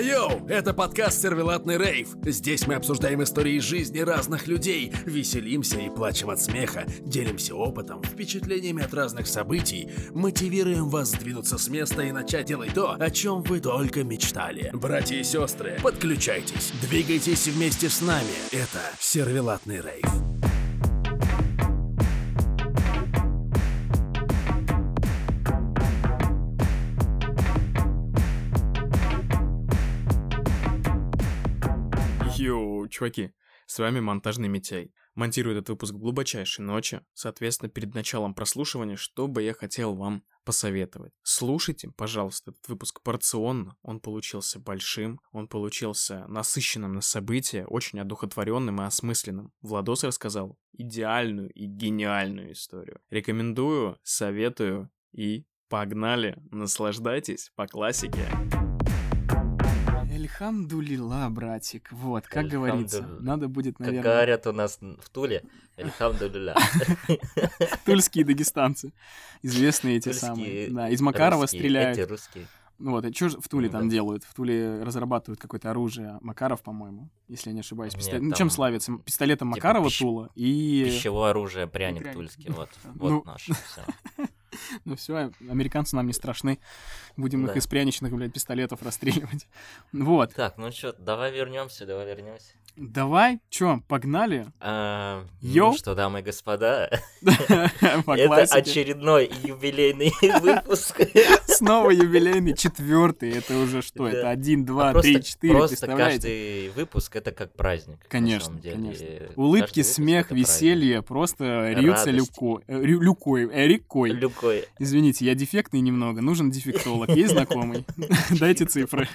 Йоу, это подкаст «Сервелатный рейв». Здесь мы обсуждаем истории жизни разных людей, веселимся и плачем от смеха, делимся опытом, впечатлениями от разных событий, мотивируем вас сдвинуться с места и начать делать то, о чем вы только мечтали. Братья и сестры, подключайтесь, двигайтесь вместе с нами. Это «Сервелатный рейв». Чуваки, с вами монтажный Митяй. Монтирую этот выпуск в глубочайшей ночи, соответственно, перед началом прослушивания, что бы я хотел вам посоветовать. Слушайте, пожалуйста, этот выпуск порционно, он получился большим, он получился насыщенным на события, очень одухотворенным и осмысленным. Владос рассказал идеальную и гениальную историю. Рекомендую, советую и погнали, наслаждайтесь по классике. Эльхамдулила, братик. Вот, как говорится. Эльхамдулилля. Надо будет, Как наверное, говорят у нас в Туле, Альхамдулилля. тульские дагестанцы. Известные эти самые. Да, из Макарова стреляют. Эти русские. Ну Вот, и что в Туле Ну там делают? В Туле разрабатывают какое-то оружие. Макаров, по-моему, если я не ошибаюсь. Нет, Пистолет- Ну, чем славится? Пистолетом типа Макарова Тула и... Пищевое оружие, пряник тульский. Вот, Ну. вот наше все. Ну все, американцы нам не страшны. Будем их из пряничных, блядь, пистолетов расстреливать. Вот. Так, ну что, давай вернемся, давай вернемся. Давай, чё, погнали? А, Йоу. Ну что, дамы и господа, По это очередной юбилейный выпуск. Снова юбилейный, четвертый. Это уже что? Это один, два, А три, четыре, Просто каждый выпуск это как праздник. Конечно, конечно. Улыбки, смех, веселье просто люко- э, люкой, э, рекой. Люкой. Извините, я дефектный немного, нужен дефектолог. Есть знакомый? Дайте цифры.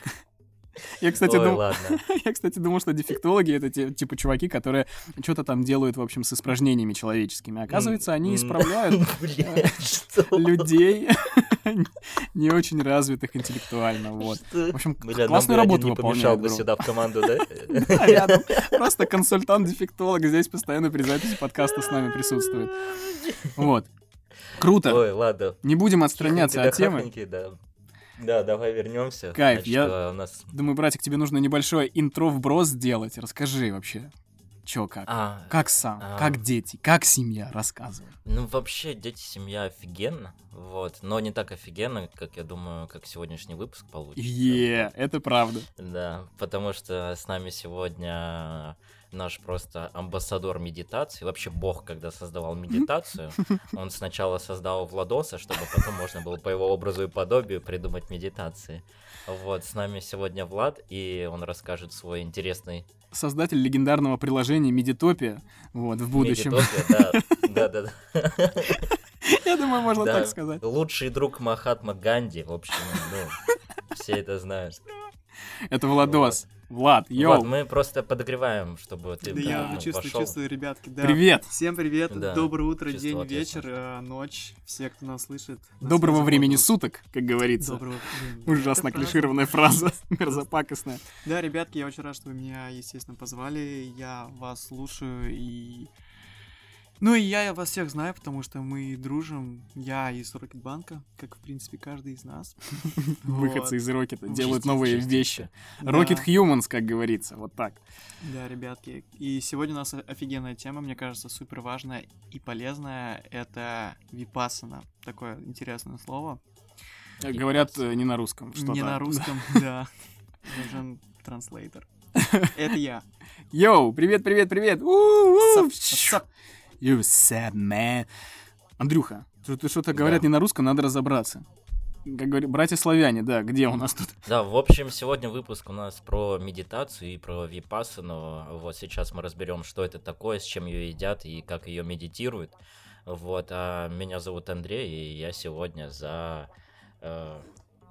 Я, кстати, Ой, дум- ладно. я, кстати, думал, что дефектологи — это те, типа чуваки, которые что-то там делают, в общем, с испражнениями человеческими. Оказывается, они исправляют что? людей не очень развитых интеллектуально, вот. В общем, Бля, классную работу выполняют, бы сюда в команду, да? Рядом просто консультант-дефектолог здесь постоянно при записи подкаста с нами присутствует. Вот. Круто. Ой, ладно. Не будем отстраняться от темы. Да, Да, давай вернемся. Кайф, Значит, я- э, у нас... Думаю, братик, тебе нужно небольшое интро вброс сделать. Расскажи вообще, чё как. А, Как сам, а. как дети, как семья, рассказывай. Ну, вообще, дети, семья офигенно, вот, но не так офигенно, как я думаю, как сегодняшний выпуск получится. Е, это правда. Да, потому что с нами сегодня наш просто амбассадор медитации, вообще бог, когда создавал медитацию, он сначала создал Владоса, чтобы потом можно было по его образу и подобию придумать медитации. Вот, с нами сегодня Влад, и он расскажет свой интересный Создатель легендарного приложения Медитопия, вот, в будущем. медитопия, да, да, да. Я думаю, можно так сказать. Лучший друг Махатма Ганди, в общем, ну, все это знают. Это Владос. Влад, йоу. Вот, мы просто подогреваем, чтобы ты Да ну, я ну, чувствую, вошел. чувствую, ребятки. Да. Привет. Всем привет, Да, доброе утро, чувствую день, вечер, э, ночь, все, кто нас слышит. Доброго связи времени Владос. суток, как говорится. Доброго времени. Ужасно Это клишированная фраза, мерзопакостная. Да, ребятки, я очень рад, что вы меня, естественно, позвали. Я вас слушаю и... Ну и я вас всех знаю, потому что мы дружим. Я из Рокетбанка, как, в принципе, каждый из нас. Выходцы из Рокета делают новые вещи. Rocket Humans, как говорится, вот так. Да, ребятки. И сегодня у нас офигенная тема, мне кажется, супер важная и полезная. Это випассана. Такое интересное слово. Говорят э, не на русском. Не на русском, да. Нужен транслейтер. Это я. Йоу, привет, привет, привет. You sad man. Андрюха, ты что-то говорят Да. не на русском, надо разобраться. Как говорят, братья славяне, да, где у нас тут? Да, в общем, сегодня выпуск у нас про медитацию и про випассану. Вот сейчас мы разберем, что это такое, с чем ее едят и как ее медитируют. Вот, а меня зовут Андрей, и я сегодня за э,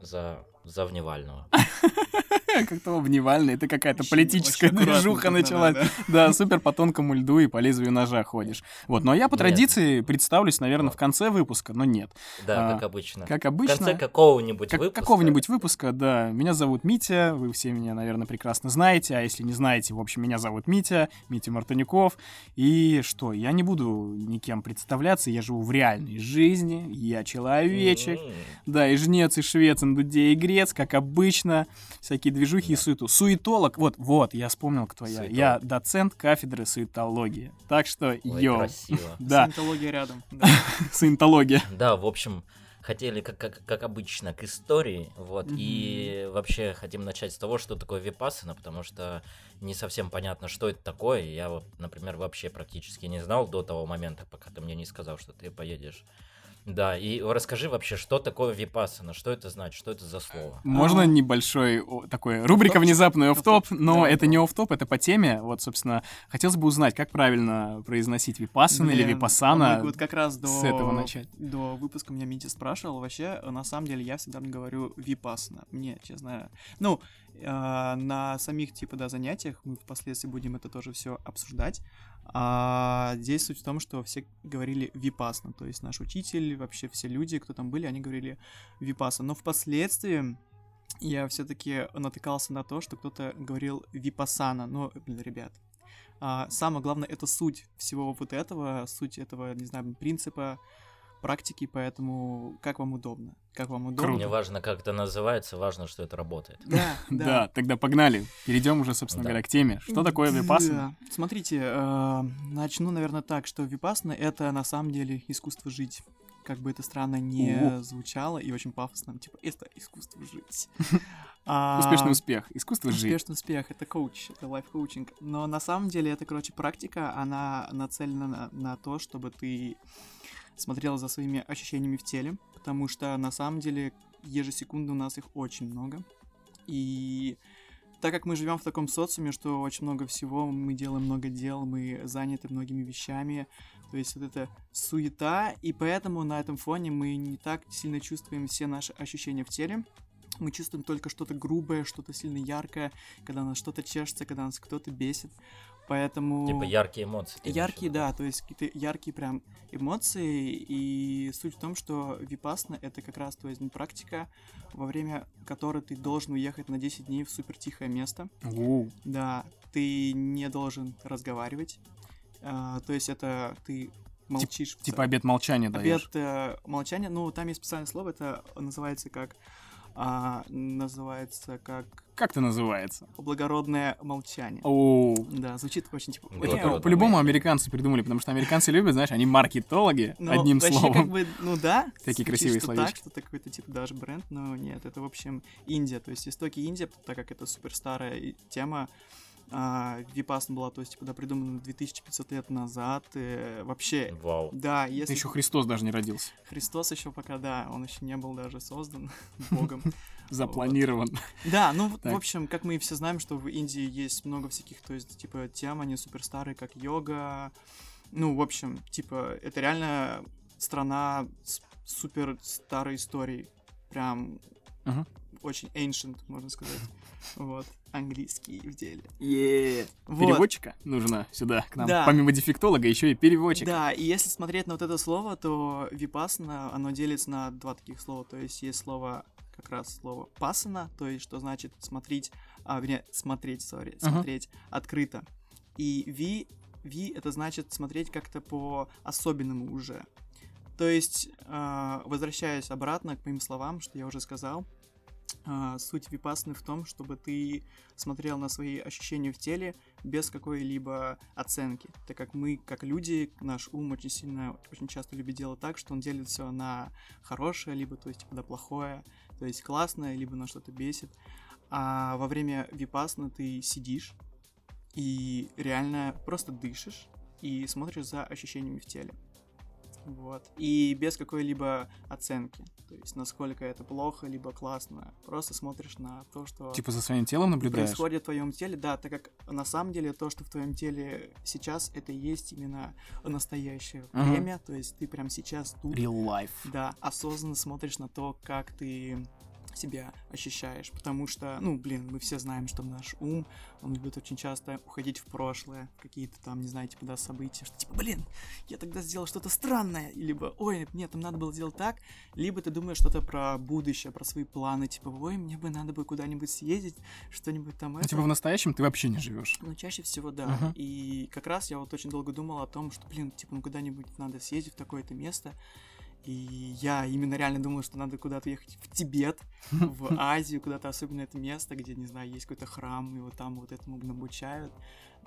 за за Вневального. Как-то обневально, это какая-то политическая тут началась. Да, супер по тонкому льду и по лезвию ножа ходишь. Вот, ну а я по традиции представлюсь, наверное, в конце выпуска, но нет. Да, А, как обычно. Как В конце обычно, какого-нибудь как- выпуска. какого-нибудь выпуска, да. Меня зовут Митя, вы все меня, наверное, прекрасно знаете, а если не знаете, в общем, меня зовут Митя, Митя Мартынюков. И что, я не буду никем представляться, я живу в реальной жизни, я человечек. Да, и жнец, и швец, и дуде, и грец, как обычно. Всякие движухи и суету. Суетолог, вот, вот, я вспомнил, кто я. Я Суетолог. доцент кафедры суетологии. Так что, Ой, йоу, красиво. да, Саентология рядом. да. суетология. Да, в общем, хотели, как, как, как обычно, к истории, вот, и вообще хотим начать с того, что такое випассана, потому что не совсем понятно, что это такое. Я, вот, например, вообще практически не знал до того момента, пока ты мне не сказал, что ты поедешь. Да, и расскажи вообще, что такое випассана, что это значит, что это за слово? Можно А. небольшой такой рубрика внезапный оффтоп, Оффтоп, но да, это да. не оффтоп, это по теме. Вот, собственно, хотелось бы узнать, как правильно произносить випассана или випассана. а мы Вот как раз до, с этого начать. До выпуска меня Митя спрашивал. Вообще, на самом деле, я всегда говорю випассана. Мне, честно. Ну, э, на самих, типа, да, занятиях мы впоследствии будем это тоже все обсуждать. А здесь суть в том, что все говорили випасна. То есть наш учитель, вообще все люди, кто там были, они говорили випасна. Но впоследствии я все-таки натыкался на то, что кто-то говорил випасана. Но, блин, ребят, а, самое главное это суть всего вот этого, суть этого, не знаю, принципа, практики, поэтому как вам удобно, как вам удобно. Мне важно, как это называется, важно, что это работает. Да, Да. да. тогда погнали. Перейдем уже, собственно Да. говоря, к теме. Что такое випассана? Да. Смотрите, э, начну, наверное, так, что випассана — это на самом деле искусство жить. Как бы это странно не О. звучало и очень пафосно, типа, это искусство жить. А, Успешный успех, искусство жить. Успешный успех, это коуч, это лайф-коучинг. Но на самом деле это, короче, практика, она нацелена на, на то, чтобы ты смотрел за своими ощущениями в теле, потому что на самом деле ежесекунды у нас их очень много. И так как мы живем в таком социуме, что очень много всего, мы делаем много дел, мы заняты многими вещами, то есть вот это суета, и поэтому на этом фоне мы не так сильно чувствуем все наши ощущения в теле, мы чувствуем только что-то грубое, что-то сильно яркое, когда нас что-то чешется, когда нас кто-то бесит. Поэтому... Типа яркие эмоции. Яркие, да, то есть какие-то яркие прям эмоции, и суть в том, что випасна — это как раз есть практика, во время которой ты должен уехать на 10 дней в супер тихое место. Воу. Да, ты не должен разговаривать, а, то есть это ты молчишь. в Типа обед молчания даешь. Обед э, молчания, ну, там есть специальное слово, это называется как... а, называется как Как это называется? благородное молчание. О, Да, звучит очень типа... Это по-любому американцы придумали, потому что американцы любят, знаешь, они маркетологи, Ну, одним вообще, словом. как бы, ну да. Такие красивые что словечки. так, что типа даже бренд, но нет, это в общем Индия, то есть истоки Индии, так как это супер старая и- тема, а, Випасна была, то есть типа, да, придумана 2500 лет назад, э, вообще, Вау. да, если Еще Христос даже не родился. Христос еще пока, да, он еще не был даже создан Богом. Запланирован. Да, ну, в- общем, как мы все знаем, что в Индии есть много всяких, то есть, типа, тем, они супер старые, как йога. Ну, в общем, типа, это реально страна с супер старой историей. Прям. Очень ancient, можно сказать. Вот, английский в деле. Е. Вот. Переводчика нужно сюда, к нам. Да. Помимо дефектолога, еще и переводчик. Да, и если смотреть на вот это слово, то випасана, оно делится на два таких слова. То есть есть слово, как раз слово пасана, то есть что значит смотреть, а, вернее, смотреть, сори, Ага. смотреть открыто. И ви, ви это значит смотреть как-то по особенному уже. То есть, а, возвращаясь обратно к моим словам, что я уже сказал, а, суть випасны в том, чтобы ты смотрел на свои ощущения в теле без какой-либо оценки, так как мы, как люди, наш ум очень сильно, очень часто любит делать так, что он делит все на хорошее, либо, то есть, типа, на плохое, то есть классное, либо на что-то бесит. А во время випасны ты сидишь и реально просто дышишь и смотришь за ощущениями в теле. Вот. И без какой-либо оценки. То есть, насколько это плохо, либо классно. Просто смотришь на то, что Типа за своим телом наблюдаешь. происходит в твоем теле. Да, так как на самом деле то, что в твоем теле сейчас, это и есть именно настоящее Ага. время. То есть ты прям сейчас тут, Real life. да, осознанно смотришь на то, как ты себя ощущаешь, потому что, ну, блин, мы все знаем, что наш ум, он любит очень часто уходить в прошлое, какие-то там, не знаю, типа, да, события, что типа, блин, я тогда сделал что-то странное, либо, ой, нет, там надо было сделать так, либо ты думаешь что-то про будущее, про свои планы, типа, ой, мне бы надо бы куда-нибудь съездить, что-нибудь там Ну, это. типа в настоящем ты вообще не живешь. Ну, чаще всего, да. Ага. И как раз я вот очень долго думал о том, что, блин, типа, ну куда-нибудь надо съездить в такое-то место. И я именно реально думал, что надо куда-то ехать в Тибет, в Азию, куда-то особенно это место, где, не знаю, есть какой-то храм, и вот там вот этому обучают.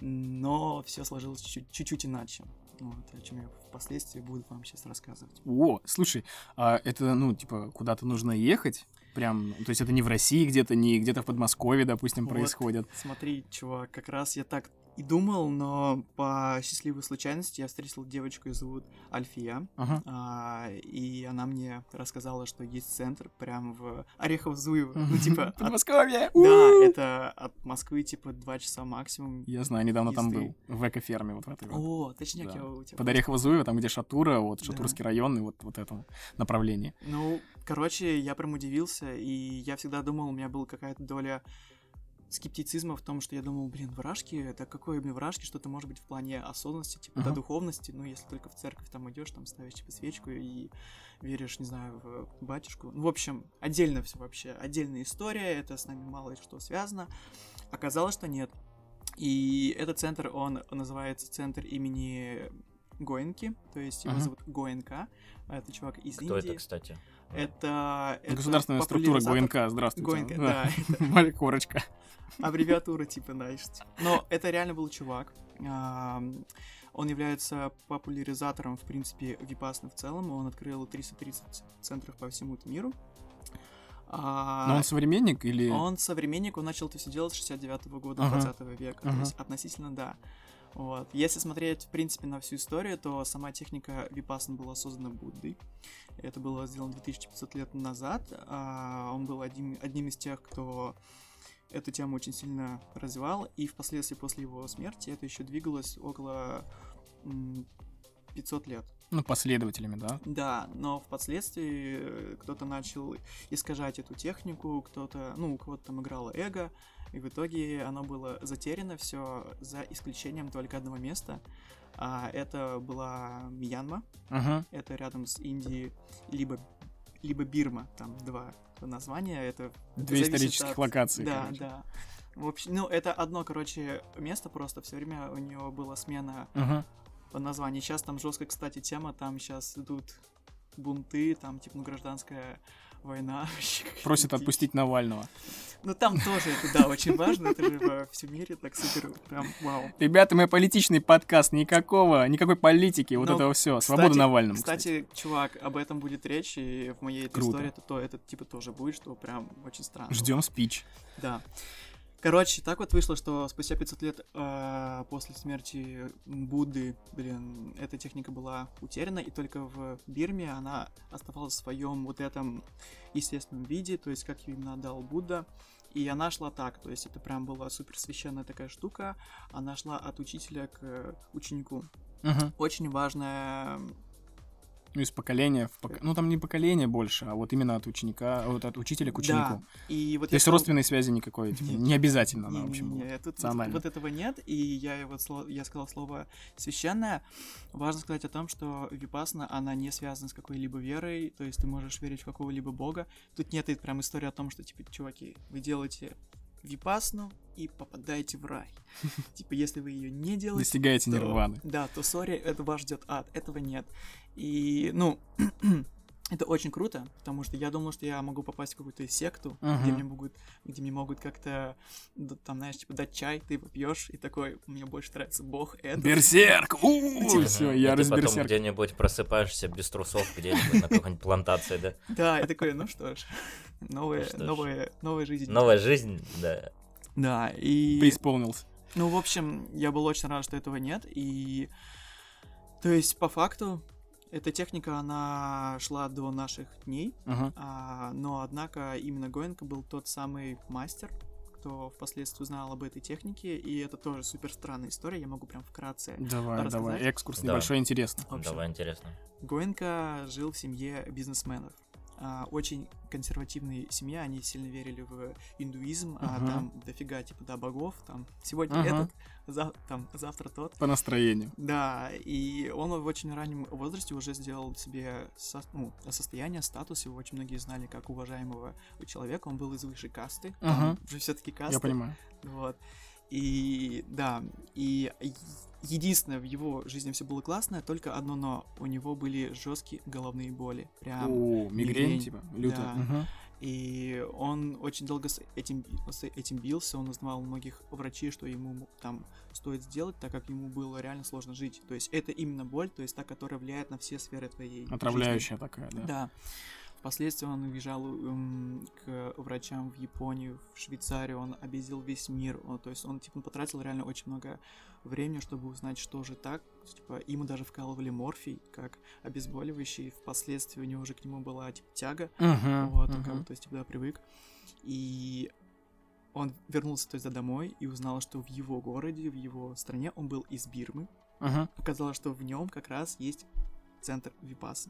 Но все сложилось чуть- чуть-чуть иначе. Вот, о чем я впоследствии буду вам сейчас рассказывать. О, слушай, а это, ну, типа, куда-то нужно ехать? Прям, то есть это не в России где-то, не где-то в Подмосковье, допустим, Вот. происходит. Смотри, чувак, как раз я так и думал, но по счастливой случайности я встретил девочку, ее зовут Альфия. Ага. А, и она мне рассказала, что есть центр прям в Орехово-Зуево. Ну, типа, от- Подмосковье! да, это от Москвы, типа, два часа максимум. Я знаю, недавно там был, в эко-ферме вот в этой. О, точняк, я у тебя... Под Орехово-Зуево, там, где Шатура, вот. Шатурский район, и вот, вот этом направлении. Ну, короче, я прям удивился, и я всегда думал, у меня была какая-то доля скептицизма в том, что я думал, блин, вражки, это какое, блин, вражки, что-то может быть в плане осознанности, типа, до Ага. духовности, ну, если только в церковь там идешь, там ставишь, типа, свечку и веришь, не знаю, в батюшку. Ну, в общем, отдельно все вообще, отдельная история, это с нами мало что связано. Оказалось, что нет. И этот центр, он называется центр имени Гоенки, то есть его Ага. зовут Гоенка, это чувак из Кто Индии. это, кстати? Это, это Государственная структура популяризатор- ГОНК, здравствуйте. Гоенка, да, это Маленькая корочка. аббревиатура типа, знаешь. Но это реально был чувак. Он является популяризатором, в принципе, випасны в целом. Он открыл 330 центров по всему миру. А, Но он современник или... Он современник, он начал это все делать с 69 года Ага. 20 века. То есть относительно да. Вот. Если смотреть, в принципе, на всю историю, то сама техника Випассан была создана Буддой. Это было сделано 2500 лет назад. А, Он был одним, одним из тех, кто эту тему очень сильно развивал, и впоследствии после его смерти это еще двигалось около м, 500 лет. Ну, последователями, да? Да, но впоследствии кто-то начал искажать эту технику, кто-то, ну, у кого-то там играло эго, и в итоге оно было затеряно все за исключением только одного места. А это была Мьянма, Ага. это рядом с Индией, либо, либо Бирма, там два названия, это Две исторических от- локации, Да, короче. да. В общем, ну, это одно, короче, место просто, все время у него была смена Ага. по названию. Сейчас там жесткая, кстати, тема, там сейчас идут бунты, там, типа, ну, гражданская война. Просит отпустить Навального. Ну, там тоже это, да, очень важно, это же во всем мире так супер, прям, вау. Ребята, мы политичный подкаст, никакого, никакой политики, вот Ну, этого все. Свобода Навальному, кстати. Кстати, чувак, об этом будет речь, и в моей этой Круто. истории это, то, это, типа, тоже будет, что прям очень странно. Ждем спич. Да. Короче, так вот вышло, что спустя 500 лет э, после смерти Будды, блин, эта техника была утеряна, и только в Бирме она оставалась в своем вот этом естественном виде, то есть как ее именно отдал Будда. И она шла так, то есть это прям была супер священная такая штука, она шла от учителя к ученику. Ага. Очень важная Ну, из поколения в пок- Ну, там не поколение больше, а вот именно от ученика, вот от учителя к ученику. Да, и вот То есть сказал- родственной связи никакой, типа, Нет. не обязательно она Не, вообще не, не, тут вот, вот этого нет, и я вот сло- я сказал слово священное. Важно сказать о том, что випасна, она не связана с какой-либо верой, то есть ты можешь верить в какого-либо бога. Тут нет и прям истории о том, что, типа, чуваки, вы делаете випасну и попадаете в рай. Типа, если вы ее не делаете, Достигаете нирваны. Да, то сори, это вас ждет ад. Этого нет. И, ну, это очень круто, потому что я думал, что я могу попасть в какую-то секту, где Мгм. мне могут, где мне могут как-то, там, знаешь, типа, дать чай, ты его пьешь, и такой, мне больше нравится бог этот. Берсерк! Типа, все, ярость ты потом где-нибудь просыпаешься без трусов где-нибудь на какой-нибудь плантации, да? Да, и такой, ну что ж, новая, ж. новая, новая жизнь. Новая жизнь, да. Да, и... Преисполнился. Ну, в общем, я был очень рад, что этого нет, и... То есть, по факту, эта техника, она шла до наших дней, Ага. А, но, однако, именно Гоенко был тот самый мастер, кто впоследствии узнал об этой технике, и это тоже супер странная история, я могу прям вкратце. Давай, рассказать? давай, экскурс Да. небольшой, интересно. В общем, Давай, интересно. Гоенко жил в семье бизнесменов. А, очень консервативная семья, они сильно верили в индуизм, а Ага. там дофига типа да богов, там сегодня Ага. этот, за- там завтра тот. По настроению. Да, и он в очень раннем возрасте уже сделал себе со- ну, состояние, статус, его очень многие знали как уважаемого человека, он был из высшей касты, Ага. там же все-таки касты. Я понимаю. Вот. И да, и единственное в его жизни все было классное, только одно но. У него были жесткие головные боли. Прям. О, мигрень, мигрень, типа, лютая. да. Мгм. И он очень долго с этим, с этим бился, он узнавал многих врачей, что ему там стоит сделать, так как ему было реально сложно жить. То есть это именно боль, то есть та, которая влияет на все сферы твоей жизни. Отравляющая такая, да. Да. Впоследствии он уезжал м, к врачам в Японию, в Швейцарию, он объездил весь мир. Он- то есть он типа потратил реально очень много времени, чтобы узнать, что же так. Типа, ему даже вкалывали морфий как обезболивающий. Впоследствии у него уже к нему была типа тяга. Мгм, Вот, он мгм. как то есть, типа, да, привык. И он вернулся, то есть, домой и узнал, что в его городе, в его стране он был из Бирмы. Мгм. Оказалось, что в нем как раз есть центр Випасы.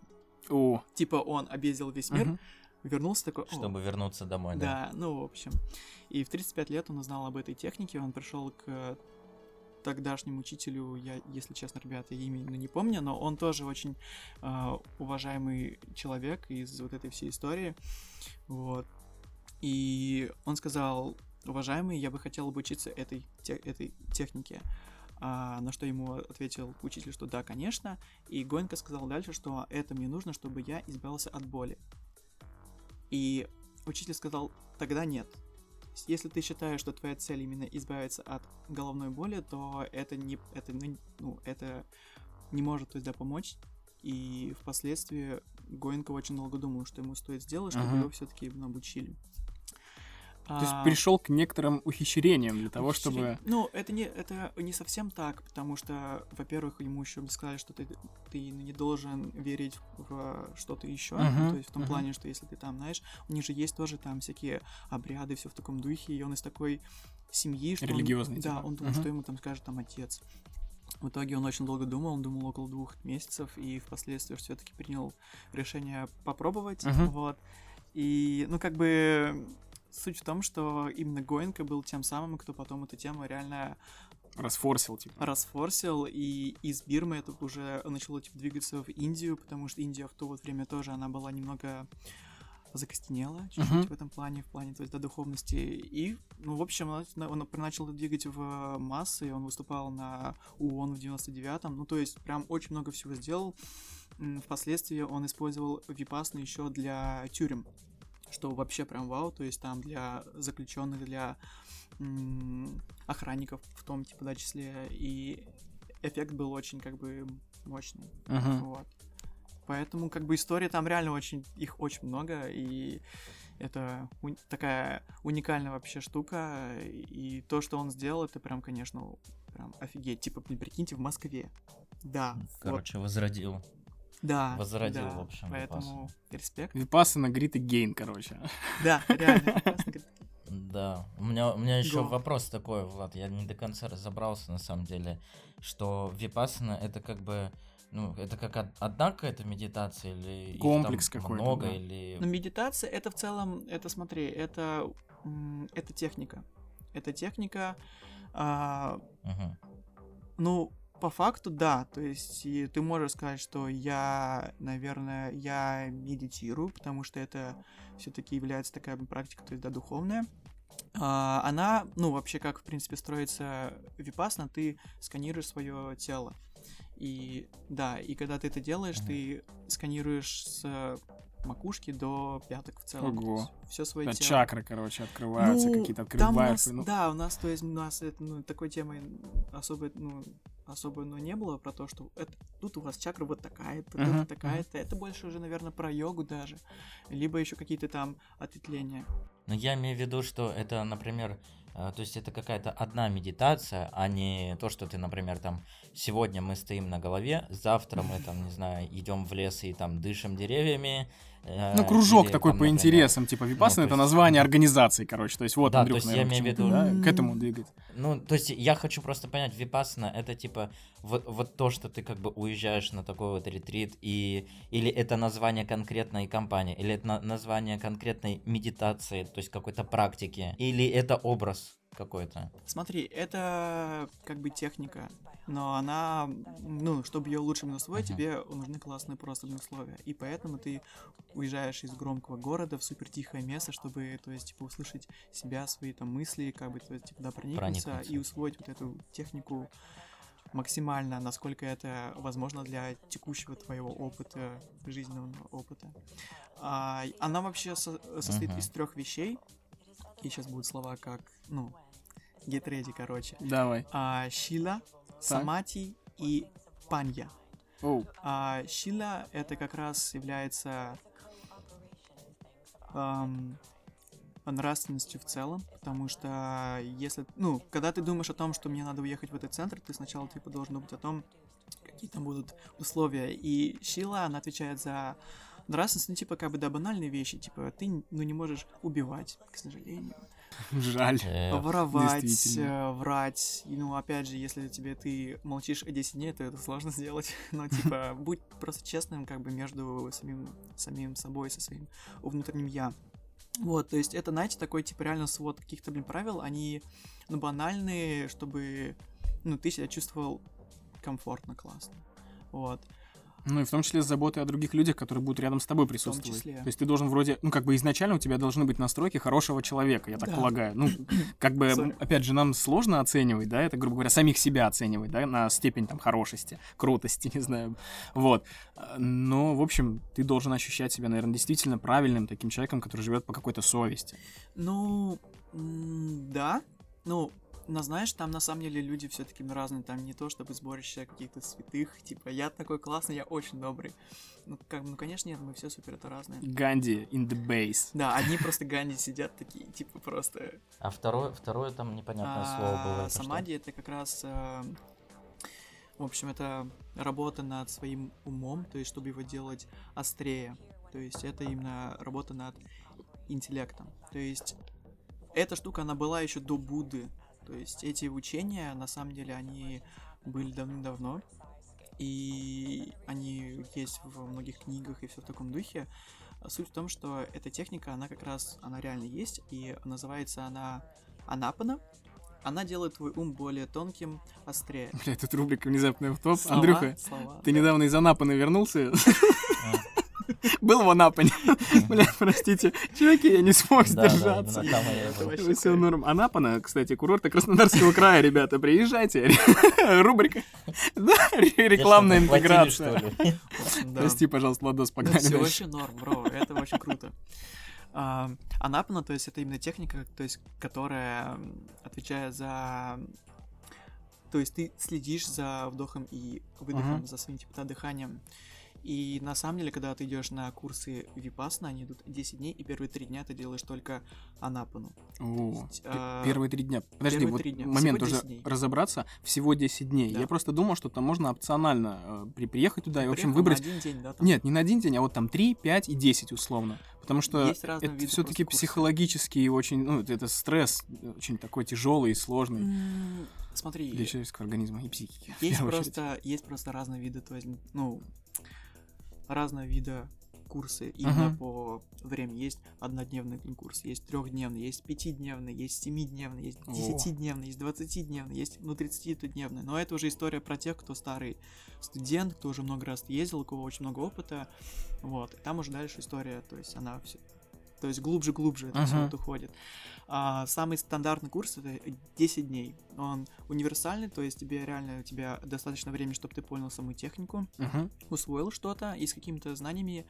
О, Типа он объездил весь мир, мгм. вернулся такой... «О, Чтобы вернуться домой, да. да, ну, в общем. И в 35 лет он узнал об этой технике, он пришел к тогдашнему учителю, я, если честно, ребята, имя не помню, но он тоже очень а, уважаемый человек из вот этой всей истории, вот. И он сказал, уважаемый, я бы хотел обучиться этой, те- этой технике. А, на что ему ответил учитель, что да, конечно. И Гонька сказал дальше, что это мне нужно, чтобы я избавился от боли. И учитель сказал, тогда нет. Если ты считаешь, что твоя цель именно избавиться от головной боли, то это не, это, ну, ну, это не может то есть, да, помочь. И впоследствии Гоенко очень долго думал, что ему стоит сделать, чтобы Ага. его все-таки обучили. То есть А, пришел к некоторым ухищрениям для того, чтобы... Ну, это не, это не совсем так, потому что, во-первых, ему еще сказали, что ты, ты не должен верить в что-то еще. Мгм, То есть в том мгм. плане, что если ты там, знаешь, у них же есть тоже там всякие обряды, все в таком духе, и он из такой семьи, что он- Религиозный, да, типа. он думал, Мгм. что ему там скажет там отец. В итоге он очень долго думал, он думал около двух месяцев, и впоследствии все-таки принял решение попробовать. Мгм. Вот. И, ну, как бы, суть в том, что именно Гоенко был тем самым, кто потом эту тему реально Расфорсил, типа. расфорсил, и из Бирмы это уже начало типа, двигаться в Индию, потому что Индия в то вот время тоже, она была немного закостенела чуть-чуть Мгм. в этом плане, в плане, то есть, до духовности. И, ну, в общем, он, он начал двигать в массы, он выступал на ООН в 99-м, ну, то есть, прям очень много всего сделал. Впоследствии он использовал Випасну еще для тюрем, что вообще прям вау, то есть там для заключенных, для м, охранников в том, типа, да, числе, и эффект был очень, как бы, мощный, Мгм. вот. Поэтому, как бы, история там реально очень, их очень много, и это уни- такая уникальная вообще штука, и то, что он сделал, это прям, конечно, прям офигеть. Типа, блин, прикиньте, в Москве. Да, вот, Короче, возродил. Да. возродил, да, в общем, Поэтому респект. Випассана Грит и Гейн, короче. Да, реально. Да, у меня, у меня еще вопрос такой, Влад, я не до конца разобрался на самом деле, что випассана это как бы, ну, это как од- одна какая-то медитация или Комплекс какой-то, много да. или... Но медитация это в целом, это смотри, это, это техника. Это техника, а, Мгм. Ну, по факту, да. То есть и ты можешь сказать, что я, наверное, я медитирую, потому что это все-таки является такая практика, то есть, да, духовная. А, она, ну, вообще, как, в принципе, строится випасна, ты сканируешь свое тело. И, да, и когда ты это делаешь, ты сканируешь с макушки до пяток в целом. Ого. Все свое Да, тело. чакры, короче, открываются, Ну, какие-то нас, ну, да, у нас, то есть, у нас это, ну, такой темы особо, ну, особо, ну, не было про то, что это, тут у вас чакра вот такая-то, Мгм, тут такая-то. Это больше уже, наверное, про йогу даже. Либо еще какие-то там ответвления. Но я имею в виду, что это, например, э, то есть это какая-то одна медитация, а не то, что ты, например, там сегодня мы стоим на голове, завтра мы там, не знаю, идем в лес и там дышим деревьями. Э, Ну, кружок или такой там, по например, интересам, типа ну, это то есть- название организации, короче. То есть вот, Да, Андрюх, то есть я наверное, имею в к чему-то, виду- да, к этому двигать. Ну, то есть я хочу просто понять, випассана это типа вот, вот то, что ты как бы уезжаешь на такой вот ретрит, и или это название конкретной компании, или это на- название конкретной медитации, то есть какой-то практики, или это образ. какой-то? Смотри, это как бы техника, но она, ну, чтобы ее лучше усвоить, Мгм. тебе нужны классные просто условия. И поэтому ты уезжаешь из громкого города в супер тихое место, чтобы, то есть, типа, услышать себя, свои там мысли, как бы, то есть, типа, да, проникнуться, Проникнуться. и усвоить вот эту технику максимально, насколько это возможно для текущего твоего опыта, жизненного опыта. А, она вообще со- состоит Мгм. из трех вещей. И сейчас будут слова как, ну, get ready, короче. Давай. А, Шила, Самати и Панья. Оу. А Шила это как раз является ам, нравственностью в целом, потому что если, ну, когда ты думаешь о том, что мне надо уехать в этот центр, ты сначала типа должен думать о том, какие там будут условия. И Шила, она отвечает за нравственность, ну, типа, как бы, да, банальные вещи, типа, ты, ну, не можешь убивать, к сожалению, Жаль. Э, воровать, э, врать. Ну, опять же, если тебе ты молчишь 10 дней, то это сложно сделать. Но, типа, будь просто честным, как бы, между самим, самим собой, со своим внутренним я. Вот, то есть это, знаете, такой, типа, реально свод каких-то, блин, правил, они, ну, банальные, чтобы, ну, ты себя чувствовал комфортно, классно. Вот. Ну и в том числе с заботой о других людях, которые будут рядом с тобой присутствовать. числе. То есть ты должен вроде, ну как бы изначально у тебя должны быть настройки хорошего человека, я так Да. полагаю. Ну, как бы, Сори. опять же, нам сложно оценивать, да, это, грубо говоря, самих себя оценивать, да, на степень там хорошести, крутости, не знаю. Вот. Но, в общем, ты должен ощущать себя, наверное, действительно правильным таким человеком, который живет по какой-то совести. Ну, да. Ну, но знаешь, там на самом деле люди все-таки разные, там не то чтобы сборище каких-то святых, типа, я такой классный, я очень добрый. Ну, как бы, ну, конечно, нет, мы все супер это разные. Ганди in the base. Да, одни просто Ганди сидят такие, типа, просто... А второе, второе там непонятное А, слово было. это что? Самади это как раз... э, В общем, это работа над своим умом, то есть, чтобы его делать острее. То есть, это именно работа над интеллектом. То есть, эта штука, она была еще до Будды. То есть, эти учения, на самом деле, они были давным-давно. И они есть во многих книгах и все в таком духе. А Суть в том, что эта техника, она как раз, она реально есть, и называется она анапана. Она делает твой ум более тонким, острее. Бля, тут рубрика внезапно в топ. Слова, Андрюха, слова, ты да. недавно из Анапы вернулся? А. Был в Анапане. Бля, простите. Чуваки, я не смог Да, да, сдержаться. Вообще Все норм. Анапана, кстати, курорты Краснодарского края, ребята, приезжайте. Рубрика. Да, рекламная интеграция. Прости, пожалуйста, Ладос, погнали все вообще норм, бро, это очень круто. А, Анапана, то есть это именно техника, то есть, которая отвечает за... То есть ты следишь за вдохом и выдохом, Мгм. за своим типа да, дыханием. И на самом деле, когда ты идешь на курсы Випасна, они идут 10 дней, и первые три дня ты делаешь только Анапану. О, есть, а, Первые три дня. Подожди, первые вот дня. момент уже 10 дней. разобраться. Всего 10 дней. Да. Я просто думал, что там можно опционально э, при- приехать туда и, в общем, Приехал на выбрать... один день, да, там. Нет, не на один день, а вот там 3, 5 и 10 условно. Потому что это все-таки психологически и очень, ну, это- стресс очень такой тяжелый и сложный Смотри, для человеческого организма и психики. Есть очередь. просто, есть просто разные виды, то есть, ну, разного вида курсы именно Мгм. по времени. Есть однодневный курс, есть трехдневный, есть пятидневный, есть семидневный, есть десятидневный, есть двадцатидневный, есть ну 30-дневный. Но это уже история про тех, кто старый студент, кто уже много раз ездил, у кого очень много опыта. Вот. И там уже дальше история, то есть она все. То есть глубже-глубже это все Мгм. вот уходит. А, самый стандартный курс это 10 дней. Он универсальный, то есть тебе реально у тебя достаточно времени, чтобы ты понял саму технику, Мгм. усвоил что-то и с какими-то знаниями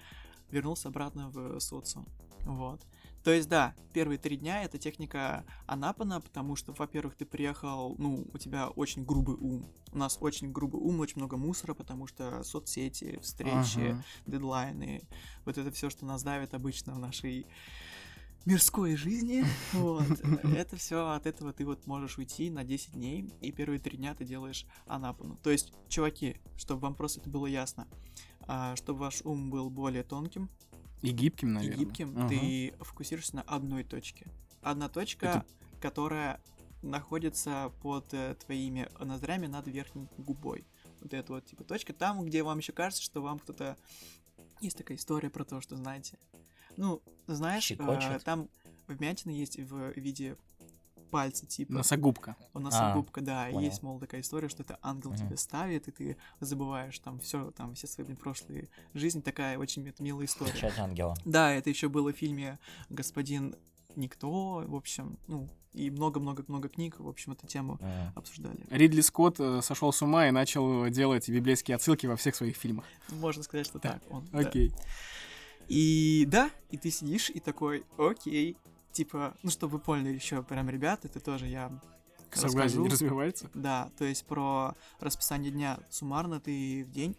вернулся обратно в социум. Вот. То есть, да, первые три дня это техника Анапана, потому что, во-первых, ты приехал, ну, у тебя очень грубый ум. У нас очень грубый ум, очень много мусора, потому что соцсети, встречи, Ага. дедлайны, вот это все, что нас давит обычно в нашей мирской жизни, вот, это все от этого ты вот можешь уйти на 10 дней, и первые три дня ты делаешь анапану. То есть, чуваки, чтобы вам просто это было ясно, а, чтобы ваш ум был более тонким И гибким, и наверное. гибким, Ага. ты фокусируешься на одной точке. Одна точка, Это- которая находится под э, твоими ноздрями над верхней губой. Вот эта вот типа точка, там, где вам еще кажется, что вам кто-то... Есть такая история про то, что, знаете, ну, знаешь, э, там вмятины есть в виде пальце, типа. Носогубка. Он носогубка, да. И понял. есть, мол, такая история, что это ангел Мгм. тебе ставит, и ты забываешь там все, там все свои блин, прошлые жизни. Такая очень это милая история. Печать ангела. Да, это еще было в фильме «Господин Никто», в общем, ну, и много-много-много книг, в общем, эту тему М. обсуждали. Ридли Скотт э, сошел с ума и начал делать библейские отсылки во всех своих фильмах. Можно сказать, что так. Он, да. И да, и ты сидишь и такой, окей, типа, ну, чтобы вы поняли еще прям, ребята, это тоже я Согласен, расскажу. не развивается. Да, то есть про расписание дня суммарно ты в день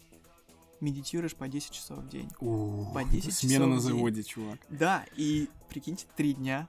медитируешь по 10 часов в день. У, По 10 Смена часов на в день. заводе, чувак. Да, и прикиньте, три дня.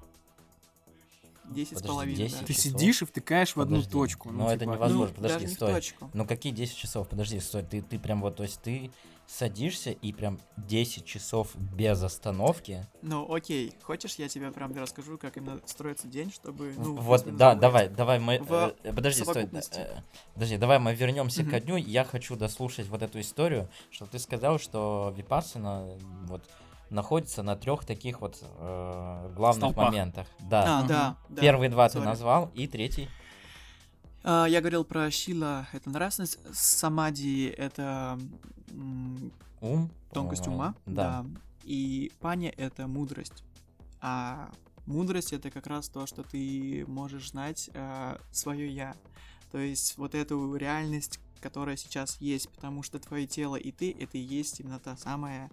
10 с Подожди, половиной. 10 да. Ты часов? сидишь и втыкаешь в одну Подожди. точку. Ну, это типа, невозможно. Ну, подожди, даже не в стой. точку. Ну какие 10 часов? Подожди, стой, ты, ты прям вот, то есть ты садишься и прям 10 часов без остановки. Ну, окей, хочешь, я тебе прям расскажу, как именно строится день, чтобы... Ну, вот, да, давай, давай мы... В э, подожди, стой. э, подожди, давай мы вернемся Мгм. ко дню. Я хочу дослушать вот эту историю, что ты сказал, что Випассана вот находится на трех таких вот э, главных Столпах. моментах. Да. А, да, да. Первые два ты сори. назвал, и третий. А, я говорил про Шила, это нравственность, Самади — это Ум. тонкость ума, Да. и Паня — это мудрость. А мудрость — это как раз то, что ты можешь знать свое «я». То есть вот эту реальность, которая сейчас есть, потому что твое тело и ты — это и есть именно та самая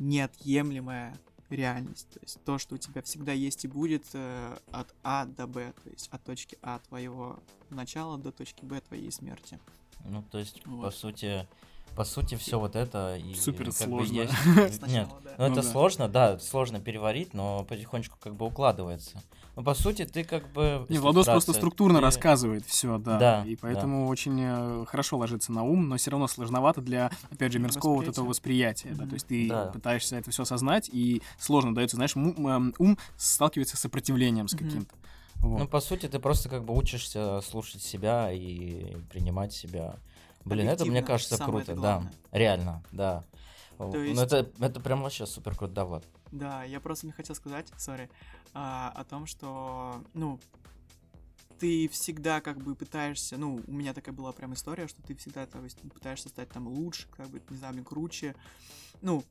неотъемлемая реальность. То есть то, что у тебя всегда есть и будет э, от А до Б, то есть от точки А твоего начала до точки Б твоей смерти. Ну, то есть, по Вот. сути, по сути, все вот это и Супер как бы сложно. есть- Нет, да. ну Ну это да. сложно, да, сложно переварить, но потихонечку как бы укладывается. Ну, по сути, ты как бы... Не, Владос просто структурно ты- рассказывает все, да. Да, И поэтому очень э, хорошо ложится на ум, но все равно сложновато для, опять же, мирского вот этого восприятия. Да? Мгм. То есть ты Да. пытаешься это все осознать, и сложно дается, знаешь, ум сталкивается с сопротивлением с каким-то. Вот. Ну, по сути, ты просто как бы учишься слушать себя и принимать себя. Блин, это, мне кажется, круто, да. Реально, да. То Ну, есть- это, это прям вообще супер круто, да, Влад. Да, я просто не хотел сказать, сори, а, о том, что, ну, ты всегда как бы пытаешься, ну, у меня такая была прям история, что ты всегда то есть, пытаешься стать там лучше, как бы, не знаю, круче. Ну,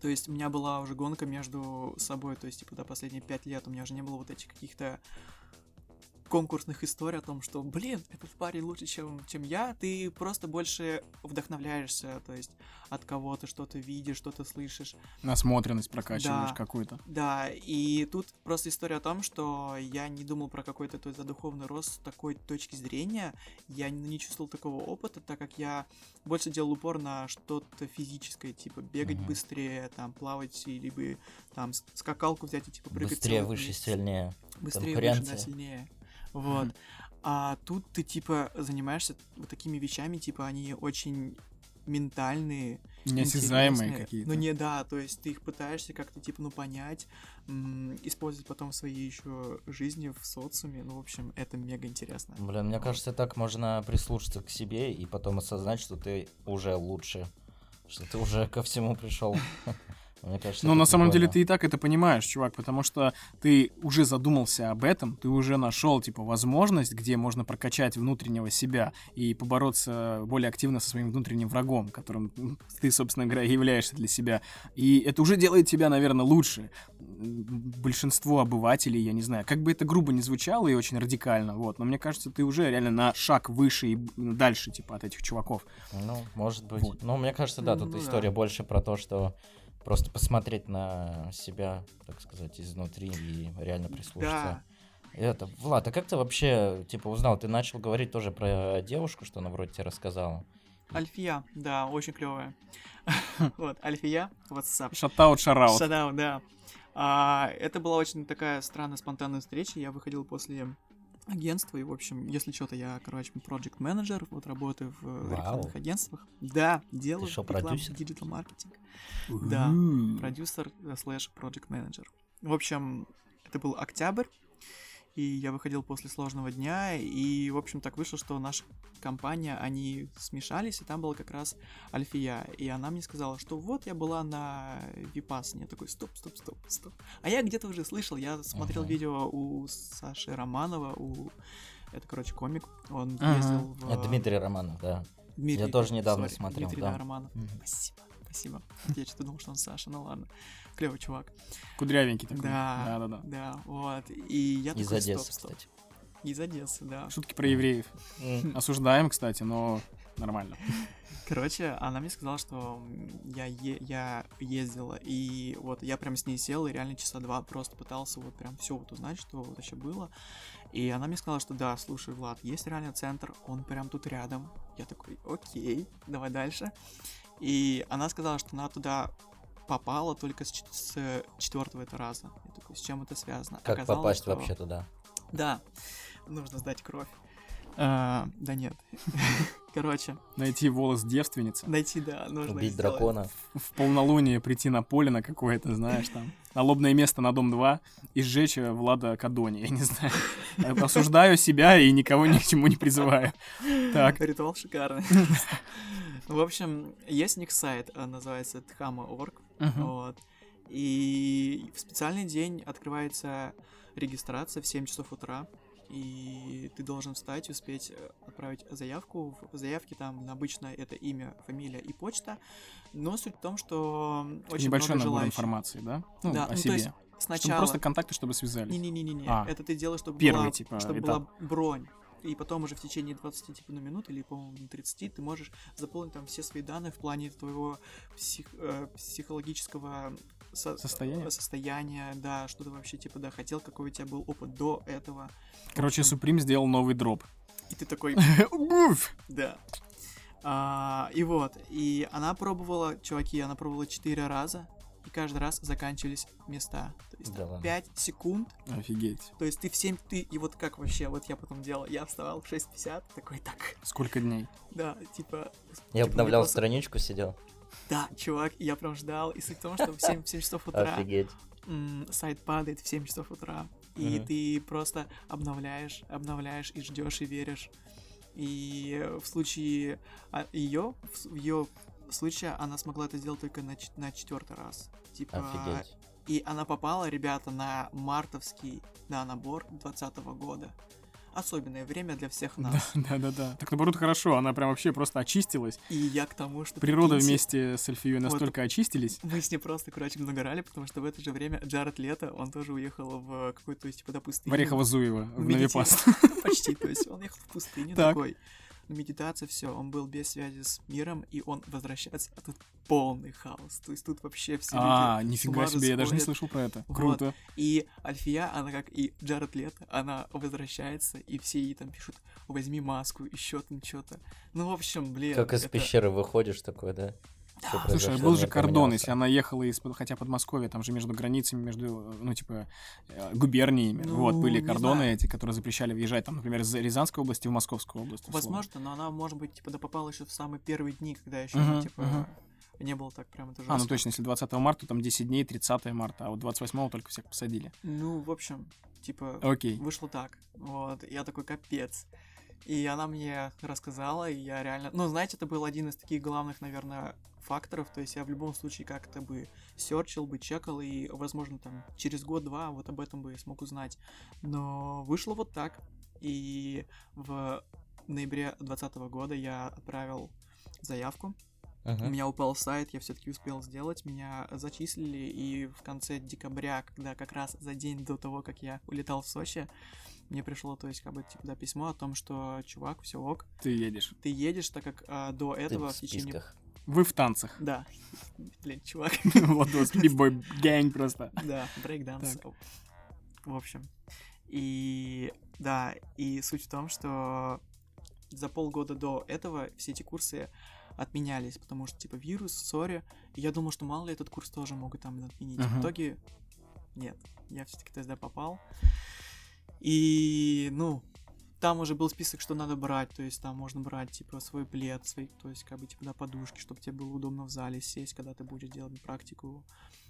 то есть у меня была уже гонка между собой, то есть, типа, до последние пять лет у меня уже не было вот этих каких-то конкурсных историй о том, что, блин, этот парень лучше, чем, чем я, ты просто больше вдохновляешься, то есть от кого-то что-то видишь, что-то слышишь. Насмотренность прокачиваешь Да. какую-то. Да, и тут просто история о том, что я не думал про какой-то то есть, за духовный рост с такой точки зрения, я не, чувствовал такого опыта, так как я больше делал упор на что-то физическое, типа бегать Мгм. быстрее, там плавать, либо там с- скакалку взять и типа прыгать. Быстрее, выше, сильнее. Быстрее, выше, да, сильнее. Вот. А тут ты типа занимаешься вот такими вещами, типа они очень ментальные, Неосязаемые какие-то. Ну не да, то есть ты их пытаешься как-то типа ну понять, м, использовать потом в своей еще жизни в социуме. Ну в общем это мега интересно. Блин, мне кажется, так можно прислушаться к себе и потом осознать, что ты уже лучше. Что ты уже ко всему пришел. Мне кажется, Но на самом деле прикольно. ты и так это понимаешь, чувак, потому что ты уже задумался об этом, ты уже нашел, типа, возможность, где можно прокачать внутреннего себя и побороться более активно со своим внутренним врагом, которым ты, собственно говоря, являешься для себя. И это уже делает тебя, наверное, лучше. Большинство обывателей, я не знаю, как бы это грубо не звучало и очень радикально, вот, но мне кажется, ты уже реально на шаг выше и дальше, типа, от этих чуваков. Ну, может быть. Вот. Ну, мне кажется, да, Ну, тут да. история больше про то, что просто посмотреть на себя, так сказать, изнутри и реально прислушаться. Да, Это, Влад, а как ты вообще, типа, узнал? Ты начал говорить тоже про девушку, что она вроде тебе рассказала. Альфия, да, очень клевая. Вот, Альфия, WhatsApp. Shout out, shout out. Shout out, да. А, это была очень такая странная, спонтанная встреча. Я выходил после агентства, и, в общем, если что-то, я, короче, project manager вот работаю в Вау. рекламных агентствах. Да, делаю шо, рекламу, продюсер? digital marketing. Да. Продюсер э, слэш project manager. В общем, это был октябрь, и я выходил после сложного дня, и, в общем, так вышло, что наша компания, они смешались, и там была как раз Альфия, и она мне сказала, что вот я была на Випасне, я такой, стоп, стоп, стоп, стоп. А я где-то уже слышал, я смотрел Ага. видео у Саши Романова, у... Это, короче, комик, он Ага. ездил в... Это Дмитрий Романов, да. Дмитрий, Я тоже недавно сори, смотрел, Дмитрий, да. Романов. Мгм. Спасибо, спасибо. Я что-то думал, что он Саша, ну ладно. Клевый чувак. Кудрявенький такой. Да, Да-да-да. да, вот. И я Из такой, Одессы, стоп, стоп. кстати. Из Одессы, да. Шутки про евреев. М. Осуждаем, кстати, но нормально. Короче, она мне сказала, что я, е- я ездила, и вот я прям с ней сел, и реально часа два просто пытался вот прям все вот узнать, что вот вообще было. И она мне сказала, что да, слушай, Влад, есть реально центр, он прям тут рядом. Я такой, окей, давай дальше. И она сказала, что она туда попала только с, с четвертого это раза. Я такой, с чем это связано? Как Оказалось, попасть что- вообще туда? Да, нужно сдать кровь. А, да нет. Короче, Найти волос девственницы. найти, да, нужно Убить сделать. дракона? В полнолуние прийти на поле на какое-то, знаешь, там, на лобное место на дом 2 и сжечь э, Влада Кадони, я не знаю. Осуждаю себя и никого ни к чему не призываю. Так. Ритуал шикарный. В общем, есть у них сайт, а, называется Tхама.org. Мгм. Вот. И в специальный день открывается регистрация в 7 часов утра. И ты должен встать успеть э, отправить заявку. В заявке там обычно это имя, фамилия и почта. Но суть в том, что очень Небольшой много набор желающих. информации, да? Ну, Да, о ну, то себе. есть Чтобы Сначала... просто контакты, чтобы связались. Не-не-не-не, А. это ты делаешь, чтобы Первый, была, типа, чтобы этап. была бронь. И потом уже в течение 20 типа, ну, минут или, по-моему, 30 ты можешь заполнить там все свои данные в плане твоего псих- э, психологического со- Состояние? э, состояния, да, что ты вообще, типа, да, хотел, какой у тебя был опыт до этого. Короче, Supreme сделал новый дроп. И ты такой, да. А, и вот, и она пробовала, чуваки, она пробовала 4 раза, каждый раз заканчивались места. То есть Да ладно. 5 секунд Офигеть. То есть ты в 7, ты, и вот как вообще, вот я потом делал, я вставал в 6.50, такой, так, Сколько дней? да, типа... Я типа, обновлял просто- страничку, сидел. Да, чувак, я прям ждал, и суть в том, что в 7, в 7 часов утра Офигеть. сайт падает в 7 часов утра, и Мгм. ты просто обновляешь, обновляешь, и ждешь, и веришь. И в случае ее, в ее случае она смогла это сделать только на, на четвертый раз. Типа, Офигеть. И она попала, ребята, на мартовский да, набор 2020 года. Особенное время для всех нас. Да-да-да. Так наоборот хорошо, она прям вообще просто очистилась. И я к тому, что... Природа прикиньте, вместе с Эльфией настолько очистились. Мы с ней просто, короче, нагорали, потому что в это же время Джаред Лето, он тоже уехал в какой-то, то есть, типа, до пустыни. В Орехово-Зуево, в. Навипаст. Почти, то есть он ехал в пустыню Так. такой. Медитация, все, он был без связи с миром, и он возвращается, а тут полный хаос. То есть тут вообще все А, люди нифига себе, я даже не слышал про это. Вот. Круто. И Альфия, она как и Джаред Лето, она возвращается, и все ей там пишут, возьми маску, еще там что-то. Ну, в общем, блин. Как из это- пещеры выходишь такой, да? Всё Слушай, был же кордон, если она ехала из хотя Подмосковья, там же между границами, между, ну, типа, э, губерниями. Ну, вот, были кордоны знаю. эти, которые запрещали въезжать, там, например, из Рязанской области в Московскую область. условно. Возможно, но она, может быть, типа, да попала еще в самые первые дни, когда еще, Мгм, типа, мгм. не было так прям это А, ну точно, если 20 марта, там 10 дней, 30 марта, а вот 28 только всех посадили. Ну, в общем, типа, Окей. вышло так. Вот, я такой, капец. И она мне рассказала, и я реально... Ну, знаете, это был один из таких главных, наверное, факторов. То есть я в любом случае как-то бы серчил, бы чекал, и, возможно, там через год-два вот об этом бы смог узнать. Но вышло вот так. И в ноябре 2020 года я отправил заявку. У Мгм. меня упал сайт, я все-таки успел сделать, меня зачислили, и в конце декабря, когда как раз за день до того, как я улетал в Сочи, мне пришло, то есть, как бы, типа, да, письмо о том, что, чувак, все ок, Ты едешь. ты едешь, так как а, до Ты этого в в течение... списках. Вы в танцах. Да, блин, чувак, Владос, бибой гэнг просто. да, брейкданс. В общем, и да, и суть в том, что за полгода до этого все эти курсы отменялись, потому что, типа, вирус, сори. Я думал, что мало ли этот курс тоже могут там отменить. Мгм. В итоге нет, я все-таки тогда попал. И, ну, там уже был список, что надо брать, то есть там можно брать, типа, свой плед, свои, то есть, как бы, типа, на подушке, чтобы тебе было удобно в зале сесть, когда ты будешь делать практику.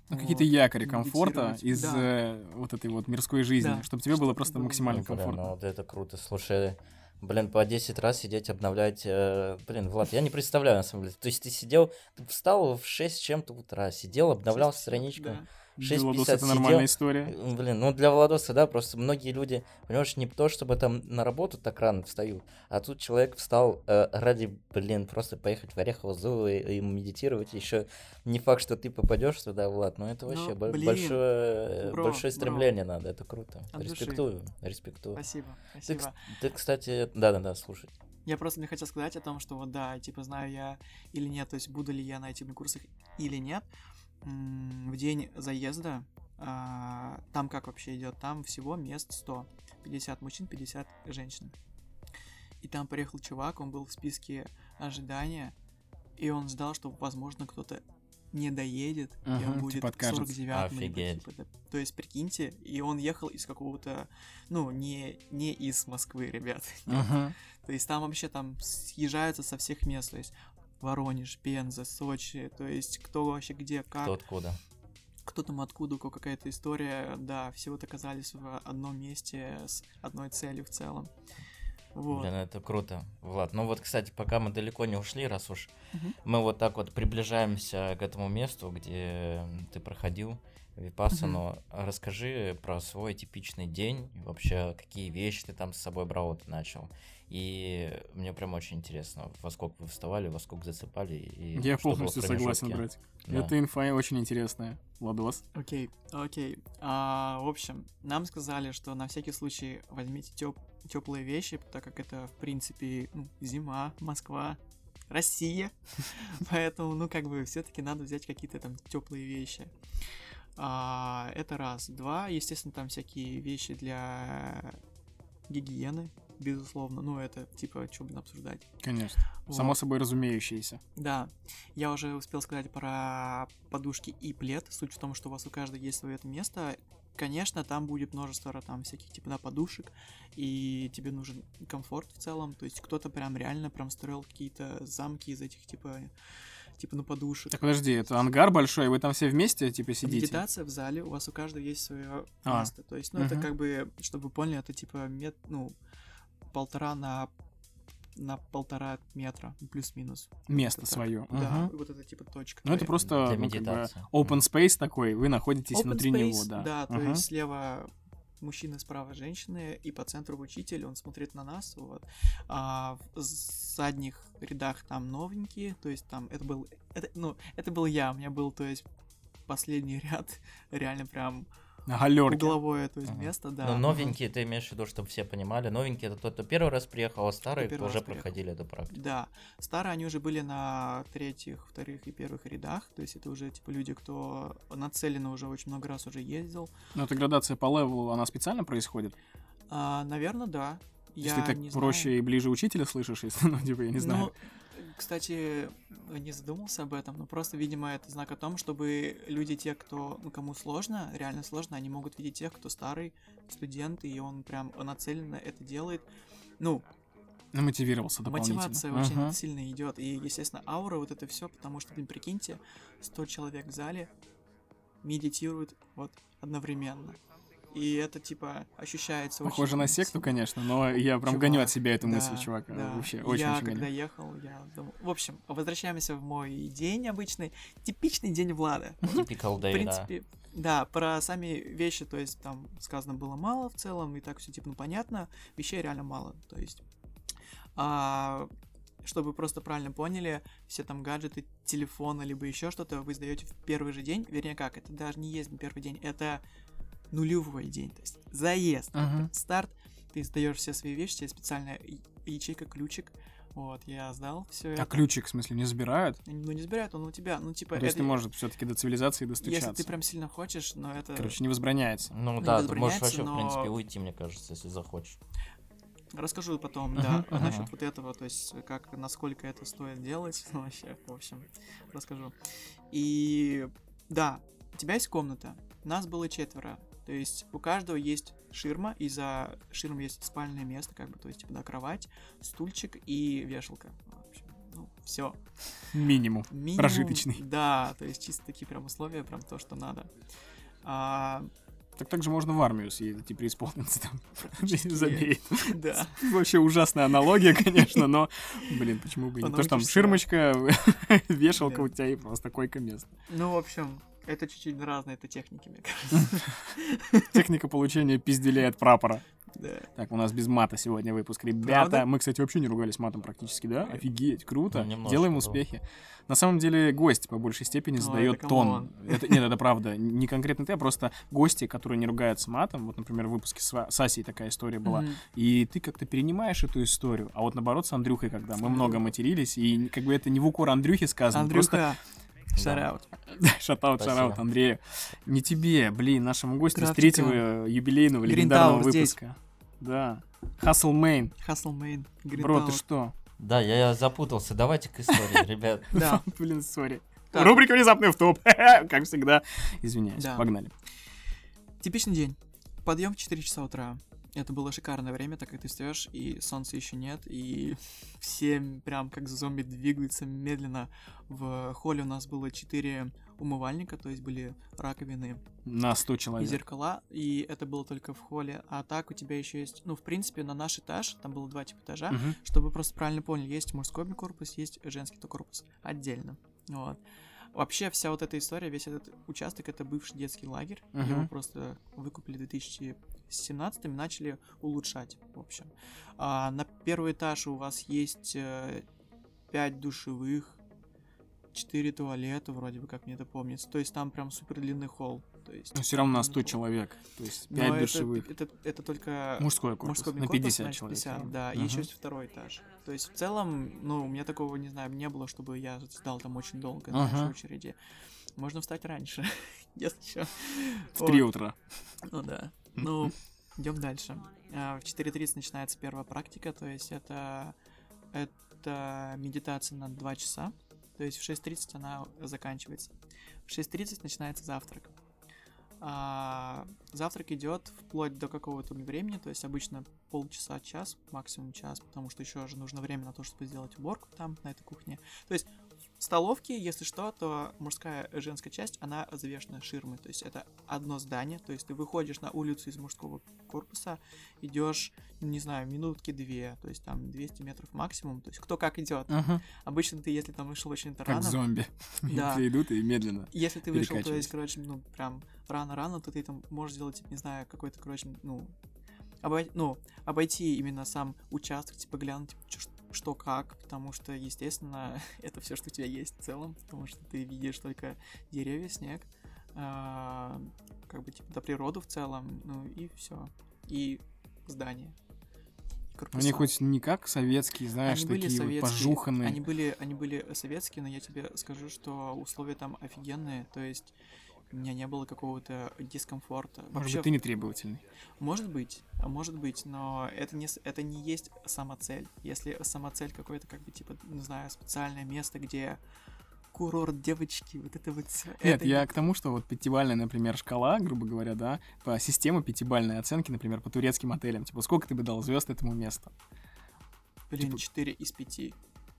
Ну, Вот. какие-то якори комфорта из Да. э, вот этой вот мирской жизни, Да. чтобы тебе было Чтобы просто было- максимально блин, комфортно. ну вот это круто. Слушай, блин, по 10 раз сидеть, обновлять. э, Блин, Влад, я не представляю, на самом деле. То есть ты сидел, ты встал в 6 с чем-то утра, сидел, обновлял 6:50, страничку. да. Для 6:50 Владоса это сидел. нормальная история. Э, Блин, ну для Владоса, да, просто многие люди, понимаешь, не то, чтобы там на работу так рано встают, а тут человек встал э, ради, блин, просто поехать в Орехово Зу и, и медитировать. Еще не факт, что ты попадешь туда, Влад, но это Ну, вообще бо- блин, большое, бро, большое бро. стремление надо, это круто. От души. Респектую, респектую. Спасибо, Ты, спасибо. кс- ты, кстати, да-да-да, слушай. Я просто не хотел сказать о том, что вот да, типа знаю я или нет, то есть буду ли я на этих курсах или нет. В день заезда, а, там как вообще идет, там всего мест 100. 50 мужчин, 50 женщин. И там приехал чувак, он был в списке ожидания, и он ждал, что, возможно, кто-то не доедет, и он будет типа откажется. 49 Офигеть. То есть, прикиньте, и он ехал из какого-то, ну, не, не из Москвы, ребят. Мгм. То есть там вообще там съезжаются со всех мест, то есть Воронеж, Пенза, Сочи, то есть кто вообще где, как, Кто откуда? кто там откуда, какая-то история, да, все вот оказались в одном месте с одной целью в целом. Вот. Блин, это круто, Влад. Ну вот, кстати, пока мы далеко не ушли, раз уж Мгм. мы вот так вот приближаемся к этому месту, где ты проходил Випассану, расскажи про свой типичный день, вообще какие вещи ты там с собой брал, вот начал. И мне прям очень интересно, во сколько вы вставали, во сколько засыпали. И Я полностью согласен, братик. Да. Эта инфа очень интересная. Владос. Окей, окей. А, в общем, нам сказали, что на всякий случай возьмите теплые вещи, так как это, в принципе, ну, зима, Москва, Россия. Поэтому, ну, как бы, все-таки надо взять какие-то там теплые вещи. А, это раз. Два, естественно, там всякие вещи для гигиены, безусловно. Ну, это, типа, что блин, обсуждать. Конечно. Само Вот. собой разумеющееся. Да, я уже успел сказать про подушки и плед. Суть в том, что у вас у каждого есть свое это место. Конечно, там будет множество там всяких типа да, подушек, и тебе нужен комфорт в целом. То есть кто-то прям реально прям строил какие-то замки из этих типа типа ну подушек. Так подожди, это ангар большой, вы там все вместе типа сидите? Медитация в зале, у вас у каждого есть свое А. место. То есть, ну, это Мгм. как бы, чтобы вы поняли, это типа мет, ну, полтора на на полтора метра, плюс-минус. Место Вот это свое. так. Да, Мгм. вот это типа точка. Ну, это просто Для ну, как бы, open space такой, вы находитесь Open внутри space, него, да. то Ага. есть слева мужчина, справа женщины, и по центру учитель, он смотрит на нас, вот. А в задних рядах там новенькие, то есть там это был, это, ну, это был я, у меня был, то есть последний ряд, реально прям На галерке. угловое, то есть Ага. место, да. Ну, новенькие, ты имеешь в виду, чтобы все понимали, новенькие это тот, кто первый раз приехал, а старые, кто уже приехал. проходили эту практику. Да, старые они уже были на третьих, вторых и первых рядах, то есть это уже типа люди, кто нацеленно уже очень много раз уже ездил. Ну, эта градация по левелу, она специально происходит? А, наверное, да. Если Я ты не так проще знаю. и ближе учителя слышишь, если, ну, типа, я не знаю. Ну, кстати, не задумался об этом, но просто, видимо, это знак о том, чтобы люди, те, кто, ну, кому сложно, реально сложно, они могут видеть тех, кто старый студент, и он прям нацеленно это делает. Ну, Намотивировался дополнительно. мотивация Ага. очень сильно идет. И, естественно, аура, вот это все, потому что, блин, прикиньте, 100 человек в зале медитируют вот одновременно. И это, типа, ощущается Похоже очень на секту, сильно. конечно, но я прям Чувак, гоню от себя эту да, мысль, чувак. да. Вообще, очень Я, очень когда гоню. ехал, я думал... В общем, возвращаемся в мой день обычный. Типичный день Влада. Typical В day, да. принципе, да, про сами вещи, то есть там сказано было мало в целом, и так все типа ну понятно, вещей реально мало, то есть. А, чтобы вы просто правильно поняли, все там гаджеты, телефоны, либо еще что-то вы сдаете в первый же день, вернее как, это даже не есть первый день, это нулевой день, то есть заезд, Мгм. старт, ты сдаешь все свои вещи, тебе специальная ячейка, ключик, вот, я сдал все А это. ключик, в смысле, не забирают? Ну, не забирают, он у тебя, ну, типа, То есть это- ты может все-таки до цивилизации достучаться. если ты прям сильно хочешь, но это... Короче, не возбраняется. Ну Ну, да, не ты можешь вообще, в принципе, но- уйти, мне кажется, если захочешь. Расскажу потом, да, мгм. насчет вот этого, то есть как, насколько это стоит делать, ну, вообще, в общем, расскажу. И да, у тебя есть комната, нас было четверо, то есть у каждого есть ширма, и за ширмой есть спальное место, как бы, то есть, типа, да, кровать, стульчик и вешалка. В общем, ну, все. Минимум. Прожиточный. Да, то есть чисто такие прям условия, прям то, что надо. А, Так так же можно в армию съездить и преисполниться там. Забей. да. Вообще ужасная аналогия, конечно, но, блин, почему бы и не то, что там ширмочка, вешалка у тебя и просто койко-место. Ну, в общем, это чуть-чуть разные это техники, мне кажется. Техника получения пизделей от прапора. Да. Так, у нас без мата сегодня выпуск. Ребята, Правда? мы, кстати, вообще не ругались матом практически, да? Офигеть, круто. Ну, немножко, Делаем да. успехи. На самом деле, гость по большей степени Ой, задает это тон. Это, нет, это правда. Не конкретно ты, а просто гости, которые не ругаются матом. Вот, например, в выпуске с, Ва- с Асей такая история была. Мгм. И ты как-то перенимаешь эту историю. А вот наоборот, с Андрюхой, когда мы много матерились, и как бы это не в укор Андрюхе сказано, просто Андрюха, шараут. шатаут, шараут, Андрею. Не тебе, блин, нашему гостю с Здравствуйте. третьего юбилейного Green легендарного выпуска. Да. Хасселмейн. Хасселмейн. Бро, ты что? Да, я, я запутался. Давайте к истории, ребят. Да. Блин, сори. Рубрика «Внезапный в топ». Как всегда. Извиняюсь. Погнали. Типичный день. Подъем в 4 часа утра. Это было шикарное время, так как ты встаешь, и солнца еще нет, и все прям как зомби двигаются медленно. В холле у нас было 4 умывальника, то есть были раковины На 100 и человек. зеркала, и это было только в холле. А так у тебя еще есть, ну, в принципе, на наш этаж, там было два типа этажа, Мгм. чтобы просто правильно поняли, есть мужской корпус, есть женский корпус отдельно. Вот. Вообще вся вот эта история, весь этот участок, это бывший детский лагерь. Мгм. Его просто выкупили в 2017 и начали улучшать, в общем. А, на первый этаж у вас есть 5 душевых, 4 туалета, вроде бы, как мне это помнится. То есть там прям супер длинный холл. То есть, Но все равно на длинный 100 холл. человек. То есть Но 5 это- душевых. Это, это, только Мужской корпус. мужской на корпус, 50 значит, человек. 50, всё равно. да, и Ага. еще есть второй этаж. То есть в целом, ну, у меня такого, не знаю, не было, чтобы я ждал там очень долго на Ага. очереди. Можно встать раньше, если что. В 3 утра. Ну да. Ну, идем дальше. А, В 4.30 начинается первая практика, то есть это, это медитация на 2 часа. То есть в 6.30 она заканчивается. В 6.30 начинается завтрак. А, завтрак идет вплоть до какого-то времени, то есть обычно полчаса, час, максимум час, потому что еще же нужно время на то, чтобы сделать уборку там, на этой кухне. То есть в столовке, если что, то мужская женская часть, она завешена ширмой, то есть это одно здание, то есть ты выходишь на улицу из мужского корпуса, идешь, не знаю, минутки две, то есть там 200 метров максимум, то есть кто как идет. Ага. Обычно ты, если там вышел очень Как рано, зомби. Да. Все идут и медленно. если ты вышел, то есть, короче, ну, прям рано-рано, то ты там можешь сделать, не знаю, какой-то, короче, ну, обой... ну, обойти именно сам участок, типа, глянуть, типа, чё- что как, потому что, естественно, это все, что у тебя есть в целом, потому что ты видишь только деревья, снег, а, как бы, типа, да, природу в целом, ну, и все. И здания. И корпуса. Они хоть не как советские, знаешь, Они были такие вот советские, пожуханные. Они были, они были советские, но я тебе скажу, что условия там офигенные. То есть у меня не было какого-то дискомфорта. Может Вообще, быть, ты не требовательный. может быть, а может быть, но это не, это не есть самоцель. Если самоцель какой-то, как бы, типа, не знаю, специальное место, где курорт девочки, вот это вот всё, Нет, это я к тому, что вот пятибальная, например, шкала, грубо говоря, да, по системе пятибальной оценки, например, по турецким отелям. Типа, сколько ты бы дал звезд этому месту? Блин, типа- 4 из 5.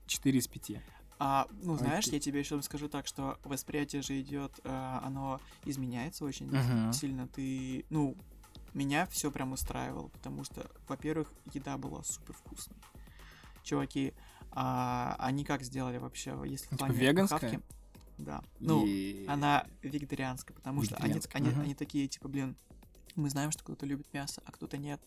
4 из 5. А, ну, знаешь, я тебе еще скажу так, что восприятие же идет, э, оно изменяется очень Мгм. сильно. Ты, ну, меня все прям устраивало, потому что, во-первых, еда была супер вкусной. Чуваки, а, они как сделали вообще, если в Типа плане веганская? хавки? Да. Ну, И- она вегетарианская, потому что они, Вегетарианская, они, ага. они такие, типа, блин, мы знаем, что кто-то любит мясо, а кто-то нет.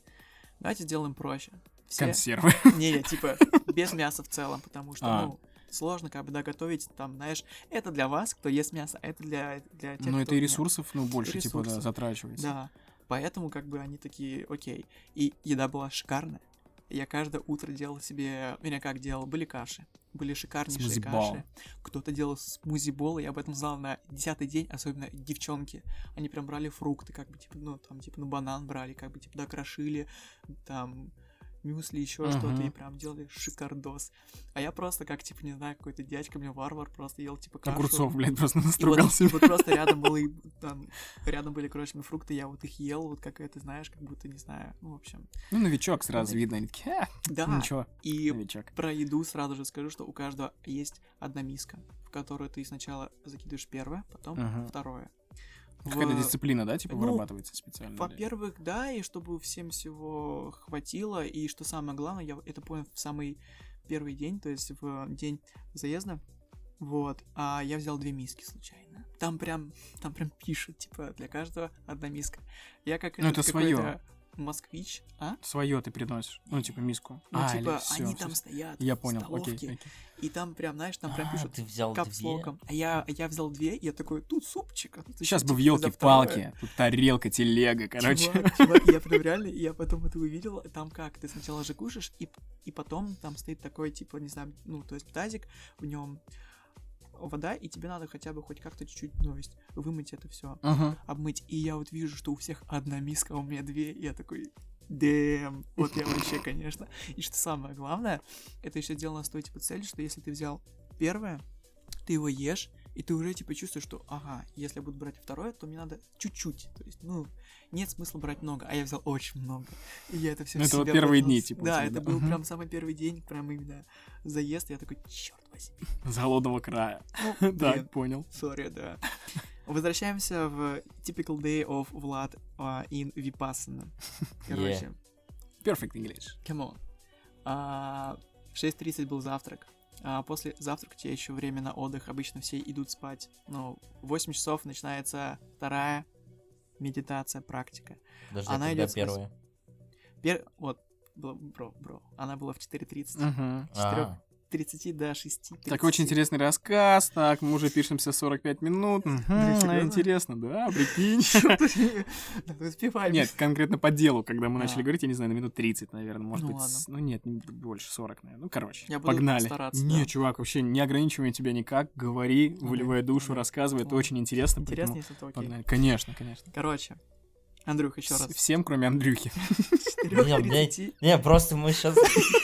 Давайте сделаем проще. Все, Консервы. не, я типа без мяса в целом, потому что, А. ну, сложно как бы, да, готовить, там, знаешь, это для вас, кто ест мясо, а это для, для тех, Ну, это и ресурсов, ну, больше, типа, да, ресурсов. затрачивается. Да, поэтому как бы они такие, окей. И еда была шикарная. Я каждое утро делал себе, меня как делал, были каши, были шикарнейшие Смузи-бол. каши. Кто-то делал смузи-бол, я об этом знал на десятый день, особенно девчонки. Они прям брали фрукты, как бы, типа, ну, там, типа, ну, банан брали, как бы, типа, да, крошили, там, мюсли, еще Мгм. что-то, и прям делали шикардос. А я просто, как, типа, не знаю, какой-то дядька, мне варвар, просто ел, типа, кашу. Огурцов, блядь, просто И вот, настругал и вот просто рядом были, там, рядом были, короче, фрукты, я вот их ел, вот как это, знаешь, как будто, не знаю, ну, в общем. Ну, новичок сразу видно. Они такие, «А, Да, ничего, и новичок. про еду сразу же скажу, что у каждого есть одна миска, в которую ты сначала закидываешь первое, потом Мгм. второе. Какая-то дисциплина, да, типа ну, вырабатывается специально? Во-первых, да, и чтобы всем всего хватило, и что самое главное, я это понял в самый первый день, то есть в день заезда, вот, а я взял две миски случайно. Там прям, там прям пишут, типа, для каждого одна миска. Я как Ну, это своё. Москвич, а? Свое ты приносишь. Ну, типа миску. Ну, А, типа, или всё, они всё, там всё. стоят Я понял, окей, столовке, окей. и там прям, знаешь, там прям А, пишут ты взял две? капслоком. А я, я взял две, и я такой, тут супчик. а тут Сейчас бы в елки-палки, второе». тут тарелка, телега, короче. Чувак, чувак, я прям реально, я потом это увидел, там как, ты сначала же кушаешь, и, и потом там стоит такой, типа, не знаю, ну, то есть тазик, в нем вода, и тебе надо хотя бы хоть как-то чуть-чуть, ну, то есть вымыть это все, Ага. обмыть. И я вот вижу, что у всех одна миска, а у меня две, и я такой, дэм, вот я вообще, конечно. И что самое главное, это еще сделано с той, типа, целью, что если ты взял первое, ты его ешь, и ты уже, типа, чувствуешь, что, ага, если я буду брать второе, то мне надо чуть-чуть, то есть, ну, нет смысла брать много, а я взял очень много. И я это все Ну, это вот первые дни, типа, Да, это да. был прям самый первый день, прям именно заезд, я такой, черт возьми. С голодного края. Ну, Так, понял. Сори, да. Возвращаемся в typical day of Vlad uh, in Vipassana. Короче, Perfect English. come on. А, в 6.30 был завтрак. А после завтрака у тебя еще время на отдых. Обычно все идут спать. Ну, в 8 часов начинается вторая медитация, практика. Подожди, Она идет первая? Пер... Вот, бро, бро, бро. Она была в 4.30. Мгм. С 4 А, 30 до 6. Так, очень интересный рассказ. Так, мы уже пишемся 45 минут. Серьезно? Интересно, да, прикинь. Нет, конкретно по делу, когда мы А. начали говорить, я не знаю, на минут 30, наверное, может Ну быть. Ну нет, не больше 40, наверное. Ну, короче, погнали. стараться, Не, чувак, вообще не ограничиваем тебя никак. Говори, выливай душу, рассказывай. Это очень интересно. Интересно, если это окей. Погнали. Конечно, конечно. Короче, Андрюх, еще раз. Всем, кроме Андрюхи. С Не, блядь, 4.30. Не, просто мы сейчас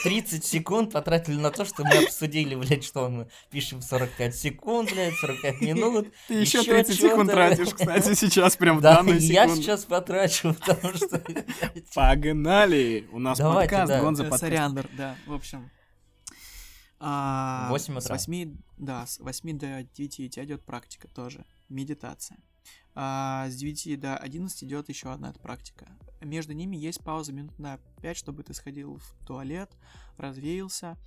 30 секунд потратили на то, что мы обсудили, блядь, что мы пишем 45 секунд, блядь, 45 минут. Ты еще Ещё 30 секунд тратишь, кстати, сейчас, прям в Да, данную и я секунду. сейчас потрачу, потому что... Погнали! У нас подкаст, да. Гонза Э, подкаст. Соряндр, да, в общем. А, Восемь С утра. 8, да, с 8 до 9 у тебя идет практика тоже, медитация. А с 9 до 11 идет еще одна эта практика. Между ними есть пауза минут на 5, чтобы ты сходил в туалет, развеялся.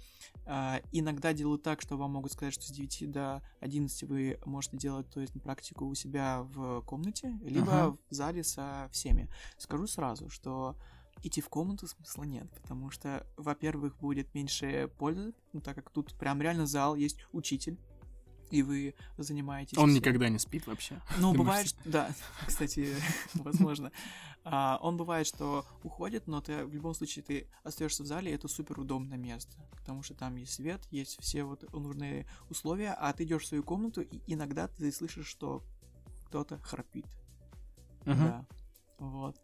А, иногда делают так, что вам могут сказать, что с 9 до 11 вы можете делать то есть, практику у себя в комнате, либо Ага. в зале со всеми. Скажу сразу, что идти в комнату смысла нет, потому что, во-первых, будет меньше пользы, ну, так как тут прям реально зал, есть учитель, и вы занимаетесь... Он всё. никогда не спит вообще. Ну, Ты бывает, что- да, кстати, возможно. А, Он бывает, что уходит, но ты в любом случае ты остаешься в зале, и это супер удобное место, потому что там есть свет, есть все вот нужные условия, а ты идешь в свою комнату, и иногда ты слышишь, что кто-то храпит. Да. Вот.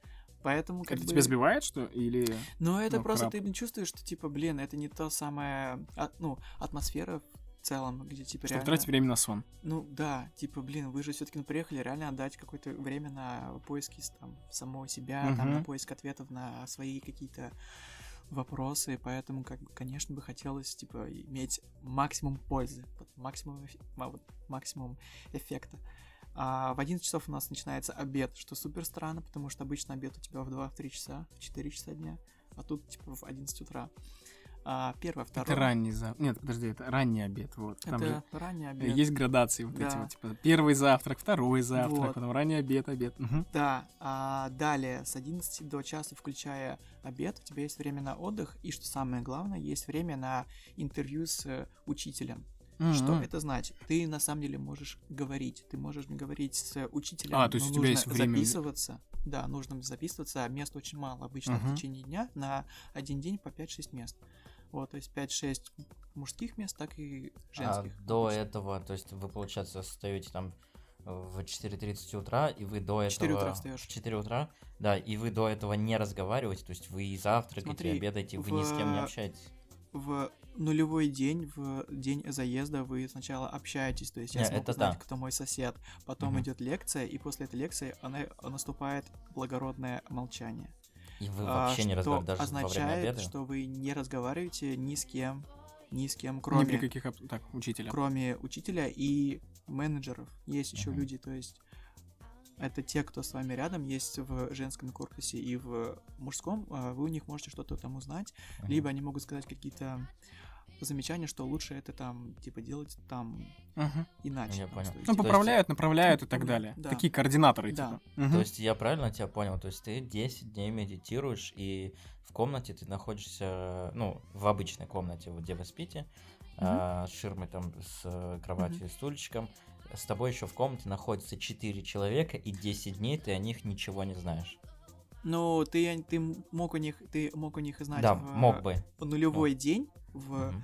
Поэтому как Это бы... тебя сбивает, что? Или... Но это Ну, просто храп. ты чувствуешь, что типа, блин, это не та самая, а- ну, атмосфера в целом, где типа реально... тратить время на сон. Ну да, типа, блин, вы же все-таки приехали реально отдать какое-то время на поиски там самого себя, там на поиск ответов на свои какие-то вопросы, поэтому, как бы, конечно, бы хотелось, типа, иметь максимум пользы, максимум, вот максимум эффекта. А в 11 часов у нас начинается обед, что супер странно, потому что обычно обед у тебя в 2-3 часа, в 4 часа дня, а тут, типа, в 11 утра. А, первое, второе. Это ранний завтрак. Нет, подожди, это ранний обед. Вот. Там Это же ранний обед. есть градации вот эти Да. вот. Типа первый завтрак, второй завтрак, Вот. потом ранний обед, обед. Мгм. Да, а далее с 11 до часа, включая обед, у тебя есть время на отдых, и что самое главное, есть время на интервью с э, учителем. Что Мгм. это значит? Ты на самом деле можешь говорить, ты можешь говорить с учителем. А, то есть у тебя есть время- записываться. Да, нужно записываться, а мест очень мало. Обычно Мгм. в течение дня на один день по 5-6 мест. Вот, то есть 5-6 мужских мест, так и А женских. до обычно. этого, то есть вы, получается, состоите там в 4.30 утра, и вы до этого... 4 утра встаёшь. В 4 утра, да, и вы до этого не разговариваете, то есть вы и завтракаете, Смотри, и обедаете, вы ни с кем не в- общаетесь. В нулевой день, в день заезда вы сначала общаетесь, то есть я Не, смог это узнать, да. кто мой сосед. Потом Мгм. идет лекция, и после этой лекции она, наступает благородное молчание. И вы А, вообще не что разговариваете даже во время означает, обеда. что вы не разговариваете ни с кем, ни с кем, Ни при кроме, каких... об- Так, учителя. кроме учителя и менеджеров. Есть еще люди, то есть это те, кто с вами рядом, есть в женском корпусе и в мужском, а, вы у них можете что-то там узнать, Мгм. либо они могут сказать какие-то замечания, что лучше это там, типа, делать там Мгм. иначе. Я там, понял. что Ну, поправляют, направляют и так далее. да. Такие координаторы, Да. типа. Мгм. То есть я правильно тебя понял? То есть ты 10 дней медитируешь, и в комнате ты находишься, ну, в обычной комнате, вот где вы спите, а, с ширмой там, с кроватью и стульчиком. С тобой еще в комнате находится 4 человека, и 10 дней ты о них ничего не знаешь. Ну, ты, ты мог у них, ты мог у них и знать да, в мог бы. нулевой день, в.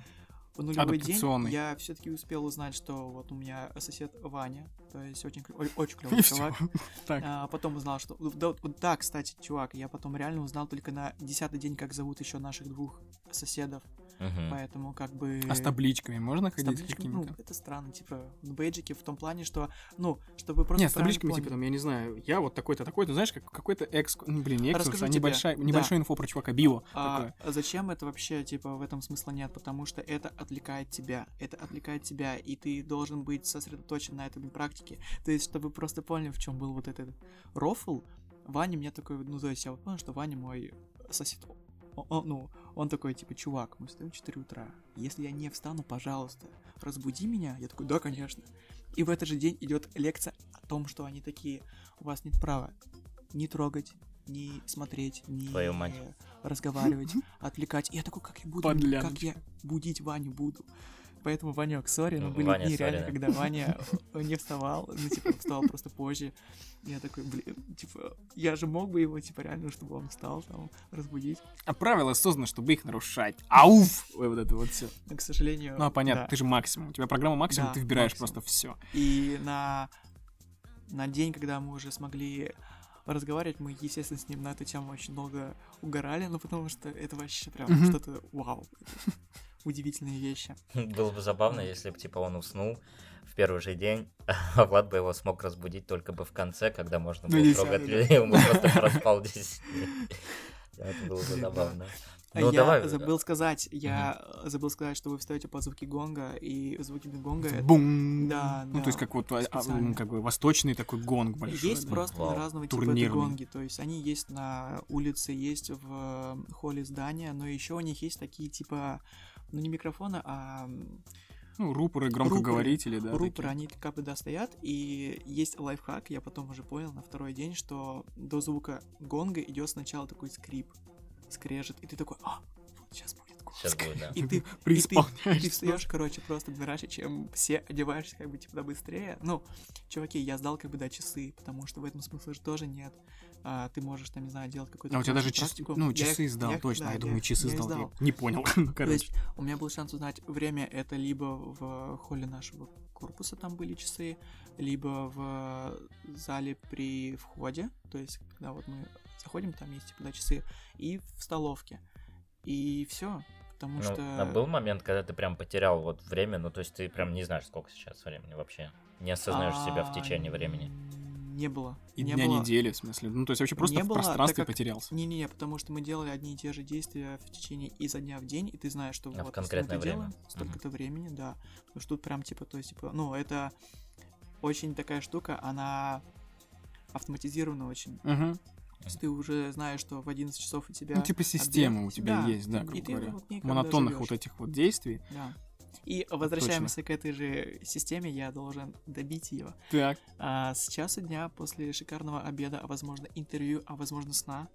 В нулевой день я все-таки успел узнать, что вот у меня сосед Ваня, то есть очень, очень клевый чувак. А, потом узнал, что... Да, вот- да, кстати, чувак, я потом реально узнал только на десятый день, как зовут еще наших двух соседов. Мгм. Поэтому как бы... А с табличками можно с ходить табличками, ну, это странно, типа, на бейджике в том плане, что, ну, чтобы просто Нет, с табличками, типа, поняли. там, я не знаю, я вот такой-то, такой-то, знаешь, как какой-то экс... Ну, блин, не экскурс, Расскажу а тебе. небольшая, Да. небольшое инфо про чувака, био. А такое. зачем это вообще, типа, в этом смысла нет? Потому что это отвлекает тебя. Это отвлекает тебя, и ты должен быть сосредоточен на этой практике. То есть, чтобы вы просто поняли, в чем был вот этот рофл, Ваня мне такой, ну, то есть, я вот понял, что Ваня мой сосед. О- о- ну, он такой, типа, чувак, мы встаем в 4 утра. Если я не встану, пожалуйста, разбуди меня. Я такой, да, конечно. И в этот же день идет лекция о том, что они такие, у вас нет права не трогать, не смотреть, не Твою мать. разговаривать, отвлекать. И я такой, как я буду, как я будить Ваню буду. Поэтому, Ванек, сори, но были Ваня, дни сори, реально, да. когда Ваня э, не вставал, ну, типа, вставал просто позже. Я такой, блин, типа, я же мог бы его, типа, реально, чтобы он встал, там, разбудить. А правила созданы, чтобы их нарушать. Ауф! Ой, вот это вот все. Но, к сожалению... Ну, а понятно, да. ты же максимум. У тебя программа максимум, Да, ты выбираешь максимум. просто все. И на, на день, когда мы уже смогли разговаривать, мы, естественно, с ним на эту тему очень долго угорали, ну, потому что это вообще прям Мгм. что-то вау. Удивительные вещи. Было бы забавно, если бы, типа, он уснул в первый же день, а Влад бы его смог разбудить только бы в конце, когда можно Ну, было десятый, трогать да. людей, он бы просто проспал 10 дней. Да, Это было бы да. забавно. А Ну, я давай. забыл сказать, я э, забыл сказать, что вы встаете под звуки гонга, и звуки гонга это- Бум! Да, Ну, да, то есть, как вот, а, а, ну, как бы восточный такой гонг большой. Есть да. просто Вау. разного типа Турнирный. эти гонги, то есть они есть на улице, есть в холле здания, но еще у них есть такие типа, ну не микрофоны, а Ну, рупоры, громкоговорители, да. рупоры, такие. они как бы да стоят, и есть лайфхак, я потом уже понял на второй день, что до звука гонга идет сначала такой скрип, скрежет, и ты такой, а, вот сейчас будет. Сейчас будет, да. И ты, Преисполняешься. ты встаешь, короче, просто раньше, чем все одеваешься как бы типа быстрее. Ну, чуваки, я сдал как бы да часы, потому что в этом смысла же тоже нет. А, ты можешь там, не знаю, делать какой-то А у тебя даже классную часы, ну, Я часы их- сдал, я точно. да, я думаю, часы я сдал. сдал. Я Не понял. Ну, То короче. есть у меня был шанс узнать время, это либо в холле нашего корпуса там были часы, либо в зале при входе, то есть когда вот мы заходим, там есть типа да, часы, и в столовке. И все, потому Ну, что... а был момент, когда ты прям потерял вот время, ну, то есть ты прям не знаешь, сколько сейчас времени вообще. Не осознаешь себя в А, течение времени. Не было. И не дня было. недели, в смысле. Ну, то есть вообще просто Не в было, пространстве так как- потерялся. Не-не-не, потому что мы делали одни и те же действия в течение изо дня в день, и ты знаешь, что А в вот мы конкретное это время. делаем, столько-то времени, да. Потому что тут прям типа, то есть, типа, ну, это очень такая штука, она автоматизирована очень. Мгм. То есть ты уже знаешь, что в 11 часов у тебя... Ну, типа система у тебя Да, есть, да, и грубо ты говоря. вот Монотонных живёшь. вот этих вот действий. Да. И возвращаемся к этой же системе, я должен добить ее. Так. А с часу дня после шикарного обеда, а возможно интервью, а возможно сна,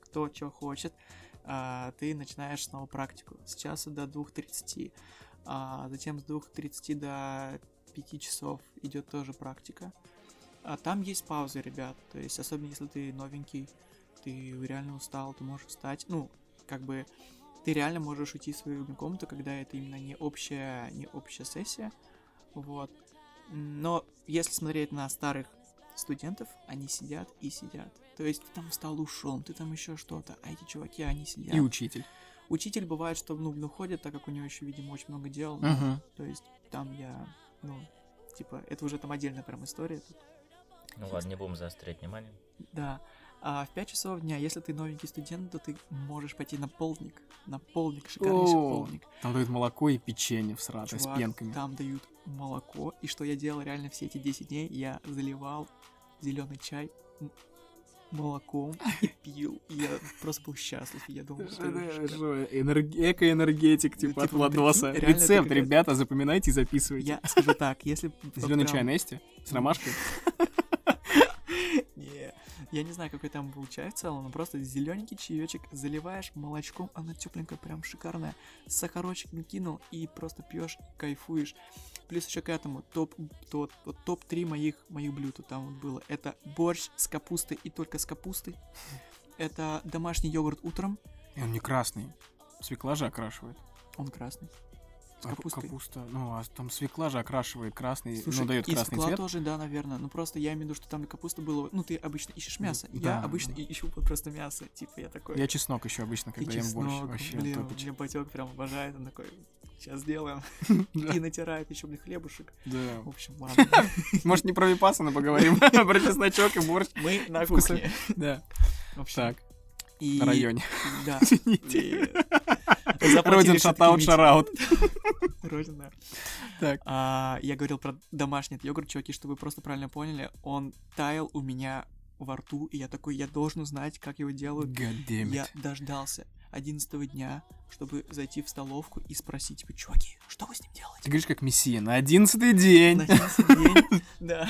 кто что хочет, а, ты начинаешь снова практику. С часу до 2.30, а затем с 2.30 до 5 часов идет тоже практика. А там есть паузы, ребят, то есть особенно если ты новенький, ты реально устал, ты можешь встать, ну, как бы ты реально можешь уйти в свою комнату, когда это именно не общая, не общая сессия, вот. Но если смотреть на старых студентов, они сидят и сидят. То есть ты там встал, ушел, ты там еще что-то, а эти чуваки, они сидят. И учитель. Учитель бывает, что ну, ну, ходит, так как у него еще, видимо, очень много дел. Мгм. То есть там я, ну, типа, это уже там отдельная прям история. Тут Ну ладно, не будем заострять внимание. Да. А в 5 часов дня, если ты новенький студент, то ты можешь пойти на полдник. На полдник, шикарнейший О, полдник. Там дают молоко и печенье в сратой с пенками. там дают молоко. И что я делал реально все эти 10 дней? Я заливал зеленый чай молоком и пил. И я просто был счастлив. И я думал, что это шикарно. Эко-энергетик, типа, от типа, Владоса. реально это Рецепт, ребята, запоминайте и записывайте. Я скажу так, если... Зеленый чай Нести с ромашкой. Я не знаю, какой там был чай в целом, но просто зелененький чаечек заливаешь молочком, она тепленькая, прям шикарная. Сахарочек накинул и просто пьешь, кайфуешь. Плюс еще к этому топ, тот, вот топ-3 моих, моих блюд там вот было. Это борщ с капустой и только с капустой. Это домашний йогурт утром, И он не красный. Свекла же окрашивает. он красный. С капустой. Капуста. Ну, а там свекла же окрашивает красный, Слушай, ну, дает и красный цвет. тоже, да, наверное. Ну просто я имею в виду, что там и капуста была. Ну, ты обычно ищешь мясо. да, я обычно да. и- ищу просто мясо. Типа я такой. Я чеснок еще обычно, И когда ем борщ. чеснок, Вообще блин, топич. мне батек прям обожает, он такой, сейчас сделаем. И натирает еще, блин, хлебушек. Да. В общем, ладно. Может, не про випасана поговорим, про чесночок и борщ. Мы на кухне. Да. В общем, Так, и... на районе. Да. Извините. Родин шатаут, шараут. Родин, да. Так. А, Я говорил про домашний йогурт, чуваки, чтобы вы просто правильно поняли. Он таял у меня во рту, и я такой, я должен узнать, как его делают. Я дождался 11 дня, чтобы зайти в столовку и спросить, типа, чуваки, что вы с ним делаете? Ты говоришь, как мессия. На одиннадцатый день. На 11 день, да.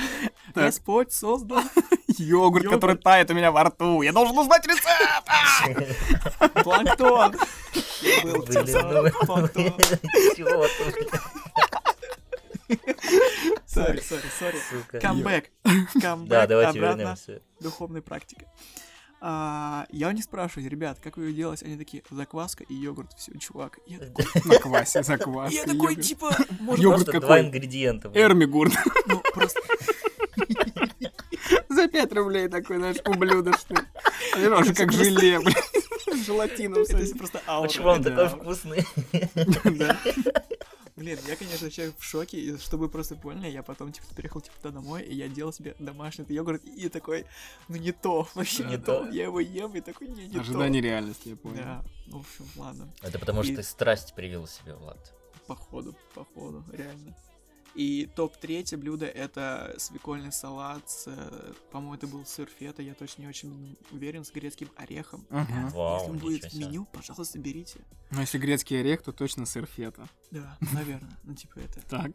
Господь создал Йогурт, Йогурт. который тает у меня во рту. Я должен узнать рецепт. А! планктон. Ну, планктон. чего Sorry, sorry, sorry. Come back. Да, давайте вернемся. Духовной практика. А, я у них спрашиваю, ребят, как вы ее делаете? Они такие, закваска и йогурт, все, чувак. Я такой, На квасе, заквас. я такой, типа, может, Йогурт какой? два ингредиента. Эрмигурт. ну, просто За 5 рублей такой, знаешь, ублюдочный. А уже как желе. С Желатином. кстати. просто аура. Почему он Да. такой вкусный? Да. Блин, я, конечно, человек в шоке, и чтобы вы просто поняли, я потом, типа, приехал, типа, туда домой, и я делал себе домашний этот йогурт, и такой, ну, не то, вообще Не не то. то. Я его ем, и такой, не, не Ожидание реальности, я то. понял. Да, ну, в общем, ладно. Это потому что И- ты страсть привил себе, Влад. Походу, походу, реально. И топ-третье блюдо это свекольный салат с, э, по-моему, это был сыр фета, я точно не очень уверен, с грецким орехом. Мгм. Вау, Если он будет в меню, пожалуйста, берите. Ну, если грецкий орех, то точно сыр фета. Да, наверное. Ну, типа это Так.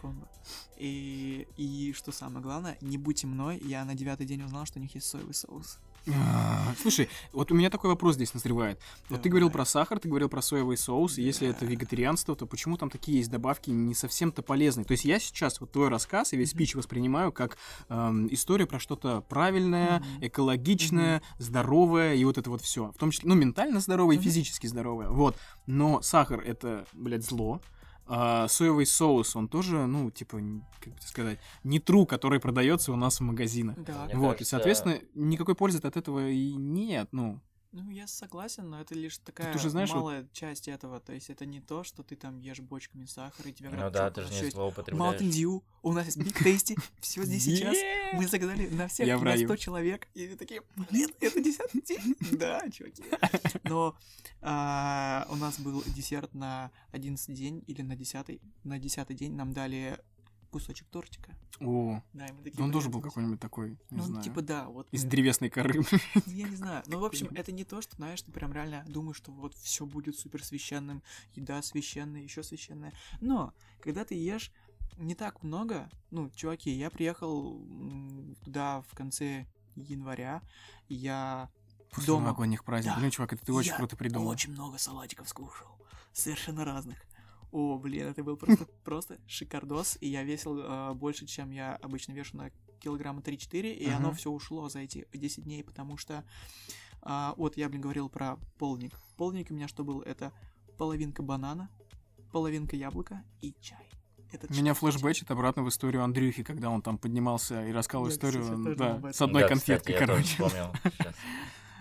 комбо. И, и что самое главное, не будьте мной, я на девятый день узнал, что у них есть соевый соус. А, Слушай, вот у меня такой вопрос здесь назревает. Вот ты говорил про сахар, ты говорил про соевый соус, если это вегетарианство, то почему там такие есть добавки не совсем-то полезные? То есть я сейчас вот твой рассказ и весь спич воспринимаю как эм, историю про что-то правильное, экологичное, здоровое и вот это вот все. В том числе, ну, ментально здоровое и физически здоровое. Вот. Но сахар это, блядь, зло. А соевый соус, он тоже, ну, типа, как бы сказать, не тру, который продается у нас в магазинах. Да, Мне вот, и, кажется- соответственно, никакой пользы от этого и нет, ну. Ну я согласен, но это лишь такая уже знаешь, вот- малая часть этого. То есть это не то, что ты там ешь бочками сахара, и тебе Ну да, «Чё, ты же не злоупотребляешь. Mountain Dew, у нас есть Big Tasty, все здесь сейчас. Мы загадали на всех на раю. 100 человек, и такие, блин, это десятый день. Да, чуваки. Но а, у нас был десерт на 11 день или на 10 на 10 день нам дали кусочек тортика. О, Да, и мы такие, он блин, тоже был какой-нибудь такой, не Ну, знаю, типа, да, вот. из древесной коры. ну, Я не знаю. Ну, в общем, это не то, что, знаешь, ты прям реально думаешь, что вот все будет супер священным, еда священная, еще священная. Но, когда ты ешь не так много, ну, чуваки, я приехал туда в конце января, я После дома новогодних праздников. Да. Блин, чувак, это ты очень Я круто придумал. очень много салатиков скушал. Совершенно разных. О, блин, это был просто, просто шикардос, и я весил э, больше, чем я обычно вешу на килограмма 3-4, и оно Мгм. все ушло за эти 10 дней, потому что а, вот я, блин, говорил про полдник. Полдник у меня что был? Это половинка банана, половинка яблока и чай. этот Меня флешбэчит обратно в историю Андрюхи, когда он там поднимался и рассказывал Я, кстати, историю, тоже да, с одной Да, конфеткой, кстати, я тоже короче. вспомнил сейчас.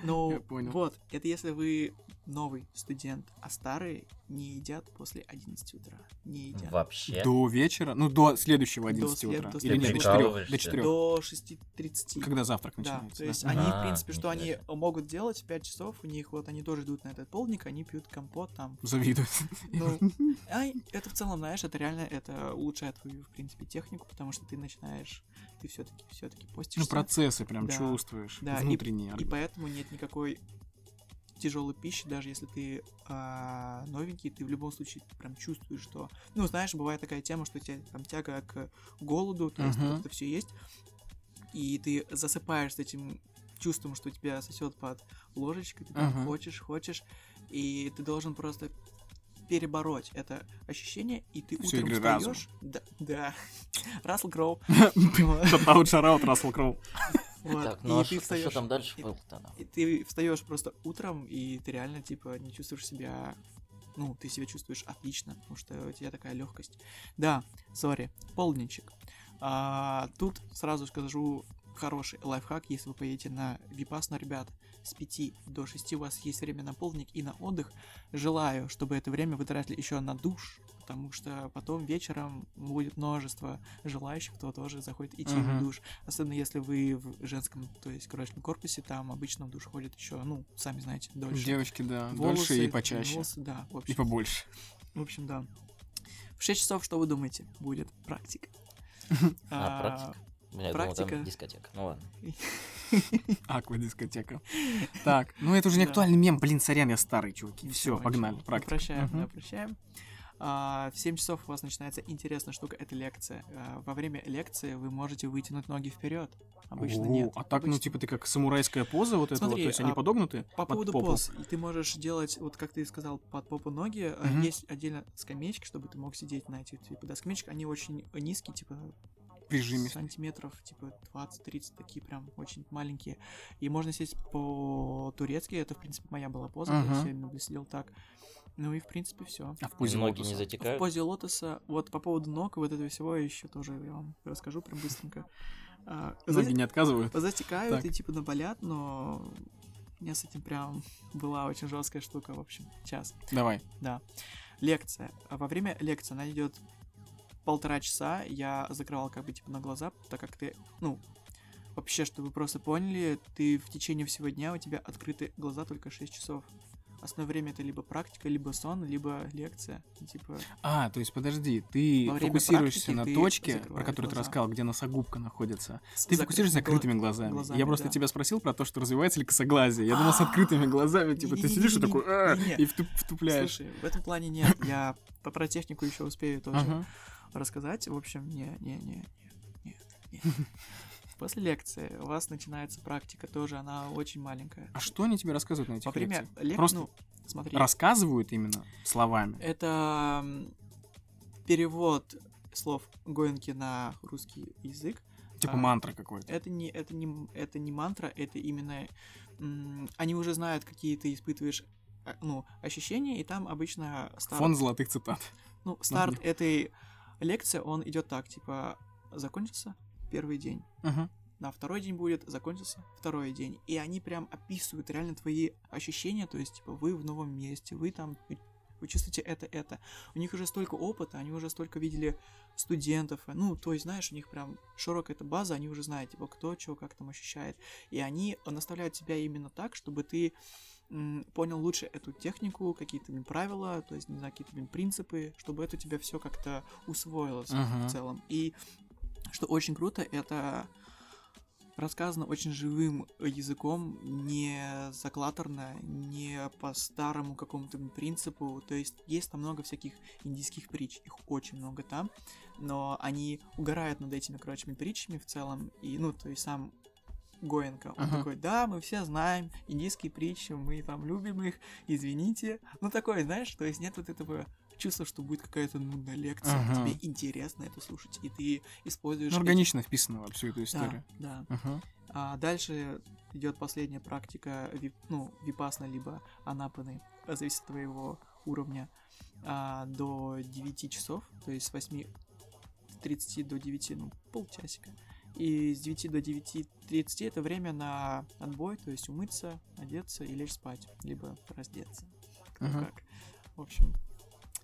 Ну, вот, это если вы новый студент, а старые не едят после 11 утра. Не едят. Вообще. До вечера, ну, до следующего До 11 след- утра. до Или нет, до следующего. 4, до Прикалываешься? 4. До 6.30. Когда завтрак Да, начинается. то есть да. они, А, в принципе, что они могут делать в 5 часов, у них вот они тоже идут на этот полдник, они пьют компот там. Завидуют. Ну, а это в целом, знаешь, это реально, это улучшает твою, в принципе, технику, потому что ты начинаешь, ты все-таки, все-таки постишься. Ну, процессы прям Да. чувствуешь. Да, и- внутренние. И поэтому нет никакой тяжелой пищи, даже если ты а, новенький, ты в любом случае прям чувствуешь, что... Ну, знаешь, бывает такая тема, что у тебя там тяга к голоду, то есть вот это все есть, и ты засыпаешь с этим чувством, что тебя сосет под ложечкой, ты там Ага. хочешь, хочешь, и ты должен просто перебороть это ощущение, и ты Всё утром встаешь... Да, да. Рассел Кроу. Шатаут, шараут, Рассел Кроу. Вот, Так, ну а и ты что встаешь там дальше было-то? и ты встаешь просто утром, и ты реально, типа, не чувствуешь себя... Ну, ты себя чувствуешь отлично, потому что у тебя такая легкость. Да, сори, полдничек. А, тут сразу скажу хороший лайфхак, если вы поедете на Випасну, ребят, с 5 до 6 у вас есть время на полдник и на отдых. Желаю, чтобы это время вы тратили еще на душ, потому что потом вечером будет множество желающих, кто тоже захочет идти Мгм. в душ. Особенно если вы в женском, то есть короче, корпусе, там обычно в душ ходят еще, ну, сами знаете, дольше. Девочки, да, Волосы, дольше и почаще. волосы, да, в И общем, побольше. в общем, да. В 6 часов, что вы думаете, будет практика? А, практика? Я думал, практика. там дискотека. Ну ладно. Аквадискотека. Так, ну это уже не актуальный мем, блин, сорян, я старый, чуваки. Все, погнали, практика. Прощаем, да, прощаем. А, в 7 часов у вас начинается интересная штука, это лекция. А, во время лекции вы можете вытянуть ноги вперед. Обычно О, нет. А так, ну, типа, ты как самурайская поза вот эта вот, Смотри, то есть они а подогнуты По под поводу попу? поз, ты можешь делать, вот как ты сказал, под попу ноги, есть отдельно скамеечки, чтобы ты мог сидеть на этих, типа, да, скамеечек, они очень низкие, типа, Прижимистый. сантиметров, типа 20-30, такие прям очень маленькие. И можно сесть по-турецки, это, в принципе, моя была поза, Ага. я именно сидел так. Ну и, в принципе, все. А в позе Ноги лотоса? не В затекают? позе лотоса, вот по поводу ног, вот этого всего еще тоже я вам расскажу прям быстренько. А, Ноги за- не отказывают? Затекают Так. и типа наболят, но у меня с этим прям была очень жесткая штука, в общем, час. Давай. Да. Лекция. А Во время лекции она идет полтора часа. Я закрывал как бы типа на глаза, так как ты, ну, вообще, чтобы вы просто поняли, ты в течение всего дня у тебя открыты глаза только 6 часов. Основное время это либо практика, либо сон, либо лекция. Типа, А, то есть подожди, ты фокусируешься на ты точке, про которую ты глаза. рассказал, где носогубка находится. с Ты фокусируешься закрытыми глазами. глазами, Я просто да. тебя спросил про то, что развивается ли косоглазие. Я думал, с открытыми глазами, типа, ты сидишь и такой, и втуп- втупляешь. Слушай, в этом плане нет. Я по- про технику еще успею тоже. Рассказать. В общем, не, не, не, не, не, не. После лекции у вас начинается практика, тоже она очень маленькая. А что они тебе рассказывают на этих Во время лекциях? лекции, Просто ну, смотри, Рассказывают именно словами. это перевод слов Гоенки на русский язык. Типа а, мантра какой-то. Это не, это не, это не мантра, это именно... они уже знают, какие ты испытываешь а, ну, ощущения, и там обычно старт, Фон золотых цитат. ну, старт этой лекции, он идет так, типа, закончился первый день, Ага. на второй день будет, закончился второй день. И они прям описывают реально твои ощущения, то есть, типа, вы в новом месте, вы там, вы чувствуете это, это. У них уже столько опыта, они уже столько видели студентов, ну, то есть, знаешь, у них прям широкая эта база, они уже знают, типа, кто что, как там ощущает. И они наставляют тебя именно так, чтобы ты понял лучше эту технику, какие-то правила, то есть, не знаю, какие-то принципы, чтобы это у тебя все как-то усвоилось Ага. в целом. И что очень круто, это рассказано очень живым языком, не заклаторно, не по старому какому-то принципу. То есть есть там много всяких индийских притч, их очень много там, но они угорают над этими, короче, притчами в целом. И, ну, то есть сам Гоенко, он Ага. такой, да, мы все знаем индийские притчи, мы там любим их, извините. Ну, такое, знаешь, то есть нет вот этого чувства, что будет какая-то нудная лекция, Ага. тебе интересно это слушать, и ты используешь... Ну, эти- органично вписано во всю эту Да, историю. да. Ага. А дальше идет последняя практика, вип- ну, випасна, либо анапаны, зависит от твоего уровня, а, до 9 часов, то есть с 8 9.30 до 9, ну, полчасика. И с 9 до 9.30 это время на отбой, то есть умыться, одеться и лечь спать, либо раздеться. Кто Ага. как. В общем,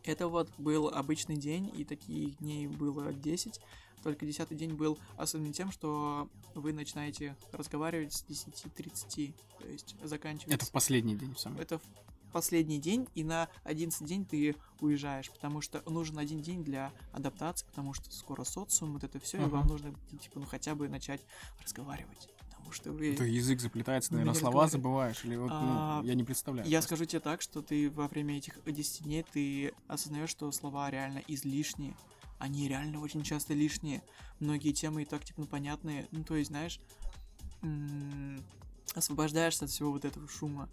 это вот был обычный день, и таких дней было 10. Только десятый день был особенным тем, что вы начинаете разговаривать с 10.30, то есть заканчивается... Это в последний день самый. Это в последний день, и на 11 день ты уезжаешь, потому что нужен один день для адаптации, потому что скоро социум, вот это все, и Ага. вам нужно, типа, ну, хотя бы начать разговаривать. Потому что вы... Это язык заплетается, Ну, наверное, слова забываешь, или вот, ну, А, я не представляю. Я просто. скажу тебе так, что ты во время этих 10 дней ты осознаешь, что слова реально излишние. Они реально очень часто лишние. Многие темы и так, типа, ну, понятные. Ну, то есть, знаешь, освобождаешься от всего вот этого шума.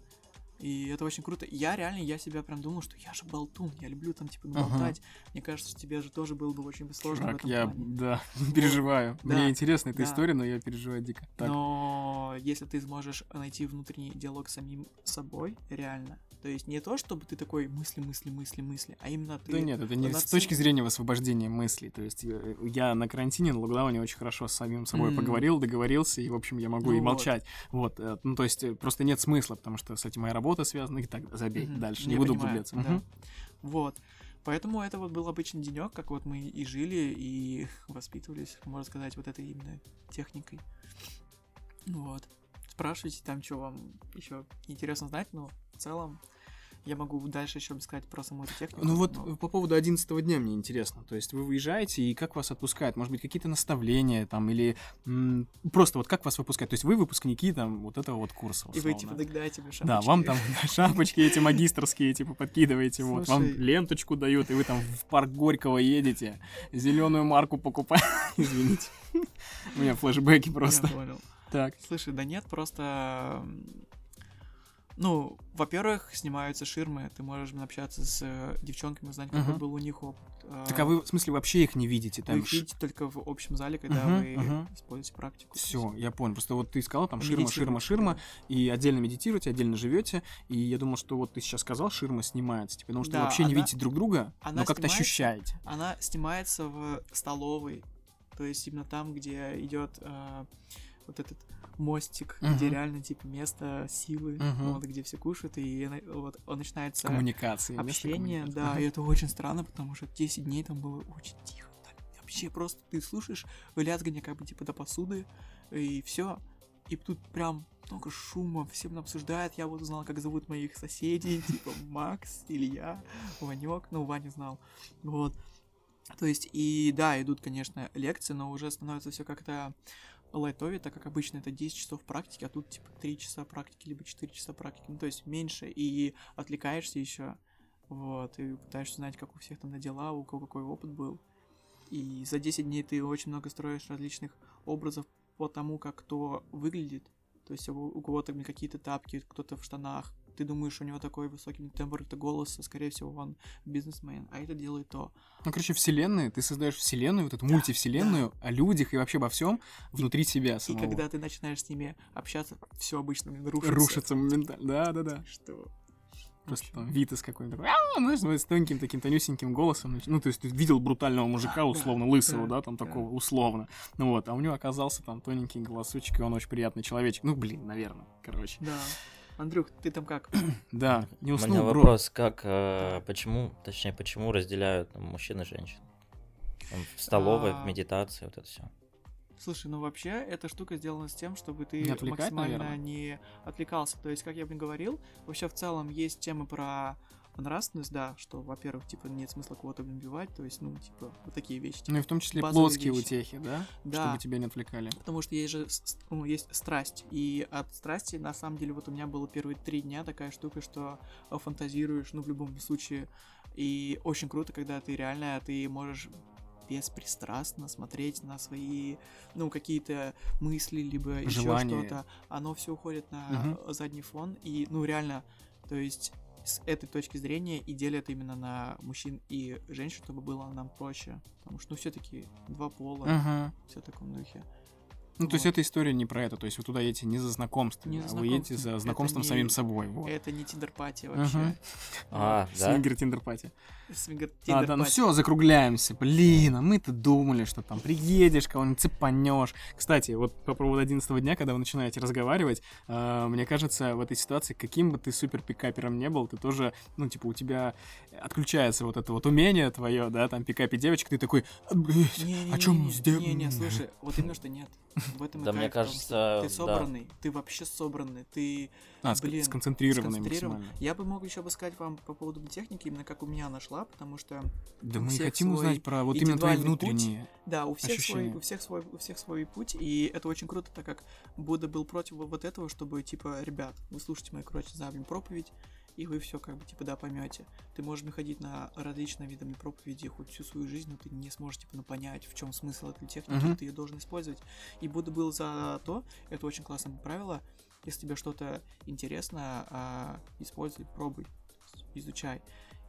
И это очень круто. Я реально, я себя прям думал, что я же болтун, я люблю там, типа, Ага. болтать. Мне кажется, что тебе же тоже было бы очень сложно в Чувак, этом я, плане. да, переживаю. да, Мне интересна эта да. история, но я переживаю дико. Так, Но если ты сможешь найти внутренний диалог с самим собой, реально, то есть не то, чтобы ты такой мысли, мысли, мысли, мысли, а именно ты... да нет, это не с точки зрения освобождения мыслей. То есть э, я на карантине, на локдауне очень хорошо с самим собой М. поговорил, договорился, и, в общем, я могу Ну и молчать. Вот, э, ну, то есть э, просто нет смысла, потому что с этим моя работа связана, и так, забей, Мгм. дальше, Я не буду понимаю, углубляться. да. Мгм. Вот. Поэтому это вот был обычный денек, как вот мы и жили, и воспитывались, можно сказать, вот этой именно техникой. Вот. Спрашивайте там, что вам еще интересно знать, но в целом я могу дальше еще сказать про саму эту технику. Ну вот но- по поводу 11 дня мне интересно. То есть вы выезжаете, и как вас отпускают? Может быть, какие-то наставления там, или м, просто вот как вас выпускают? То есть вы выпускники там вот этого вот курса, И вы условно. типа тогда тебе Да, вам там шапочки эти магистрские, типа, подкидываете, вот, вам ленточку дают, и вы там в парк Горького едете, зеленую марку покупаете. Извините. У меня флешбеки просто. Я понял. Так. Слушай, да нет, просто... Ну, во-первых, снимаются ширмы, ты можешь общаться с э, девчонками, узнать, какой Мгм. был у них опыт. Так а вы, в смысле, вообще их не видите? Вы Там их видите только в общем зале, когда Мгм, вы мгм. используете практику. Все, я понял. Просто вот ты сказал, там ширма, ширма, ширма, да. и отдельно медитируете, отдельно живете. И я думал, что вот ты сейчас сказал, ширма снимается, типа, потому что вы Да, вообще не она- видите друг друга, она но как-то ощущаете. Она снимается в столовой, то есть именно там, где идет э, вот этот мостик, где Мгм. реально типа место силы, Мгм. вот где все кушают, и вот он начинается Коммуникации. общение, коммуникации. да, и это очень странно, потому что 10 дней там было очень тихо. Так, вообще просто ты слушаешь лязгание как бы типа до посуды, и все. И тут прям много шума, все обсуждают. Я вот узнал, как зовут моих соседей, типа Макс, Илья, Ванек, ну, Ваня знал. Вот. То есть, и да, идут, конечно, лекции, но уже становится все как-то лайтовее, так как обычно это 10 часов практики, а тут типа 3 часа практики, либо 4 часа практики. Ну, то есть меньше, и отвлекаешься еще. Вот, и пытаешься узнать, как у всех там на дела, у кого какой опыт был. И за 10 дней ты очень много строишь различных образов по тому, как кто выглядит. То есть у, кого-то какие-то тапки, кто-то в штанах. Ты думаешь, у него такой высокий тембр это голоса, скорее всего, он бизнесмен, а это делает то. Ну, короче, вселенные, ты создаешь вселенную, вот эту мультивселенную о людях и вообще обо всем внутри себя И самого. когда ты начинаешь с ними общаться, все обычно рушится. Рушится моментально. Да, да, да. Что? Просто там Витас какой-нибудь такой, «Ау!» знаешь, ну, с тоненьким таким тонюсеньким голосом. Ну, то есть ты видел брутального мужика, Да, условно, лысого, да, да, там да. такого, условно. Ну вот, а у него оказался там тоненький голосочек, и он очень приятный человечек. Ну, блин, наверное, короче. Да. Андрюх, ты там как? Да, не У уснул, меня бро. вопрос, как, э, почему, точнее, почему разделяют там, мужчин и женщин? Там, в столовой, А. в медитации, вот это все. Слушай, ну вообще эта штука сделана с тем, чтобы ты Не максимально наверное. не отвлекался. То есть, как я бы говорил, вообще в целом есть темы про нравственность, да, что, во-первых, типа, нет смысла кого-то убивать, то есть, ну, типа, вот такие вещи. Ну и в том числе плотские вещи. утехи, да? Да. Чтобы тебя не отвлекали. Потому что есть же ну, есть страсть. И от страсти, на самом деле, вот у меня было первые три дня такая штука, что фантазируешь, ну, в любом случае. И очень круто, когда ты реально, ты можешь беспристрастно смотреть на свои, ну, какие-то мысли, либо еще Желания. что-то. Оно все уходит на э, задний фон. И, ну, реально, то есть с этой точки зрения и делят именно на мужчин и женщин, чтобы было нам проще. Потому что, ну, все-таки два пола, Ага. все в таком духе. Ну, то есть Вот. эта история не про это. То есть вы туда едете не за знакомством, Не за а вы едете знакомством. за Это знакомством с не- самим собой. Вот. Это не Tinder-party вообще. Мгм. А, да? Свингер Tinder-party. Свингер- А, да, ну Tinder-party. все, закругляемся. Блин, а мы-то думали, что там приедешь, кого-нибудь цепанешь. Кстати, вот по поводу 11 дня, когда вы начинаете разговаривать, э, мне кажется, в этой ситуации, каким бы ты супер пикапером не был, ты тоже, ну, типа, у тебя отключается вот это вот умение твое, да, там, пикапе девочек, ты такой, «А, блядь, Не-не-не-не, о чем сделать? Не-не, слушай, вот именно что нет. В этом Да, мне кажется, ты собранный, ты вообще собранный, ты А, блин, сконцентрированный сконцентрирован. максимально. Я бы мог еще бы сказать вам по поводу техники, именно как у меня она шла, потому что, Да мы хотим свой узнать про вот именно твои путь. внутренние. да, у всех, свой, Ощущения. у, всех свой, у всех свой путь, и это очень круто, так как Будда был против вот этого, чтобы, типа, ребят, вы слушайте мою, короче, за проповедь, и вы все как бы, типа, да, поймете. Ты можешь находить на различные видами проповеди хоть всю свою жизнь, но ты не сможешь, типа, ну, понять, в чем смысл этой техники, Мгм. ты ее должен использовать. И Будда был за то, это очень классное правило, если тебе что-то интересно, а, используй, пробуй, изучай.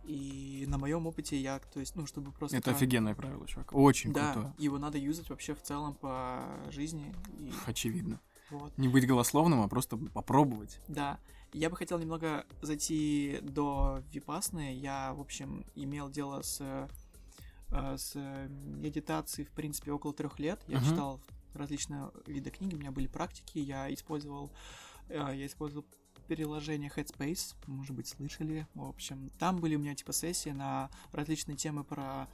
И на моем опыте я, то есть, ну, чтобы просто... Это офигенное правило, чувак. Очень да, крутое. его надо юзать вообще в целом по жизни. И Очевидно. вот, Не быть голословным, а просто попробовать. да. Я бы хотел немного зайти до Випасны. Я, в общем, имел дело с, э, с медитацией, в принципе, около трех лет. Я Мгм. читал различные виды книги, у меня были практики, я использовал, э, я использовал приложение Headspace, может быть, слышали. В общем, там были у меня типа сессии на различные темы про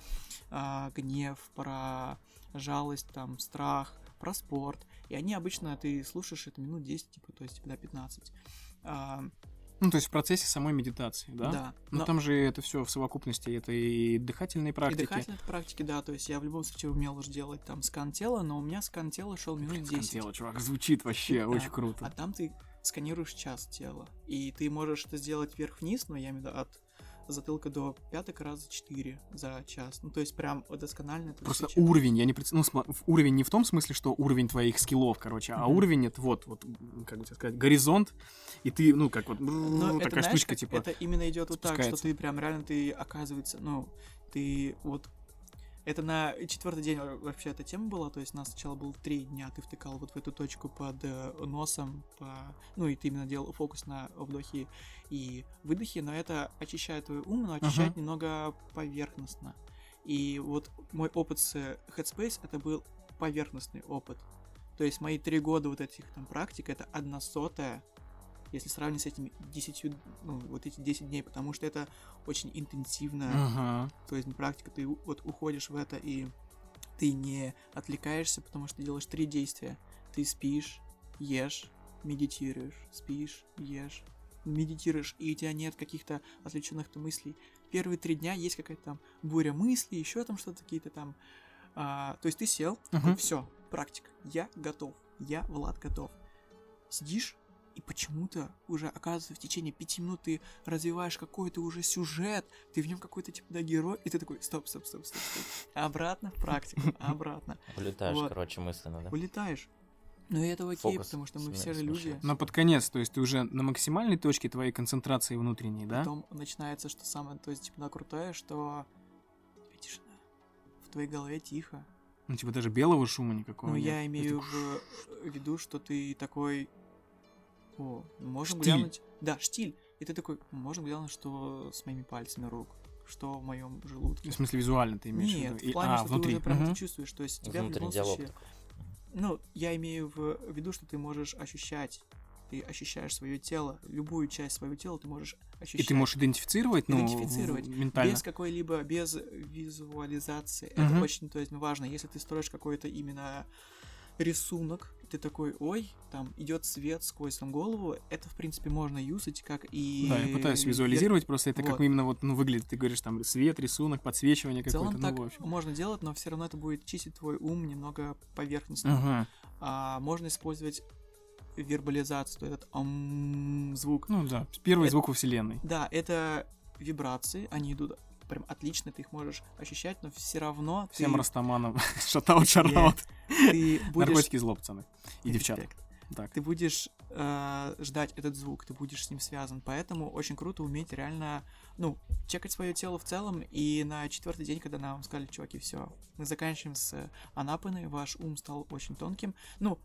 а, гнев, про жалость, там, страх, про спорт. И они обычно, ты слушаешь это минут 10, типа, то есть, да, 15. А, Ну, то есть в процессе самой медитации, да? да. Ну, Но- там же это все в совокупности, это и дыхательные и практики. дыхательные практики, да, то есть я в любом случае умел уже делать там скан тела, но у меня скан тела шел минут Блин, 10. тело, чувак, звучит вообще Да. очень А круто. там ты сканируешь час тела. И ты можешь это сделать вверх-вниз, но я имею в виду от затылка до пяток раза 4 за час. Ну, то есть прям досконально это Просто читать. уровень, я не пред... ну, в- уровень не в том смысле, что уровень твоих скиллов, короче, а Мгм. уровень это вот, вот, как бы тебе сказать, горизонт, и ты, ну, как вот, Но ну, это, такая знаешь, штучка, как- типа, Это именно идет вот так, что ты прям реально ты оказывается, ну, ты вот это на четвертый день во- вообще эта тема была, то есть у нас сначала было три дня, ты втыкал вот в эту точку под э, носом, по... ну и ты именно делал фокус на вдохе и выдохе, но это очищает твой ум, но очищает немного поверхностно. И вот мой опыт с э, Headspace это был поверхностный опыт. То есть мои три года вот этих там практик это одна сотая если сравнить с этими 10, ну, вот эти 10 дней, потому что это очень интенсивно, Ага. то есть практика, ты вот уходишь в это, и ты не отвлекаешься, потому что ты делаешь три действия. Ты спишь, ешь, медитируешь, спишь, ешь, медитируешь, и у тебя нет каких-то отвлеченных мыслей. Первые три дня есть какая-то там буря мыслей, еще там что-то какие-то там. А, то есть ты сел, Мгм. все, практика, я готов, я, Влад, готов. Сидишь, и почему-то уже, оказывается, в течение пяти минут ты развиваешь какой-то уже сюжет, ты в нем какой-то, типа, да, герой, и ты такой, стоп, стоп, стоп, стоп, стоп. Обратно в практику, обратно. Улетаешь, Вот. короче, мысленно, да? Улетаешь. Ну и это окей, Фокус потому что мы все же люди. Но под конец, то есть ты уже на максимальной точке твоей концентрации внутренней, да? Потом начинается, что самое, то есть, типа, да, крутое, что тебе тишина. В твоей голове тихо. Ну, типа даже белого шума никакого Ну, нет. я имею в виду, что ты такой... О, можем Штиль. глянуть... Да, штиль. И ты такой, можем глянуть, что с моими пальцами рук, что в моем желудке. В смысле, визуально ты имеешь в Нет, виду? И- в плане, а, что внутри. ты уже прям Мгм. ты чувствуешь, то есть тебя в Внутренний любом диалог случае... такой. Ну, я имею в виду, что ты можешь ощущать. Ты ощущаешь свое тело, любую часть своего тела ты можешь И ощущать. ты можешь идентифицировать, ну, Идентифицировать. в- ментально. Без какой-либо, без визуализации. Мгм. Это очень, то есть, важно. Если ты строишь какой-то именно рисунок, ты такой, ой, там идет свет сквозь там голову, это, в принципе, можно юзать, как и... Да, я пытаюсь визуализировать, просто это как Вот. именно вот, ну, выглядит, ты говоришь, там, свет, рисунок, подсвечивание какое-то, так ну, в общем. можно делать, но все равно это будет чистить твой ум немного поверхностно. Ага. А можно использовать вербализацию, то этот ам, звук. Ну да, первый Это- звук во вселенной. Да, это вибрации, они идут прям отлично, ты их можешь ощущать, но все равно ты, Всем растаманам. Шатаут, шараут. ты будешь... Наркотики зло, пацаны. И девчата. Так. Ты будешь э, ждать этот звук, ты будешь с ним связан. Поэтому очень круто уметь реально, ну, чекать свое тело в целом. И на четвертый день, когда нам сказали, чуваки, все, мы заканчиваем с Анапаны, ваш ум стал очень тонким. Ну,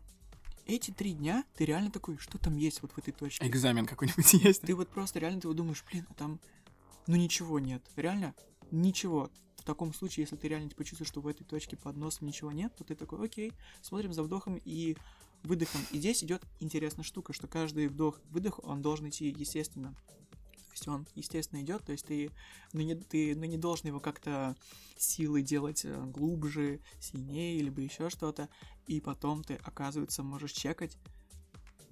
эти три дня ты реально такой, что там есть вот в этой точке? Экзамен какой-нибудь есть? Ты вот просто реально ты вот думаешь, блин, а там, ну ничего нет. Реально ничего. В таком случае, если ты реально типа чувствуешь, что в этой точке под носом ничего нет, то ты такой, окей, смотрим за вдохом и выдохом. И здесь идет интересная штука, что каждый вдох-выдох, он должен идти естественно. То есть он, естественно, идет, то есть ты, ну, не, ты ну, не должен его как-то силой делать э, глубже, сильнее, либо еще что-то. И потом ты, оказывается, можешь чекать.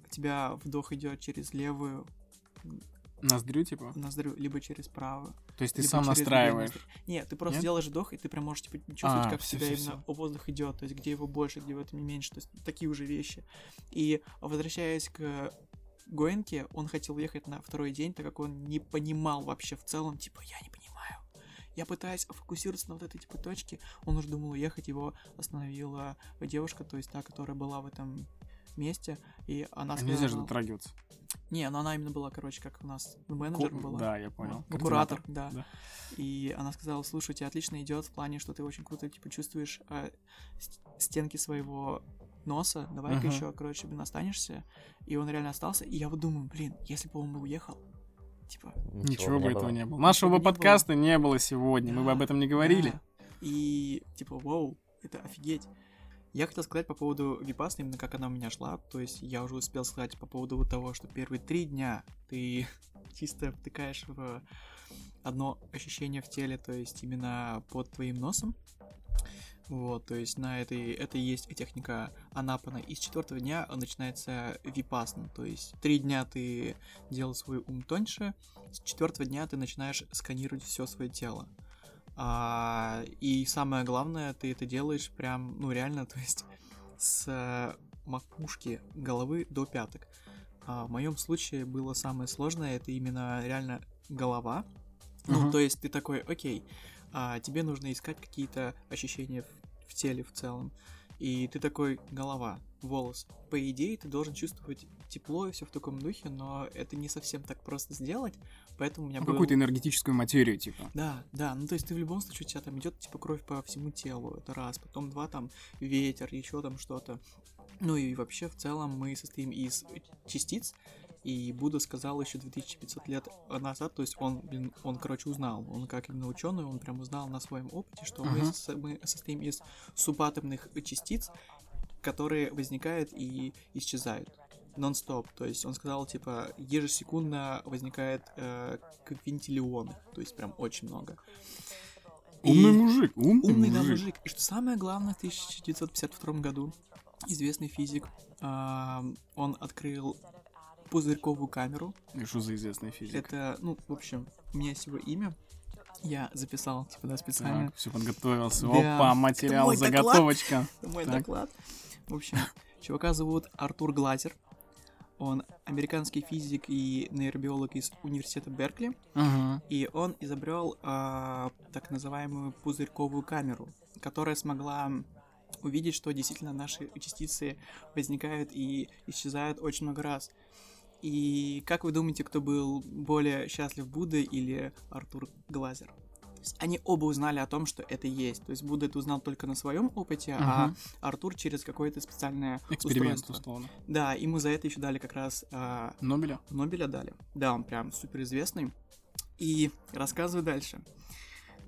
У тебя вдох идет через левую Ноздрю, типа? ноздрю, либо через правую. То есть ты сам настраиваешь? Нет, ты просто Нет? делаешь вдох, и ты прям можешь типа, чувствовать, А, как всё, у тебя всё, именно воздух идет, то есть где его больше, где его меньше, то есть такие уже вещи. И возвращаясь к Гоенке, он хотел ехать на второй день, так как он не понимал вообще в целом, типа, я не понимаю. Я пытаюсь фокусироваться на вот этой типа точке, он уже думал уехать, его остановила девушка, то есть та, которая была в этом месте, и она А нельзя же сказала- дотрагиваться. Не, но она именно была, короче, как у нас менеджер Ку- была. Да, я понял. Ну, куратор, да. да. И она сказала, слушай, у тебя отлично идет в плане, что ты очень круто, типа, чувствуешь э, ст- стенки своего носа. Давай-ка Мгм. еще, короче, блин, останешься. И он реально остался. И я вот думаю, блин, если бы он бы уехал, типа... Ничего бы этого было. не было. Нашего бы не было. подкаста не было сегодня. Мы бы да, об этом не говорили. да. И, типа, вау, это офигеть. Я хотел сказать по поводу Випасны, именно как она у меня шла. То есть я уже успел сказать по поводу того, что первые три дня ты чисто втыкаешь в одно ощущение в теле, то есть именно под твоим носом. Вот, то есть на этой, это и есть техника Анапана. И с четвертого дня начинается випасна, то есть три дня ты делал свой ум тоньше, с четвертого дня ты начинаешь сканировать все свое тело. А, и самое главное, ты это делаешь прям, ну реально, то есть с э, макушки головы до пяток. А в моем случае было самое сложное, это именно реально голова. Ну, Мгм. то есть ты такой, окей, а, тебе нужно искать какие-то ощущения в, в теле в целом. И ты такой, голова, волос. По идее, ты должен чувствовать тепло и все в таком духе, но это не совсем так просто сделать, поэтому у меня Ну, был... какую-то энергетическую материю, типа. Да, да, ну то есть ты в любом случае, у тебя там идет типа кровь по всему телу, это раз, потом два, там ветер, еще там что-то. Ну и вообще в целом мы состоим из частиц, и Будда сказал еще 2500 лет назад, то есть он, блин, он, короче, узнал, он как именно ученый, он прям узнал на своем опыте, что мы, Мгм. со- мы состоим из субатомных частиц, которые возникают и исчезают нон-стоп. То есть он сказал, типа, ежесекундно возникает э, квинтиллионы, то есть прям очень много. И- Умный мужик, умный, Умный, да, мужик. мужик. И что самое главное, в 1952 году известный физик, а, он открыл пузырьковую камеру. И Что за известный физик? Это, ну, в общем, у меня есть его имя. Я записал, типа, да, специально. Так, все подготовился. Да. Опа, Это материал, мой доклад. заготовочка. Это мой Так. доклад. В общем, чувака зовут Артур Глазер. Он американский физик и нейробиолог из университета Беркли. Ага. И он изобрел а, так называемую пузырьковую камеру, которая смогла увидеть, что действительно наши частицы возникают и исчезают очень много раз. И как вы думаете, кто был более счастлив, Будда или Артур Глазер? То есть они оба узнали о том, что это есть. То есть Будда это узнал только на своем опыте, а Ага. Артур через какое-то специальное Эксперимент, устройство. условно. Да, ему за это еще дали как раз а, Нобеля? Нобеля дали. Да, он прям супер известный. И рассказываю дальше.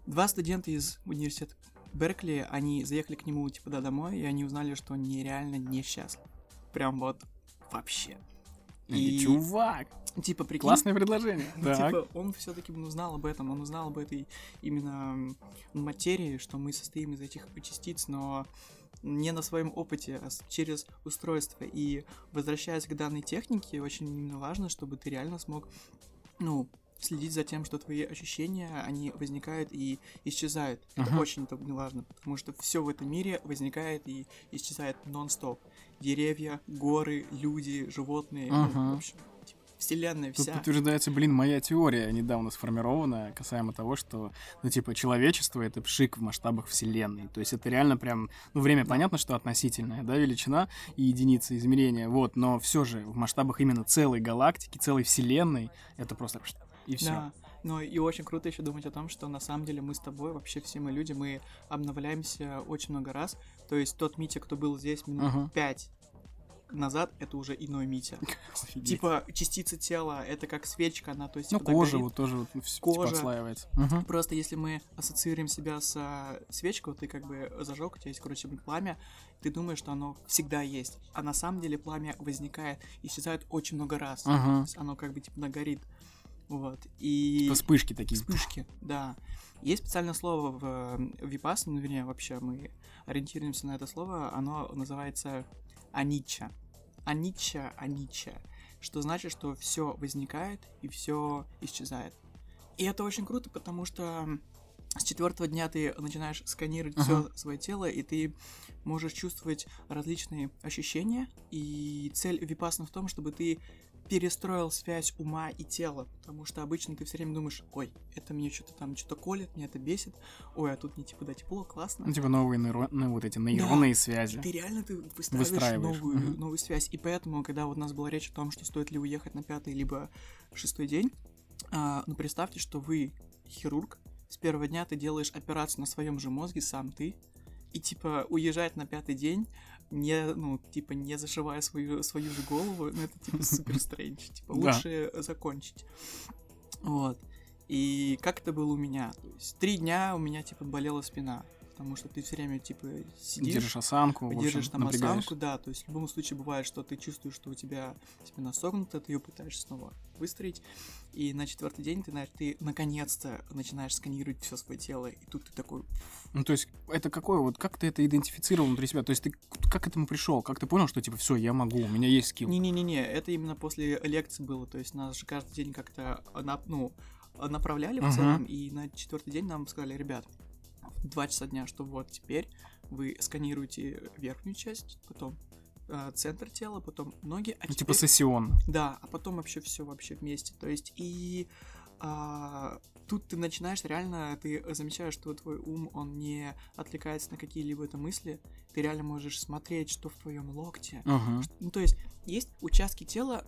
Два студента из университета Беркли, они заехали к нему, типа, да, домой, и они узнали, что он нереально несчастлив. Прям вот вообще. И... Чувак, Типа, прикинь, классное предложение. ну, Так. Типа, он все-таки узнал об этом, он узнал об этой именно материи, что мы состоим из этих частиц, но не на своем опыте, а через устройство. И возвращаясь к данной технике, очень именно важно, чтобы ты реально смог, ну, следить за тем, что твои ощущения, они возникают и исчезают. Это Ага. очень это важно, потому что все в этом мире возникает и исчезает нон-стоп. Деревья, горы, люди, животные, ну, Ага. в общем, типа, вселенная Тут вся. подтверждается, блин, моя теория, недавно сформированная, касаемо того, что, ну, типа, человечество — это пшик в масштабах Вселенной. То есть это реально прям, ну, время понятно, что относительная, да, величина и единица измерения, вот, но все же в масштабах именно целой галактики, целой Вселенной, это просто и все. Да. Ну и очень круто еще думать о том, что на самом деле мы с тобой, вообще все мы люди, мы обновляемся очень много раз. То есть тот Митя, кто был здесь минут Ага. пять назад, это уже иной Митя. Типа частица тела, это как свечка, она то есть Ну, когда кожа вот тоже вот типа, отслаивается. Просто если мы ассоциируем себя с а, свечкой, вот ты как бы зажег, у тебя есть, короче, пламя, ты думаешь, что оно всегда есть. А на самом деле пламя возникает, исчезает очень много раз. То Ага. есть оно как бы типа нагорит. Вот. И... Типа вспышки такие. Вспышки, да. Есть специальное слово в э, Випассане, ну, вернее, вообще мы ориентируемся на это слово, оно называется анича. Анича, анича. Что значит, что все возникает и все исчезает. И это очень круто, потому что с четвертого дня ты начинаешь сканировать Ага. все свое тело, и ты можешь чувствовать различные ощущения. И цель Випассана в том, чтобы ты перестроил связь ума и тела, потому что обычно ты все время думаешь, ой, это мне что-то там что-то колет, меня это бесит, ой, а тут мне типа да тепло, классно. Ну, типа новые нейро- ну, вот эти нейронные связи. Ты реально ты выстраиваешь, Выстраиваешь, новую, мгм. новую связь. И поэтому, когда вот у нас была речь о том, что стоит ли уехать на пятый либо шестой день, а, ну представьте, что вы хирург, с первого дня ты делаешь операцию на своем же мозге, сам ты, и типа уезжать на пятый день, не, ну, типа, не зашивая свою, свою же голову, ну, это, типа, супер стрэндж. Типа, лучше закончить. Вот. И как это было у меня? То есть, три дня у меня, типа, болела спина. Потому что ты все время, типа, сидишь, Держишь осанку, держишь там напрягаешь. осанку, да, то есть в любом случае бывает, что ты чувствуешь, что у тебя спина согнута, ты ее пытаешься снова выстроить, и на четвертый день ты, знаешь, ты наконец-то начинаешь сканировать все свое тело, и тут ты такой, Ну, то есть, это какое вот, как ты это идентифицировал внутри себя? То есть, ты как к этому пришел? Как ты понял, что, типа, все, я могу, у меня есть скилл? не-не-не-не, это именно после лекции было, то есть нас же каждый день как-то, ну, направляли в Мгм. целом, и на четвертый день нам сказали, ребят, в 2 часа дня, что вот теперь вы сканируете верхнюю часть, потом э, центр тела, потом ноги, а Ну, теперь... типа, сессионно. Да, а потом вообще все вообще вместе. То есть и а, тут ты начинаешь реально, ты замечаешь, что твой ум, он не отвлекается на какие-либо это мысли. Ты реально можешь смотреть, что в твоем локте. Ага. Ну, то есть есть участки тела,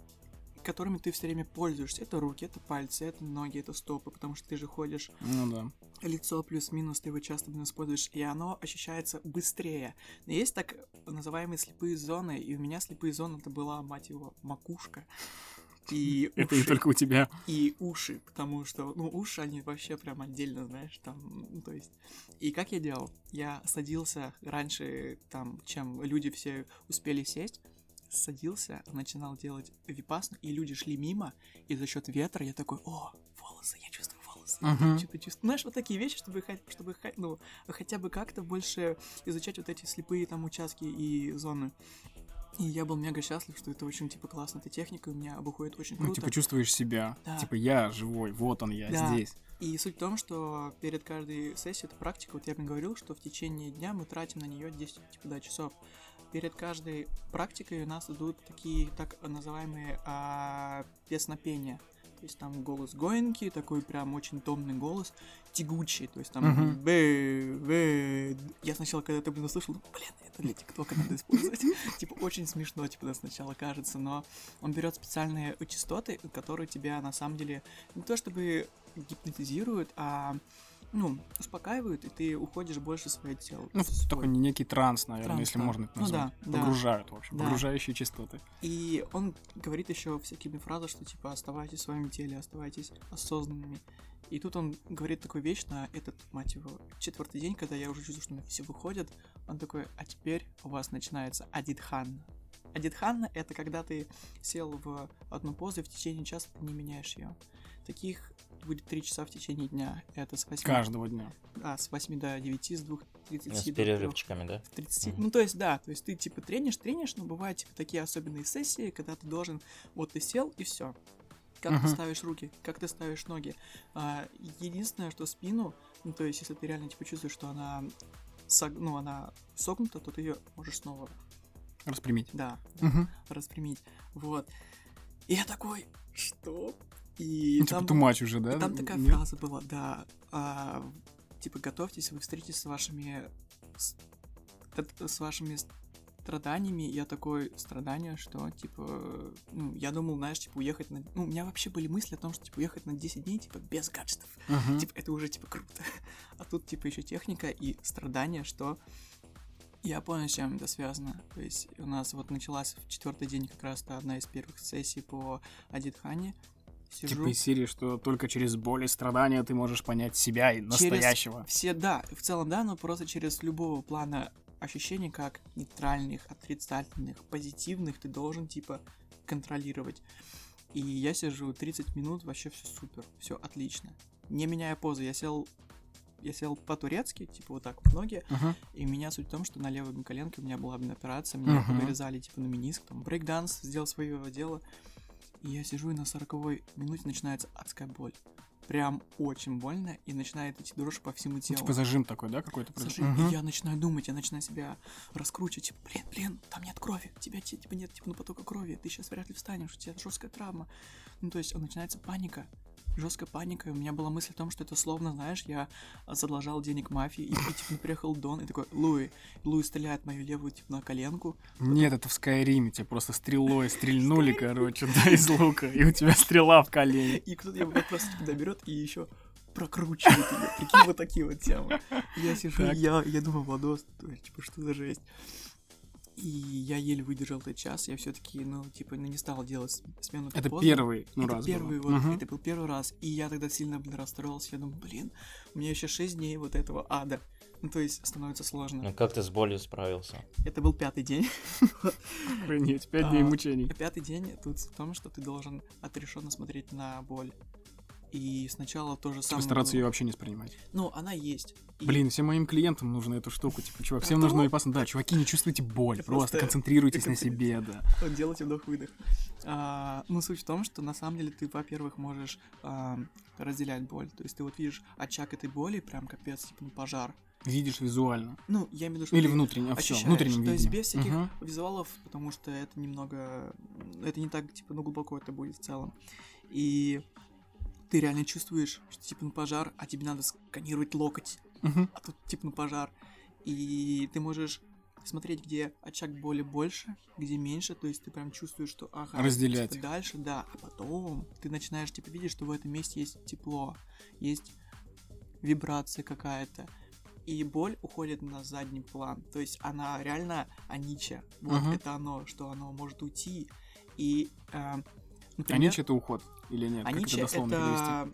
которыми ты все время пользуешься. Это руки, это пальцы, это ноги, это стопы, потому что ты же ходишь Ну да. лицо плюс-минус, ты его часто используешь, и оно ощущается быстрее. Но есть так называемые слепые зоны, и у меня слепые зоны это была, мать его, макушка. И Это не уши, только у тебя. и уши, потому что, ну, уши, они вообще прям отдельно, знаешь, там, ну, то есть. И как я делал? Я садился раньше, там, чем люди все успели сесть, садился, начинал делать випасну, и люди шли мимо, и за счет ветра я такой, о, волосы, я чувствую волосы, Мгм. что-то чувствую. Знаешь, вот такие вещи, чтобы, чтобы ну, хотя бы как-то больше изучать вот эти слепые там участки и зоны. И я был мега счастлив, что это очень, типа, классно, эта техника у меня выходит очень круто. Ну, типа, чувствуешь себя. Да. Типа, я живой, вот он я, Да. здесь. И суть в том, что перед каждой сессией, это практика, вот я бы говорил, что в течение дня мы тратим на нее 10 типа, да, часов. Перед каждой практикой у нас идут такие так называемые а, песнопения. То есть там голос гоенький, такой прям очень томный голос, тягучий. То есть там Мгм. бэ, бэ. Я сначала, когда это, блин, услышал, думаю, блин, это для ТикТока надо использовать. Типа очень смешно, типа, да, сначала кажется, но он берет специальные частоты, которые тебя на самом деле не то чтобы гипнотизируют, а ну, успокаивают, и ты уходишь больше в свое тело. Ну, свой. такой некий транс, наверное, Транс, если да. можно это Ну назвать. да, да. Погружают, в общем, Да. погружающие частоты. И он говорит еще всякими фразами, что типа оставайтесь в своем теле, оставайтесь осознанными. И тут он говорит такую вещь на этот, мать его, четвертый день, когда я уже чувствую, что у меня все выходит. Он такой, а теперь у вас начинается адидханна. Адидханна — это когда ты сел в одну позу и в течение часа ты не меняешь ее. Таких будет три часа в течение дня. Это с 8, Каждого дня. а, с 8 до 9, с 2.30 Ну, С до 3. перерывчиками, да? в 30. Мгм. Ну, то есть, да, то есть ты типа тренишь, тренишь, но бывают типа такие особенные сессии, когда ты должен, вот ты сел и все. Как ты Мгм. ставишь руки, как ты ставишь ноги. А, единственное, что спину, ну, то есть, если ты реально типа чувствуешь, что она, сог- ну, она согнута, то ты ее можешь снова, Распрямить. да, да, Мгм. распрямить. Вот. И я такой, что? И Ну, типа, там, too much уже, да? там такая Нет? фраза была, да, а, типа, готовьтесь, вы встретитесь с вашими, с, с вашими страданиями. Я такой, страдания, что, типа, ну, я думал, знаешь, типа, уехать на... Ну, у меня вообще были мысли о том, что, типа, уехать на 10 дней, типа, без гаджетов. Мгм. Типа, это уже, типа, круто. А тут, типа, еще техника и страдания, что я понял, с чем это связано. То есть у нас вот началась в четвертый день как раз-то одна из первых сессий по Адитхане. Сижу, Типа из серии, что только через боль и страдания ты можешь понять себя и настоящего. все, да, в целом, да, но просто через любого плана ощущений, как нейтральных, отрицательных, позитивных, ты должен, типа, контролировать. И я сижу 30 минут, вообще все супер, все отлично. Не меняя позы, я сел, я сел по-турецки, типа вот так в ноги, Мгм. и меня суть в том, что на левой коленке у меня была операция, меня Мгм. вырезали типа на мениск, там брейкданс, сделал свое дело. И я сижу, и на 40 минуте начинается адская боль. Прям очень больно, и начинает идти дрожь по всему Ну, телу. Типа зажим такой, да, какой-то? Зажим. Мгм. И я начинаю думать, я начинаю себя раскручивать, типа, блин, блин, там нет крови, тебя те- типа нет типа, ну, потока крови, ты сейчас вряд ли встанешь, у тебя жесткая травма. Ну, то есть, начинается паника, жесткая паника, и у меня была мысль о том, что это словно, знаешь, я задолжал денег мафии, и, и, типа, приехал Дон, и такой, Луи, Луи стреляет мою левую, типа, на коленку, Нет, это в Скайриме, тебе просто стрелой стрельнули, короче, да, из лука, и у тебя стрела в колени. и кто-то его просто, типа, доберет и еще прокручивает ее, прикинь, вот такие вот темы. Я сижу, я, я думаю, Владос, типа, что за жесть? И я еле выдержал этот час, я все-таки, ну, типа, ну, не стал делать смену Это позы. первый, ну, это раз первый, было. вот, Мгм. это был первый раз. И я тогда сильно, блин, расстроился. Я думаю, блин, у меня еще 6 дней вот этого ада. Ну, то есть, становится сложно. Ну как ты с болью справился? Это был пятый день. Охренеть, пять дней А, мучений. А пятый день тут в том, что ты должен отрешенно смотреть на боль. И сначала то же самое. Постараться ее вообще не воспринимать. Ну, она есть. И Блин, всем моим клиентам нужно эту штуку. Типа, чувак, всем нужно опасно. Да, чуваки, не чувствуйте боль, просто просто концентрируйтесь на себе, да. Делайте вдох-выдох. А, ну, суть в том, что на самом деле ты, во-первых, можешь а, разделять боль. То есть ты вот видишь очаг этой боли, прям капец, типа ну, пожар. Видишь визуально. Ну, я имею в виду, что Или внутренне, а все, внутренним То есть видением. без всяких Мгм. визуалов, потому что это немного... Это не так, типа, ну, глубоко это будет в целом. И ты реально чувствуешь, что, типа, ну, пожар, а тебе надо сканировать локоть, Мгм. а тут, типа, ну, пожар. И ты можешь смотреть, где очаг боли больше, где меньше, то есть ты прям чувствуешь, что ага, Разделять. типа, дальше, да, а потом ты начинаешь типа видеть, что в этом месте есть тепло, есть вибрация какая-то, и боль уходит на задний план, то есть она реально анича, вот Мгм. это оно, что оно может уйти, и э, например, нич это уход или нет? Как Анича это дословно перевести? это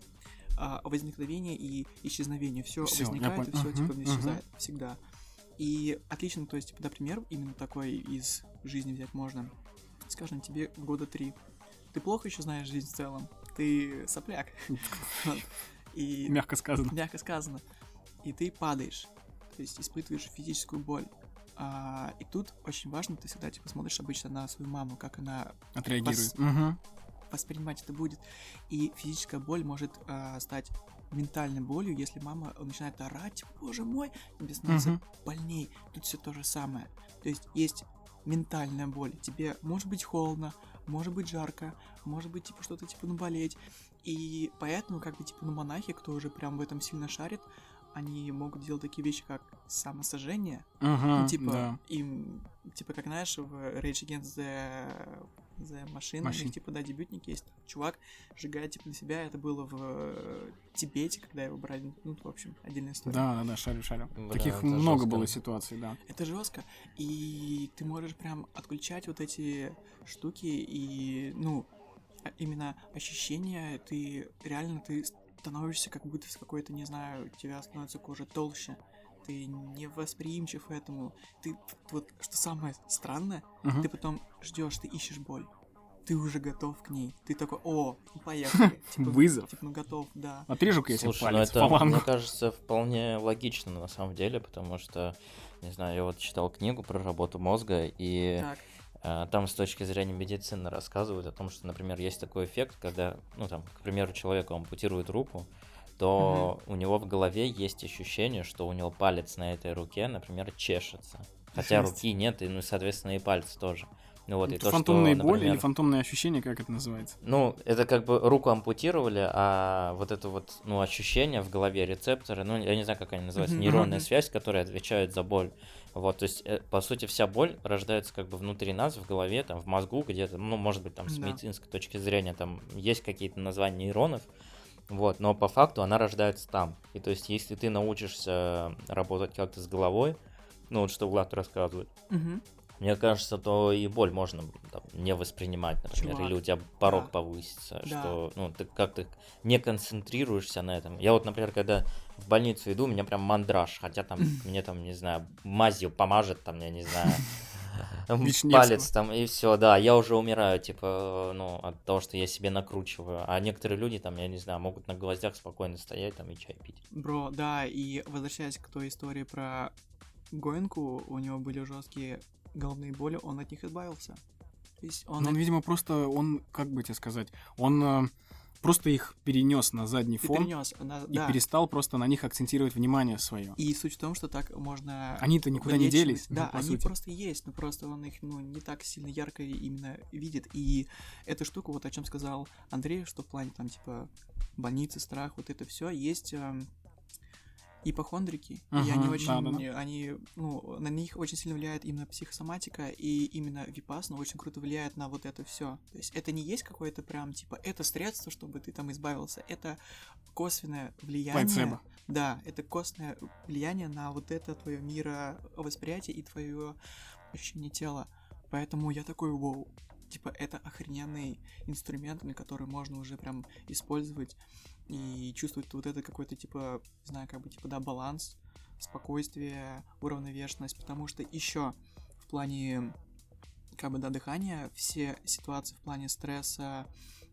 а, возникновение и исчезновение. Все Всё, я возникает и все Мгм, типа исчезает всегда. И отлично, то есть, типа, например, именно такой из жизни взять можно. Скажем, тебе года три. Ты плохо еще знаешь жизнь в целом. Ты сопляк. И Мягко сказано. мягко сказано. И ты падаешь. То есть испытываешь физическую боль. А, и тут очень важно, ты всегда типа смотришь обычно на свою маму, как она Отреагирует. Мгм. Воспринимать это будет. И физическая боль может а, стать ментальной болью, если мама начинает орать, боже мой, тебе становится Мгм. больней. Тут все то же самое. То есть есть ментальная боль. Тебе может быть холодно, может быть жарко, может быть типа что-то типа ну болеть. И поэтому как бы типа ну монахи, кто уже прям в этом сильно шарит, они могут делать такие вещи, как самосожжение, Ага, ну, типа, да. им, типа, как знаешь, в Rage Against the, the Machine, у Machine. них, типа, да, дебютник есть. Чувак сжигает, типа, на себя. Это было в э, Тибете, когда его брали. Ну, в общем, отдельная история. Да, да, да, шарю, шарю. Бля, Таких много жестко. было ситуаций, да. Это жестко. И ты можешь прям отключать вот эти штуки и, ну, а- именно ощущения, ты реально ты становишься как будто с какой-то, не знаю, у тебя становится кожа толще. Ты не восприимчив этому. Ты вот что самое странное, Мгм. ты потом ждешь, ты ищешь боль. Ты уже готов к ней. Ты такой, о, ну поехали. Типа, Вызов. Типа, ну готов, да. Отрежу-ка я Слушай, ну палец, это, мне кажется, вполне логично на самом деле, потому что, не знаю, я вот читал книгу про работу мозга, и Так, а, там с точки зрения медицины рассказывают о том, что, например, есть такой эффект, когда, ну там, к примеру, человеку ампутируют руку, то у него в голове есть ощущение, что у него палец на этой руке, например, чешется. Хотя Жесть. руки нет, и, ну, и, соответственно, и пальцы тоже. Ну вот, и Это то, фантомные что, боли например, или фантомные ощущения, как это называется? Ну, это как бы руку ампутировали, а вот это вот, ну, ощущение в голове, рецепторы, ну, я не знаю, как они называются, Мгм. нейронная связь, которая отвечает за боль. Вот, то есть, э, по сути, вся боль рождается как бы внутри нас, в голове, там, в мозгу где-то, ну, может быть, там, с Да. медицинской точки зрения, там, есть какие-то названия нейронов, вот, но по факту она рождается там. И то есть, если ты научишься работать как-то с головой, ну, вот что Влад рассказывает, Мгм. мне кажется, то и боль можно там, не воспринимать, например, Чувак, или у тебя порог да. повысится, Да. что ну, ты как-то не концентрируешься на этом. Я вот, например, когда в больницу иду, у меня прям мандраж, хотя там мне там, не знаю, мазью помажет, там, я не знаю. палец там, и все, да, я уже умираю, типа, ну, от того, что я себе накручиваю. А некоторые люди там, я не знаю, могут на гвоздях спокойно стоять там и чай пить. Бро, да, и возвращаясь к той истории про Гоинку, у него были жесткие головные боли, он от них избавился. То есть он, Ну, он, видимо, просто, он, как бы тебе сказать, он э, просто их перенес на задний ты фон перенес, она- и да. перестал просто на них акцентировать внимание свое. И суть в том, что так можно... Они-то никуда не делись, Да, ну, они сути. просто есть, но просто он их ну, не так сильно ярко именно видит. И эта штука, вот о чем сказал Андрей, что в плане там типа больницы, страх, вот это все есть эм, ипохондрики, и они очень, да-да-да. они, ну, на них очень сильно влияет именно психосоматика, и именно випасна очень круто влияет на вот это все. То есть это не есть какое-то прям, типа, это средство, чтобы ты там избавился, это косвенное влияние. Плацебо. Да, это костное влияние на вот это твое мировосприятие и твое ощущение тела. Поэтому я такой, вау, типа, это охрененный инструмент, на который можно уже прям использовать и чувствовать вот это какой-то, типа, не знаю, как бы, типа, да, баланс, спокойствие, уравновешенность, потому что еще в плане, как бы, да, дыхания, все ситуации в плане стресса,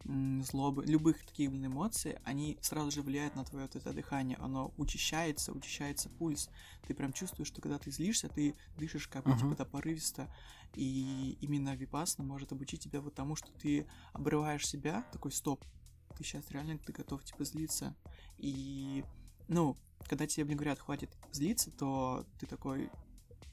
злобы, любых таких, блин, эмоций, они сразу же влияют на твое вот это дыхание, оно учащается, учащается пульс, ты прям чувствуешь, что когда ты злишься, ты дышишь как бы, Мгм. типа, да, порывисто, и именно випасна может обучить тебя вот тому, что ты обрываешь себя, такой, стоп, ты сейчас реально ты готов, типа, злиться, и, ну, когда тебе, блин, говорят, хватит злиться, то ты такой,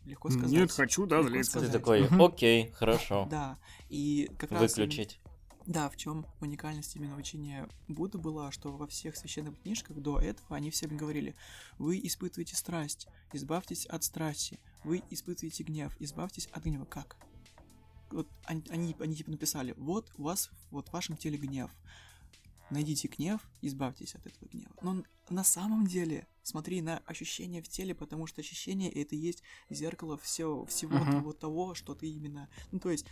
легко сказать. Нет, хочу, да, злиться. Ты такой, окей, хорошо, Да, и как раз... выключить. да, в чем уникальность именно учения Будды была, что во всех священных книжках до этого они всем говорили, вы испытываете страсть, избавьтесь от страсти, вы испытываете гнев, избавьтесь от гнева. Как? Вот они, они, они типа написали, вот у вас, вот в вашем теле гнев, найдите гнев, избавьтесь от этого гнева. Но на самом деле, смотри на ощущения в теле, потому что ощущение это и есть зеркало все, всего Мгм. того, того, что ты именно... Ну, то есть,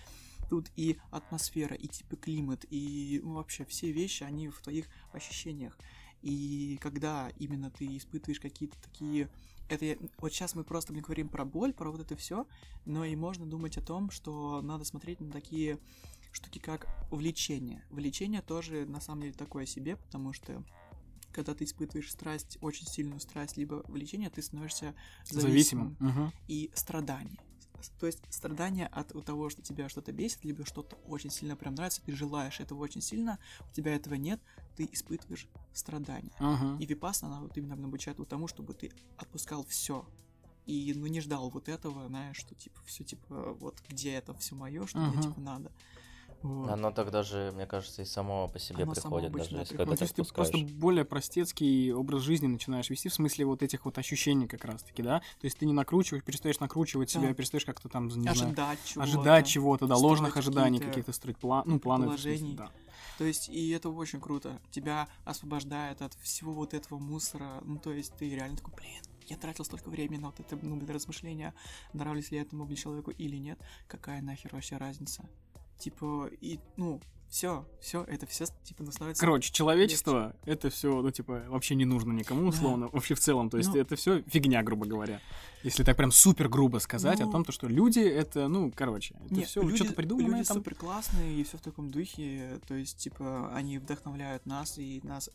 тут и атмосфера, и типа климат, и ну, вообще все вещи, они в твоих ощущениях. И когда именно ты испытываешь какие-то такие... Это я- вот сейчас мы просто блин, говорим про боль, про вот это все, но и можно думать о том, что надо смотреть на такие штуки, как влечение. Влечение тоже на самом деле такое себе, потому что когда ты испытываешь страсть, очень сильную страсть, либо влечение, ты становишься зависимым Зависимым. Мгм. и страдание. То есть страдание от того, что тебя что-то бесит, либо что-то очень сильно прям нравится, ты желаешь этого очень сильно, у тебя этого нет, ты испытываешь страдания. Ага. И випасна, она вот именно обучает вот тому, чтобы ты отпускал все. И ну не ждал вот этого, знаешь, что типа все типа вот где это все мое, что мне Мгм. типа надо. Вот. Оно так даже, мне кажется, и само по себе Оно приходит, даже если приходит. То есть ты просто более простецкий образ жизни начинаешь вести, в смысле вот этих вот ощущений как раз-таки, да? То есть ты не накручиваешь, перестаешь накручивать Да. себя, перестаешь как-то там, не знаю, ожидать чего-то. ожидать чего-то, да, ложных ожиданий, какие-то каких-то строить план, ну, планы. предположений. да. То есть, и это очень круто. Тебя освобождает от всего вот этого мусора. Ну, то есть, ты реально такой, блин, я тратил столько времени на вот это, ну, блин, размышления, нравлюсь ли я этому, блин, человеку или нет. Какая нахер вообще разница? Типа, и, ну, все, все, это все, типа, ну, становится... Короче, человечество это все, ну, типа, вообще не нужно никому, Да. условно, вообще в целом. То есть Ну. это все фигня, грубо говоря. Если так прям супер грубо сказать о Ну. том, то, что люди это, ну, короче, это все люди, что-то придуманное люди там. супер классные и все в таком духе. То есть, типа, они вдохновляют нас и нас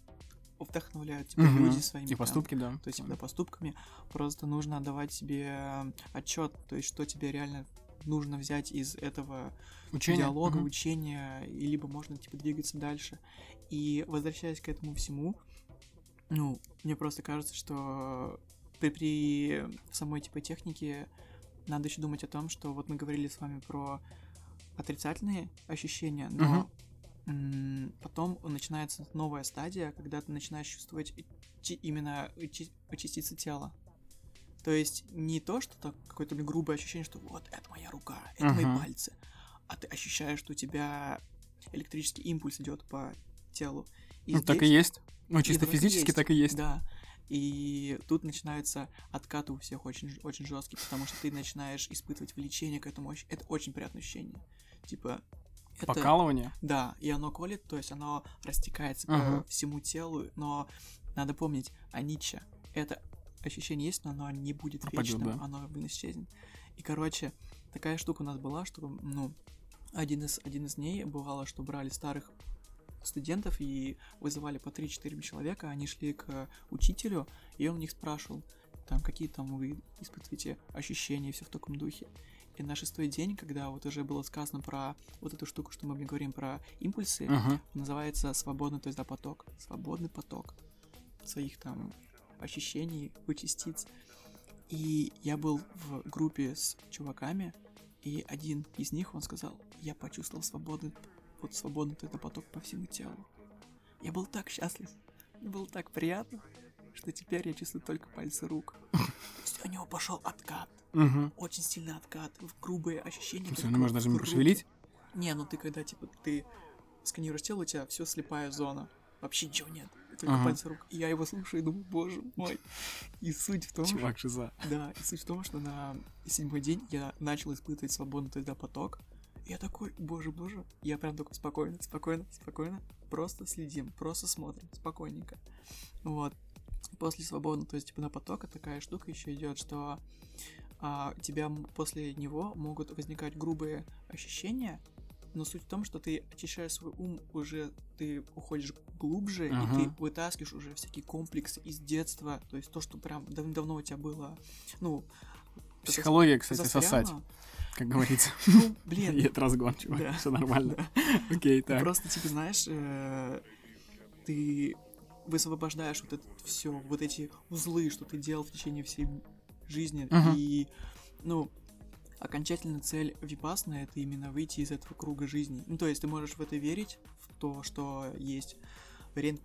вдохновляют, типа, Мгм. люди своими И там, поступки, да. То есть, да, поступками. Просто нужно давать себе отчет, то есть, что тебе реально нужно взять из этого Учение. диалога, Мгм. учения, и либо можно, типа, двигаться дальше. И возвращаясь к этому всему, ну, мне просто кажется, что при, при самой, типа, технике надо еще думать о том, что вот мы говорили с вами про отрицательные ощущения, но м, потом начинается новая стадия, когда ты начинаешь чувствовать именно чи- частицы тела. То есть не то, что так какое-то грубое ощущение, что вот это моя рука, это мои Мгм. пальцы, а ты ощущаешь, что у тебя электрический импульс идет по телу. И Ну, так и здесь- есть. Ну, и чисто вроде физически так и есть. Да. И тут начинаются откаты у всех очень, очень жесткие, потому что ты начинаешь испытывать влечение к этому. Это очень приятное ощущение. Типа, это... Покалывание. Да, и оно колет, то есть оно растекается Ага. по всему телу, но надо помнить, анича, это ощущение есть, но оно не будет Пропадёт, вечным, да. оно, блин, исчезнет. И, короче, такая штука у нас была, что, ну, один из, один из дней бывало, что брали старых студентов и вызывали по 3-4 человека, они шли к учителю, и он у них спрашивал, там, какие там вы испытываете ощущения, все в таком духе. И на шестой день, когда вот уже было сказано про вот эту штуку, что мы говорим про импульсы, Мгм. называется свободный, то есть да, поток. Свободный поток своих там ощущений, у частиц. И я был в группе с чуваками, и один из них, он сказал, я почувствовал свободный, вот свободный то есть, да, поток по всему телу. Я был так счастлив, мне было так приятно, что теперь я чувствую только пальцы рук. То есть у него пошел откат, очень сильный откат, в грубые ощущения. То есть не можно даже пошевелить? Не, ну ты когда, типа, ты сканируешь тело, у тебя все слепая зона. Вообще ничего нет. Только Ага. пальцы рук. И я его слушаю и думаю, боже мой. И суть в том, что... Чувак, шиза. Да, и суть в том, что на седьмой день я начал испытывать свободный тогда поток. Я такой, боже, боже. Я прям такой спокойно, спокойно, спокойно. Просто следим, просто смотрим, спокойненько. Вот. После свободного, то есть типа на потока такая штука еще идет, что а, у тебя после него могут возникать грубые ощущения, но суть в том, что ты очищаешь свой ум, уже ты уходишь глубже, и Ага. ты вытаскиваешь уже всякие комплексы из детства, то есть то, что прям давно у тебя было, ну... Психология, кстати, застряло. сосать, как говорится. Ну, блин, Ед разгон, чувак. Да. Все нормально. Окей, Ты так. просто, типа, знаешь, э, ты высвобождаешь вот это все, вот эти узлы, что ты делал в течение всей жизни. И, ну, окончательная цель Випасна — это именно выйти из этого круга жизни. Ну, то есть ты можешь в это верить, в то, что есть реин-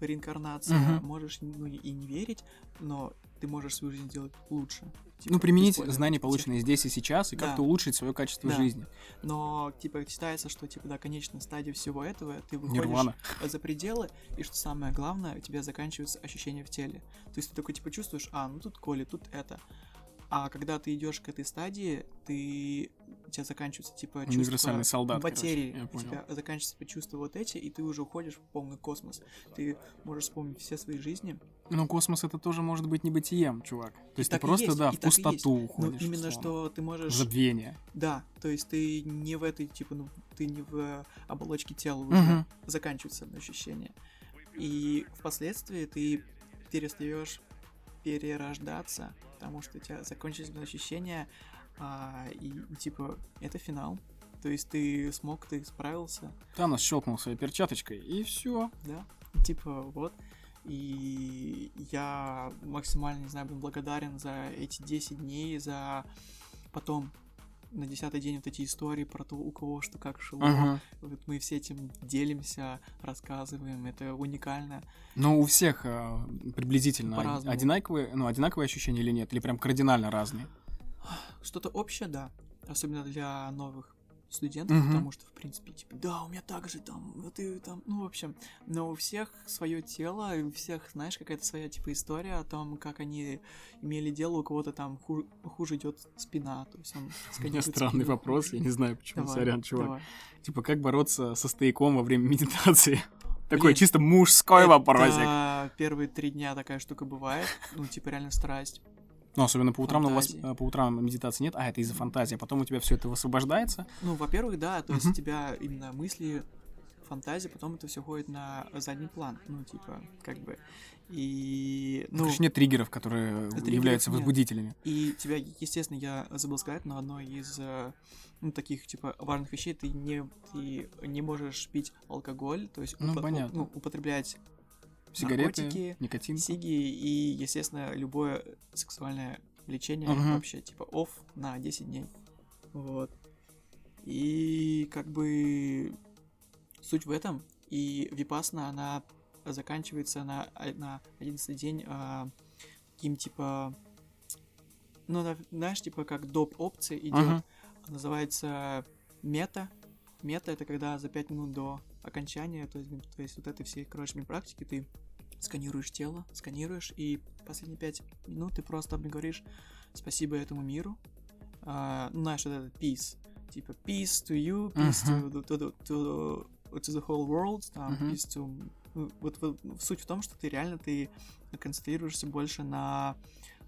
реинкарнация, Мгм. можешь ну, и не верить, но ты можешь свою жизнь сделать лучше. Типа, Ну, применить знания, полученные здесь и сейчас, и Да. как-то улучшить свое качество Да. жизни. Но, типа, считается, что, типа, да, конечная стадия всего этого, ты выходишь Нирвана. за пределы, и что самое главное, у тебя заканчиваются ощущения в теле. То есть ты такой, типа, чувствуешь, а, ну тут коли, тут это. А когда ты идешь к этой стадии, ты у тебя заканчиваются, типа, Универсальный солдат, короче, потери. я у тебя заканчиваются типа, чувства вот эти, и ты уже уходишь в полный космос. Ты можешь вспомнить все свои жизни. Но космос это тоже может быть небытием, чувак. То есть ты и просто, есть, да, в пустоту Ну, уходишь. именно условно. что ты можешь... забвение. Да, то есть ты не в этой, типа, ну, ты не в оболочке тела уже Мгм. заканчиваются ощущения. И впоследствии ты перестаешь перерождаться, потому что у тебя закончились ощущения, а, и типа это финал. То есть ты смог, ты справился, Танос щелкнул своей перчаточкой, и все. да? Типа вот. И я максимально, не знаю, блин, благодарен за эти 10 дней, за потом на десятый день вот эти истории про то, у кого что как шло. Вот мы все этим делимся, рассказываем, это уникально. Но у всех а, приблизительно По-разному. одинаковые, ну, одинаковые ощущения или нет? Или прям кардинально разные? Что-то общее, да. Особенно для новых студентов, Мгм. потому что, в принципе, типа, да, у меня так же там, вот и там, ну, в общем, но у всех свое тело, у всех, знаешь, какая-то своя, типа, история о том, как они имели дело, у кого-то там ху- хуже идет спина, то есть он У меня странный спину. вопрос, я не знаю, почему, Давай, сорян, чувак. давай. Типа, как бороться со стояком во время медитации? Такой Блин, чисто мужской вопросик. Это первые три дня такая штука бывает, ну, типа, реально страсть. Ну, особенно по утрам, у вас, Фантазии. э, по утрам медитации нет, а это из-за фантазии. Потом у тебя все это высвобождается. Ну, во-первых, да, то есть у тебя именно мысли, фантазии, потом это все ходит на задний план, ну, типа, как бы. И, ну, Короче, нет триггеров, которые триггеров являются нет. возбудителями. и тебя, естественно, я забыл сказать, но одно из э, ну, таких, типа, важных вещей, ты не, ты не можешь пить алкоголь, то есть Ну, упо- понятно. ну, употреблять Сигареты, наркотики, никотин. сиги и, естественно, любое сексуальное влечение Мгм. вообще, типа, офф на 10 дней. Вот. И как бы суть в этом. И Випасна, она заканчивается на, а- на 11 день а, таким типа... Ну, на- знаешь, типа как доп. опции идет. Мгм. Называется мета. Мета это когда за 5 минут до окончания, то есть, то есть вот этой всей, короче, практики ты сканируешь тело, сканируешь, и последние 5 минут ты просто говоришь спасибо этому миру. А, ну, знаешь, вот этот peace. Типа peace to you, peace to, to, to, to, to the whole world, там, Мгм. peace to... ну, Вот, вот суть в том, что ты реально ты концентрируешься больше на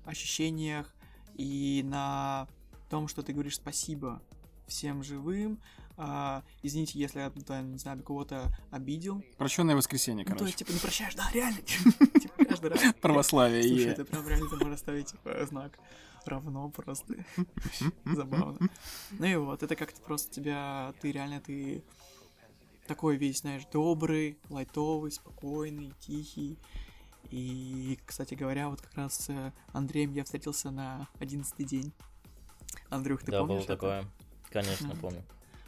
ощущениях и на том, что ты говоришь спасибо всем живым. А, извините, если я, там, не знаю, кого-то обидел. Прощенное воскресенье, Ну, то короче. есть, типа, не прощаешь, да, реально. Типа, каждый раз. Православие. Слушай, это прям реально ты можешь ставить, типа, знак равно просто. Забавно. Ну и вот, это как-то просто тебя, ты реально, ты такой весь, знаешь, добрый, лайтовый, спокойный, тихий. И, кстати говоря, вот как раз с э, Андреем я встретился на одиннадцатый день. Андрюх, ты да, помнишь было это? такое. Конечно, помню.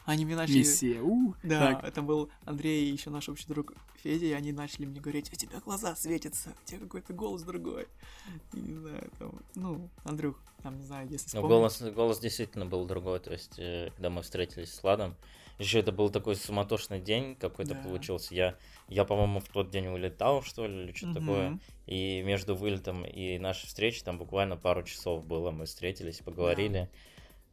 Они мне начали... Мессия. у. Да, Так. это был Андрей и еще наш общий друг Федя, и они начали мне говорить, у тебя глаза светятся, у тебя какой-то голос другой. И не знаю, там, ну, Андрюх, там, не знаю, если Но вспомнишь. голос, голос действительно был другой. То есть, э, когда мы встретились с Ладом, еще это был такой суматошный день какой-то Да. получился. Я, я, по-моему, в тот день улетал, что ли, или что-то такое. Мгм. И между вылетом и нашей встречей там буквально пару часов было. Мы встретились, поговорили.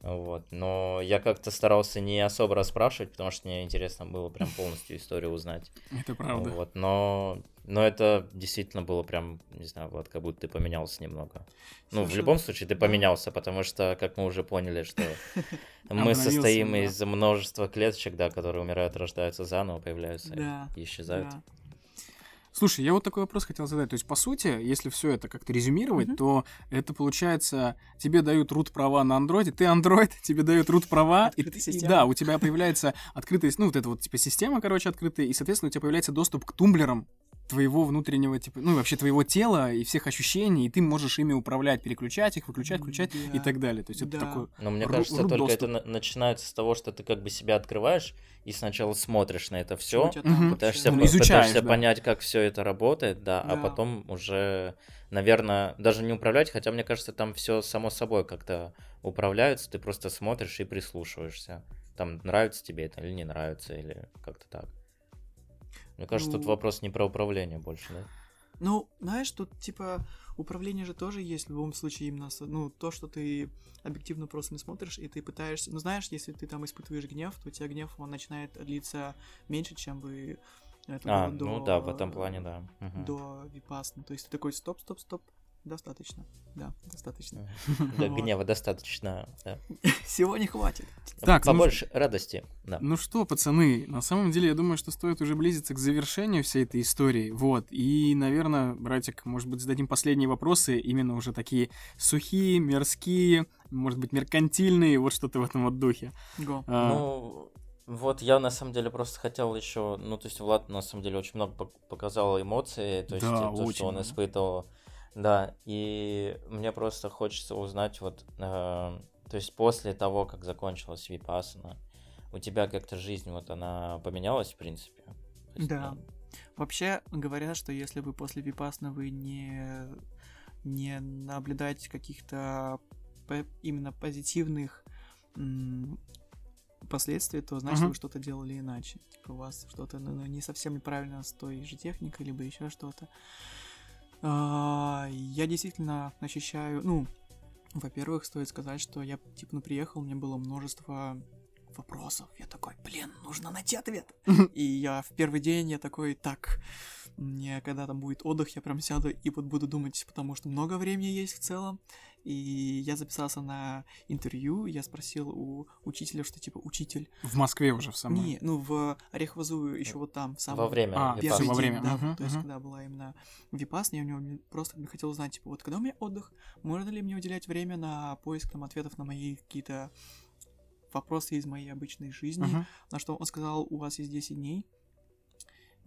Вот. Но я как-то старался не особо расспрашивать, потому что мне интересно было прям полностью историю узнать. Это правда. Вот. Но, но это действительно было прям, не знаю, Влад, как будто ты поменялся немного. Ну, в Слушай, любом случае, ты поменялся, потому что, как мы уже поняли, что мы состоим из множества клеточек, да, которые умирают, рождаются заново, появляются и исчезают. Слушай, я вот такой вопрос хотел задать. То есть, по сути, если все это как-то резюмировать, Мгм. то это получается, тебе дают root права на андроиде, ты андроид, тебе дают root права, и, и да, у тебя появляется открытая, ну, вот эта вот, типа, система, короче, открытая, и, соответственно, у тебя появляется доступ к тумблерам твоего внутреннего, типа, ну, и вообще твоего тела и всех ощущений, и ты можешь ими управлять, переключать их, выключать, включать и Да. так далее. То есть, это Да. такой... Но мне кажется, только доступ. это на- начинается с того, что ты как бы себя открываешь и сначала смотришь на это все, пытаешься, Ну, изучаешь, пытаешься да. понять, как все это работает, да, а Да. потом уже, наверное, даже не управлять, хотя мне кажется, там все само собой как-то управляется, ты просто смотришь и прислушиваешься. Там нравится тебе это или не нравится, или как-то так. Мне кажется, тут Ну, вопрос не про управление больше, да? Ну, знаешь, тут, типа, управление же тоже есть в любом случае именно, ну, то, что ты объективно просто не смотришь, и ты пытаешься, ну, знаешь, если ты там испытываешь гнев, то у тебя гнев, он начинает длиться меньше, чем бы это А, было до... ну да, в этом плане, да. Мгм. До випасны. То есть ты такой, стоп, стоп, стоп, достаточно. Да, достаточно. Да, гнева достаточно, да. Сегодня хватит. Так, ну- Побольше радости, да. Ну что, пацаны, на самом деле, я думаю, что стоит уже близиться к завершению всей этой истории. Вот. И, наверное, братик, может быть, зададим последние вопросы, именно уже такие сухие, мирские, может быть, меркантильные, вот что-то в этом вот духе. Го. А, Ну, вот я на самом деле просто хотел еще, ну, то есть Влад на самом деле очень много пок- показал эмоций, то есть Да, то, очень что он испытывал. Да, и мне просто хочется узнать вот, э, то есть после того, как закончилась Випасана, у тебя как-то жизнь вот она поменялась, в принципе? Есть, Да. ну, Вообще говорят, что если вы после випасны вы не, не наблюдаете каких-то именно позитивных последствий, то значит Мгм. вы что-то делали иначе. Типа у вас что-то ну, ну, не совсем неправильно с той же техникой, либо еще что-то. А, я действительно ощущаю, ну, во-первых, стоит сказать, что я, типа, ну, приехал, меня было множество вопросов. Я такой, блин, нужно найти ответ. И я в первый день, я такой, так, мне когда там будет отдых, я прям сяду и вот буду думать, потому что много времени есть в целом. И я записался на интервью, я спросил у учителя, что типа, учитель, в Москве уже в самом... не, ну в Орехово-Зуеву еще вот там, в самом Во время А, первый Випассаны. во день, время, да, мгм, то есть, мгм. когда была именно Випасна, я у него не- просто хотел узнать, типа, вот когда у меня отдых, можно ли мне уделять время на поиск там ответов на мои какие-то вопросы из моей обычной жизни, Мгм. на что он сказал, у вас есть 10 дней,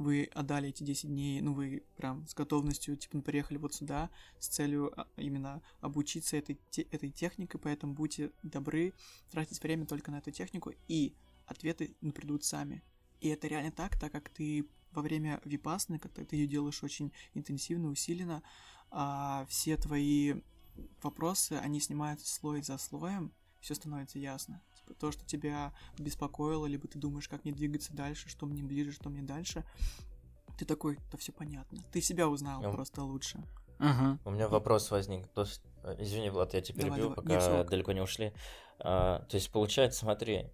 вы отдали эти 10 дней, ну, вы прям с готовностью, типа, приехали вот сюда с целью а, именно обучиться этой, те, этой технике, поэтому будьте добры тратить время только на эту технику, и ответы ну, придут сами. И это реально так, так как ты во время випасны, когда ты ее делаешь очень интенсивно, усиленно, а, все твои вопросы, они снимаются слой за слоем, все становится ясно. То, что тебя беспокоило, либо ты думаешь, как мне двигаться дальше, что мне ближе, что мне дальше, ты такой, да все понятно. Ты себя узнал Эм. просто лучше. Ага. У меня вопрос возник. То есть, э, извини, Влад, я тебя Давай, перебью, давай. Пока ок. далеко не ушли. А, то есть, получается, смотри,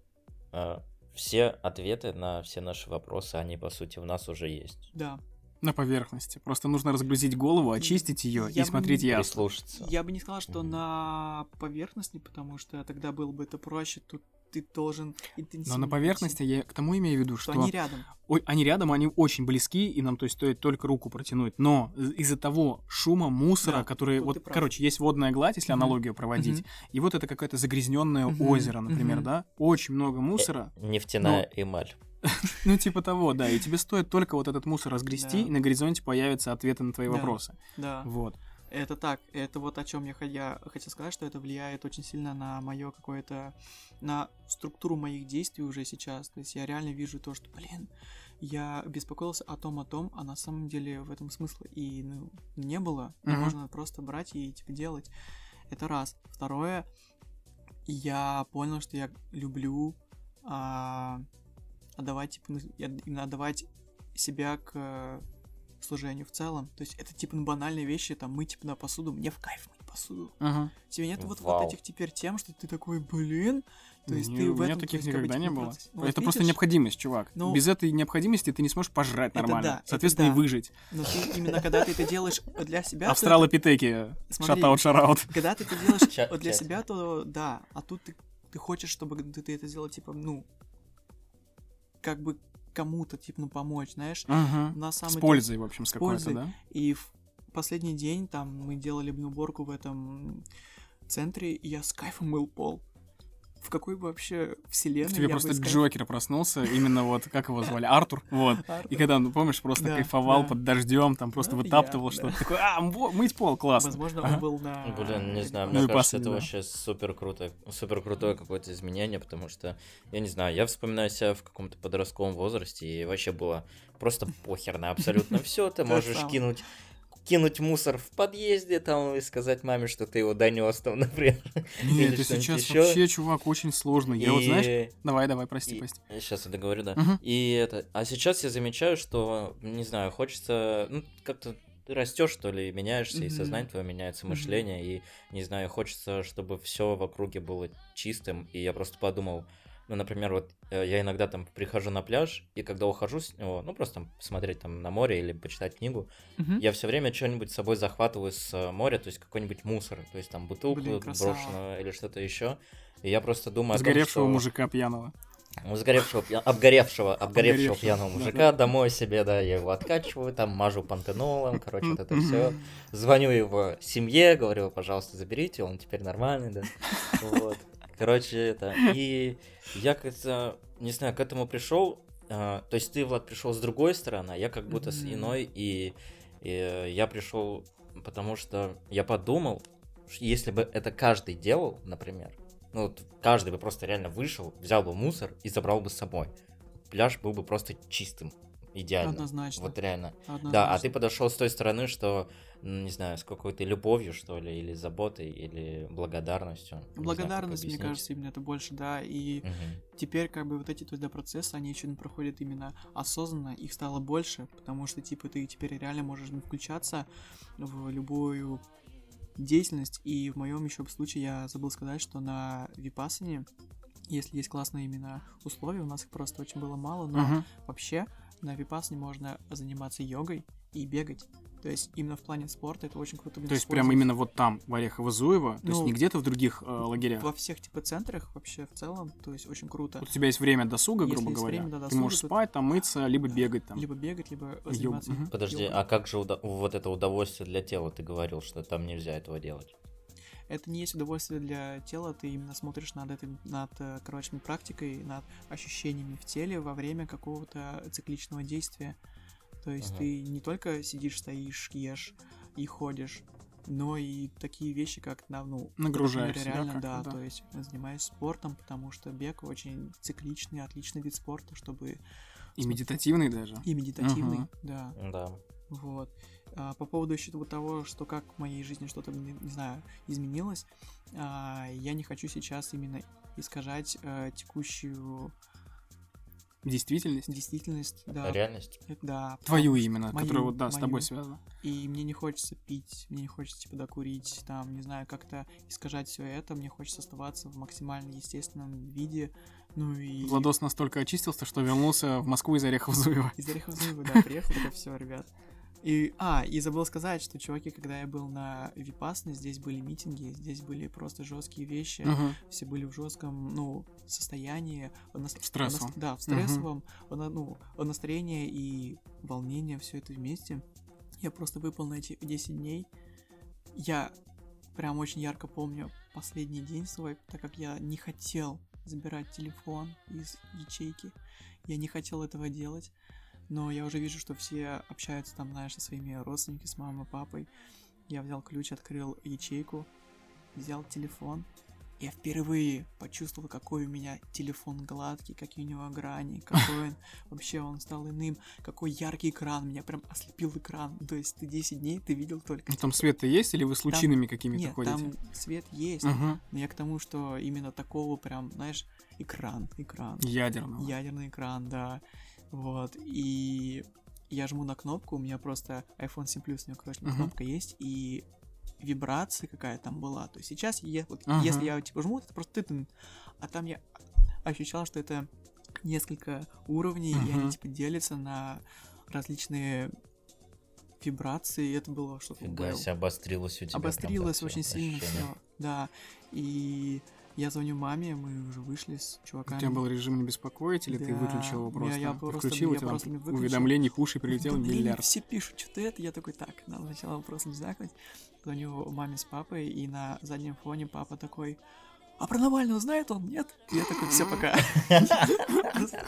а, все ответы на все наши вопросы, они, по сути, в нас уже есть. Да. На поверхности. Просто нужно разгрузить голову, очистить ее Я и смотреть не ясно. Прислушаться. Я бы не сказал, что Мгм. на поверхности, потому что тогда было бы это проще, тут ты должен интенсивно. Но на поверхности я к тому имею в виду, что что они рядом. Ой, они рядом, они очень близки, и нам, то есть, стоит только руку протянуть. Но из- из-за того шума, мусора, Да, который... Вот, короче, есть водная гладь, если Мгм. аналогию проводить, Мгм. и вот это какое-то загрязненное Мгм, озеро, например, мгм. да? Очень много мусора. Э, Нефтяная Ну, эмаль. Ну, типа того, да. И тебе стоит только вот этот мусор разгрести, Да. и на горизонте появятся ответы на твои Да. вопросы. Да. Вот. Это так, это вот о чем я, я хотел сказать, что это влияет очень сильно на мое какое-то, на структуру моих действий уже сейчас. То есть я реально вижу то, что, блин, я беспокоился о том, о том, а на самом деле в этом смысла и ну, не было. Мгм. Можно просто брать и типа делать. Это раз. Второе, я понял, что я люблю а, отдавать, типа, именно отдавать себя к э, служению в целом. То есть это типа ну, банальные вещи, там мыть типа на посуду, мне в кайф мыть посуду. Ага. Тебе нет вот, Вау. вот этих теперь тем, что ты такой, блин, то есть Не, ты у в меня этом, то таких есть, как бы, никогда не было. процесс- ну, вот это просто видишь, необходимость, чувак. Ну- Без этой необходимости ты не сможешь пожрать Это нормально. да, это Соответственно, да. и выжить. Но ты именно когда ты это делаешь для себя, Австралопитеки. Шатаут, шараут. когда ты это делаешь для себя, то да, а тут ты, ты хочешь, чтобы ты, ты это сделал, типа, ну, как бы кому-то, типа, ну, помочь, знаешь, Ага. на самом С деле- пользой, в общем, с с какой-то, да? И в последний день там мы делали уборку в этом центре, и я с кайфом мыл пол. В какой бы вообще вселенной В тебе просто кайфом- Джокер проснулся, именно вот, как его звали, Артур, вот. Артур. И когда, ну, помнишь, просто Да, кайфовал да. под дождем, там просто Ну, вытаптывал я, что-то. да. Такой, а, мыть пол, классно. Возможно, он был на... Блин, не знаю, Ну мне и кажется, пасынь, это да. вообще супер круто, супер крутое какое-то изменение, потому что, я не знаю, я вспоминаю себя в каком-то подростковом возрасте, и вообще было просто похер на абсолютно все, ты можешь кинуть кинуть мусор в подъезде там и сказать маме, что ты его донес там, например. Нет, это сейчас ещё. вообще, чувак, очень сложно. Я вот, знаешь, И- давай, давай, прости, прости. Сейчас я договорю, да. Мгм. И это. А сейчас я замечаю, что, не знаю, хочется. Ну, как-то ты растешь, что ли, и меняешься, и Мгм. сознание твое меняется, Мгм. мышление, и, не знаю, хочется, чтобы все в округе было чистым. И я просто подумал, ну, например, вот э, я иногда там прихожу на пляж, и когда ухожу с него, ну, просто там посмотреть там на море или почитать книгу, Мгм. я все время что-нибудь с собой захватываю с э, моря, то есть какой-нибудь мусор, то есть там бутылку Блин, красава. брошенную или что-то еще. И я просто думаю о том, Сгоревшего что- мужика пьяного. у Сгоревшего, пья- обгоревшего, обгоревшего Обгоревшего, пьяного мужика домой себе, да, я его откачиваю, там мажу пантенолом, короче, вот это все. Звоню его семье, говорю, пожалуйста, заберите, он теперь нормальный, да. Вот. Короче, это. И я как-то, не знаю, к этому пришел. то есть ты, Влад, пришел с другой стороны, а я как будто с иной, и, и я пришел, потому что я подумал, если бы это каждый делал, например, ну вот каждый бы просто реально вышел, взял бы мусор и забрал бы с собой, пляж был бы просто чистым, идеально. Однозначно. Вот реально. однозначно. Да, а ты подошел с той стороны, что, не знаю, с какой-то любовью, что ли, или заботой, или благодарностью. Не знаю, Благодарность, мне кажется, именно это больше, да, и Мгм. теперь как бы вот эти тогда процессы, они еще проходят именно осознанно, их стало больше, потому что, типа, ты теперь реально можешь ну, включаться в любую деятельность, и в моем еще случае я забыл сказать, что на Випасане, если есть классные именно условия, у нас их просто очень было мало, но Мгм. вообще на Випасане можно заниматься йогой и бегать. То есть именно в плане спорта это очень круто. То есть прям использовать. именно вот там, в Орехово-Зуево, то есть Ну, не где-то в других э, лагерях. во всех типа центрах вообще в целом, то есть очень круто. Вот у тебя есть время досуга, Если грубо есть говоря. время, да, Ты досуга, можешь то- спать, там мыться, либо бегать там. Либо бегать, либо заниматься. Мгм. Подожди, йогой. а как же уда- вот это удовольствие для тела? Ты говорил, что там нельзя этого делать. Это не есть удовольствие для тела, ты именно смотришь над этим, над, э, короче, практикой, над ощущениями в теле во время какого-то цикличного действия. То есть Ага. ты не только сидишь, стоишь, ешь и ходишь, но и такие вещи, как, на, ну, Нагружаешь например, себя реально, как-то, да, да. то есть занимаюсь спортом, потому что бег очень цикличный, отличный вид спорта, чтобы И медитативный даже. и медитативный, Мгм. да, Да. вот. А, по поводу еще того, что как в моей жизни что-то, не, не знаю, изменилось, а, я не хочу сейчас именно искажать э, текущую Действительность. действительность, да, Реальность. э, да, Твою именно, мою, которая вот, да, с тобой мою. связана. И мне не хочется пить, мне не хочется, типа, докурить, там, не знаю, как-то искажать все это, мне хочется оставаться в максимально естественном виде, ну и... Владос настолько очистился, что вернулся в Москву из Орехов-Зуева. Из Орехова-Зуева, да, приехал, такой, все, ребят. И, а, и забыл сказать, что, чуваки, когда я был на Випасне, здесь были митинги, здесь были просто жесткие вещи, Мгм. все были в жестком, ну, состоянии, в нас- стрессовом. в нас- да, в стрессовом, на- ну, настроение и волнение, все это вместе. Я просто выпал на эти 10 дней. Я прям очень ярко помню последний день свой, так как я не хотел забирать телефон из ячейки. Я не хотел этого делать. Но я уже вижу, что все общаются там, знаешь, со своими родственниками, с мамой, папой. Я взял ключ, открыл ячейку, взял телефон. Я впервые почувствовал, какой у меня телефон гладкий, какие у него грани, какой он вообще он стал иным, какой яркий экран, меня прям ослепил экран. То есть ты 10 дней ты видел только... Ну, Там свет-то есть, или вы с лучинами какими-то Нет, ходите? там свет есть, Мгм. но я к тому, что именно такого прям, знаешь, экран, экран. Ядерного. Ядерный экран, да. Вот. И я жму на кнопку, у меня просто iPhone 7 Plus, у него, короче, Мгм. кнопка есть, и вибрация какая там была. То есть сейчас, я, вот, Ага. если я типа жму, это просто ты, а там я ощущал, что это несколько уровней, и Мгм. они типа делятся на различные вибрации, и это было что-то Фига себе, обострилось у тебя. Обострилось очень сильно все, да. И я звоню маме, мы уже вышли с У чуваками. тебя был режим не беспокоить, или ты Да, выключил его я- просто? я просто- Включил, я и тебе просто выключил. уведомлений, кушай, прилетел Да, миллиард. все пишут что-то это, я такой, так, надо сначала просто не знакнуть. Звоню маме с папой, и на заднем фоне папа такой, а про Навального знает он, нет? Я такой, все, пока.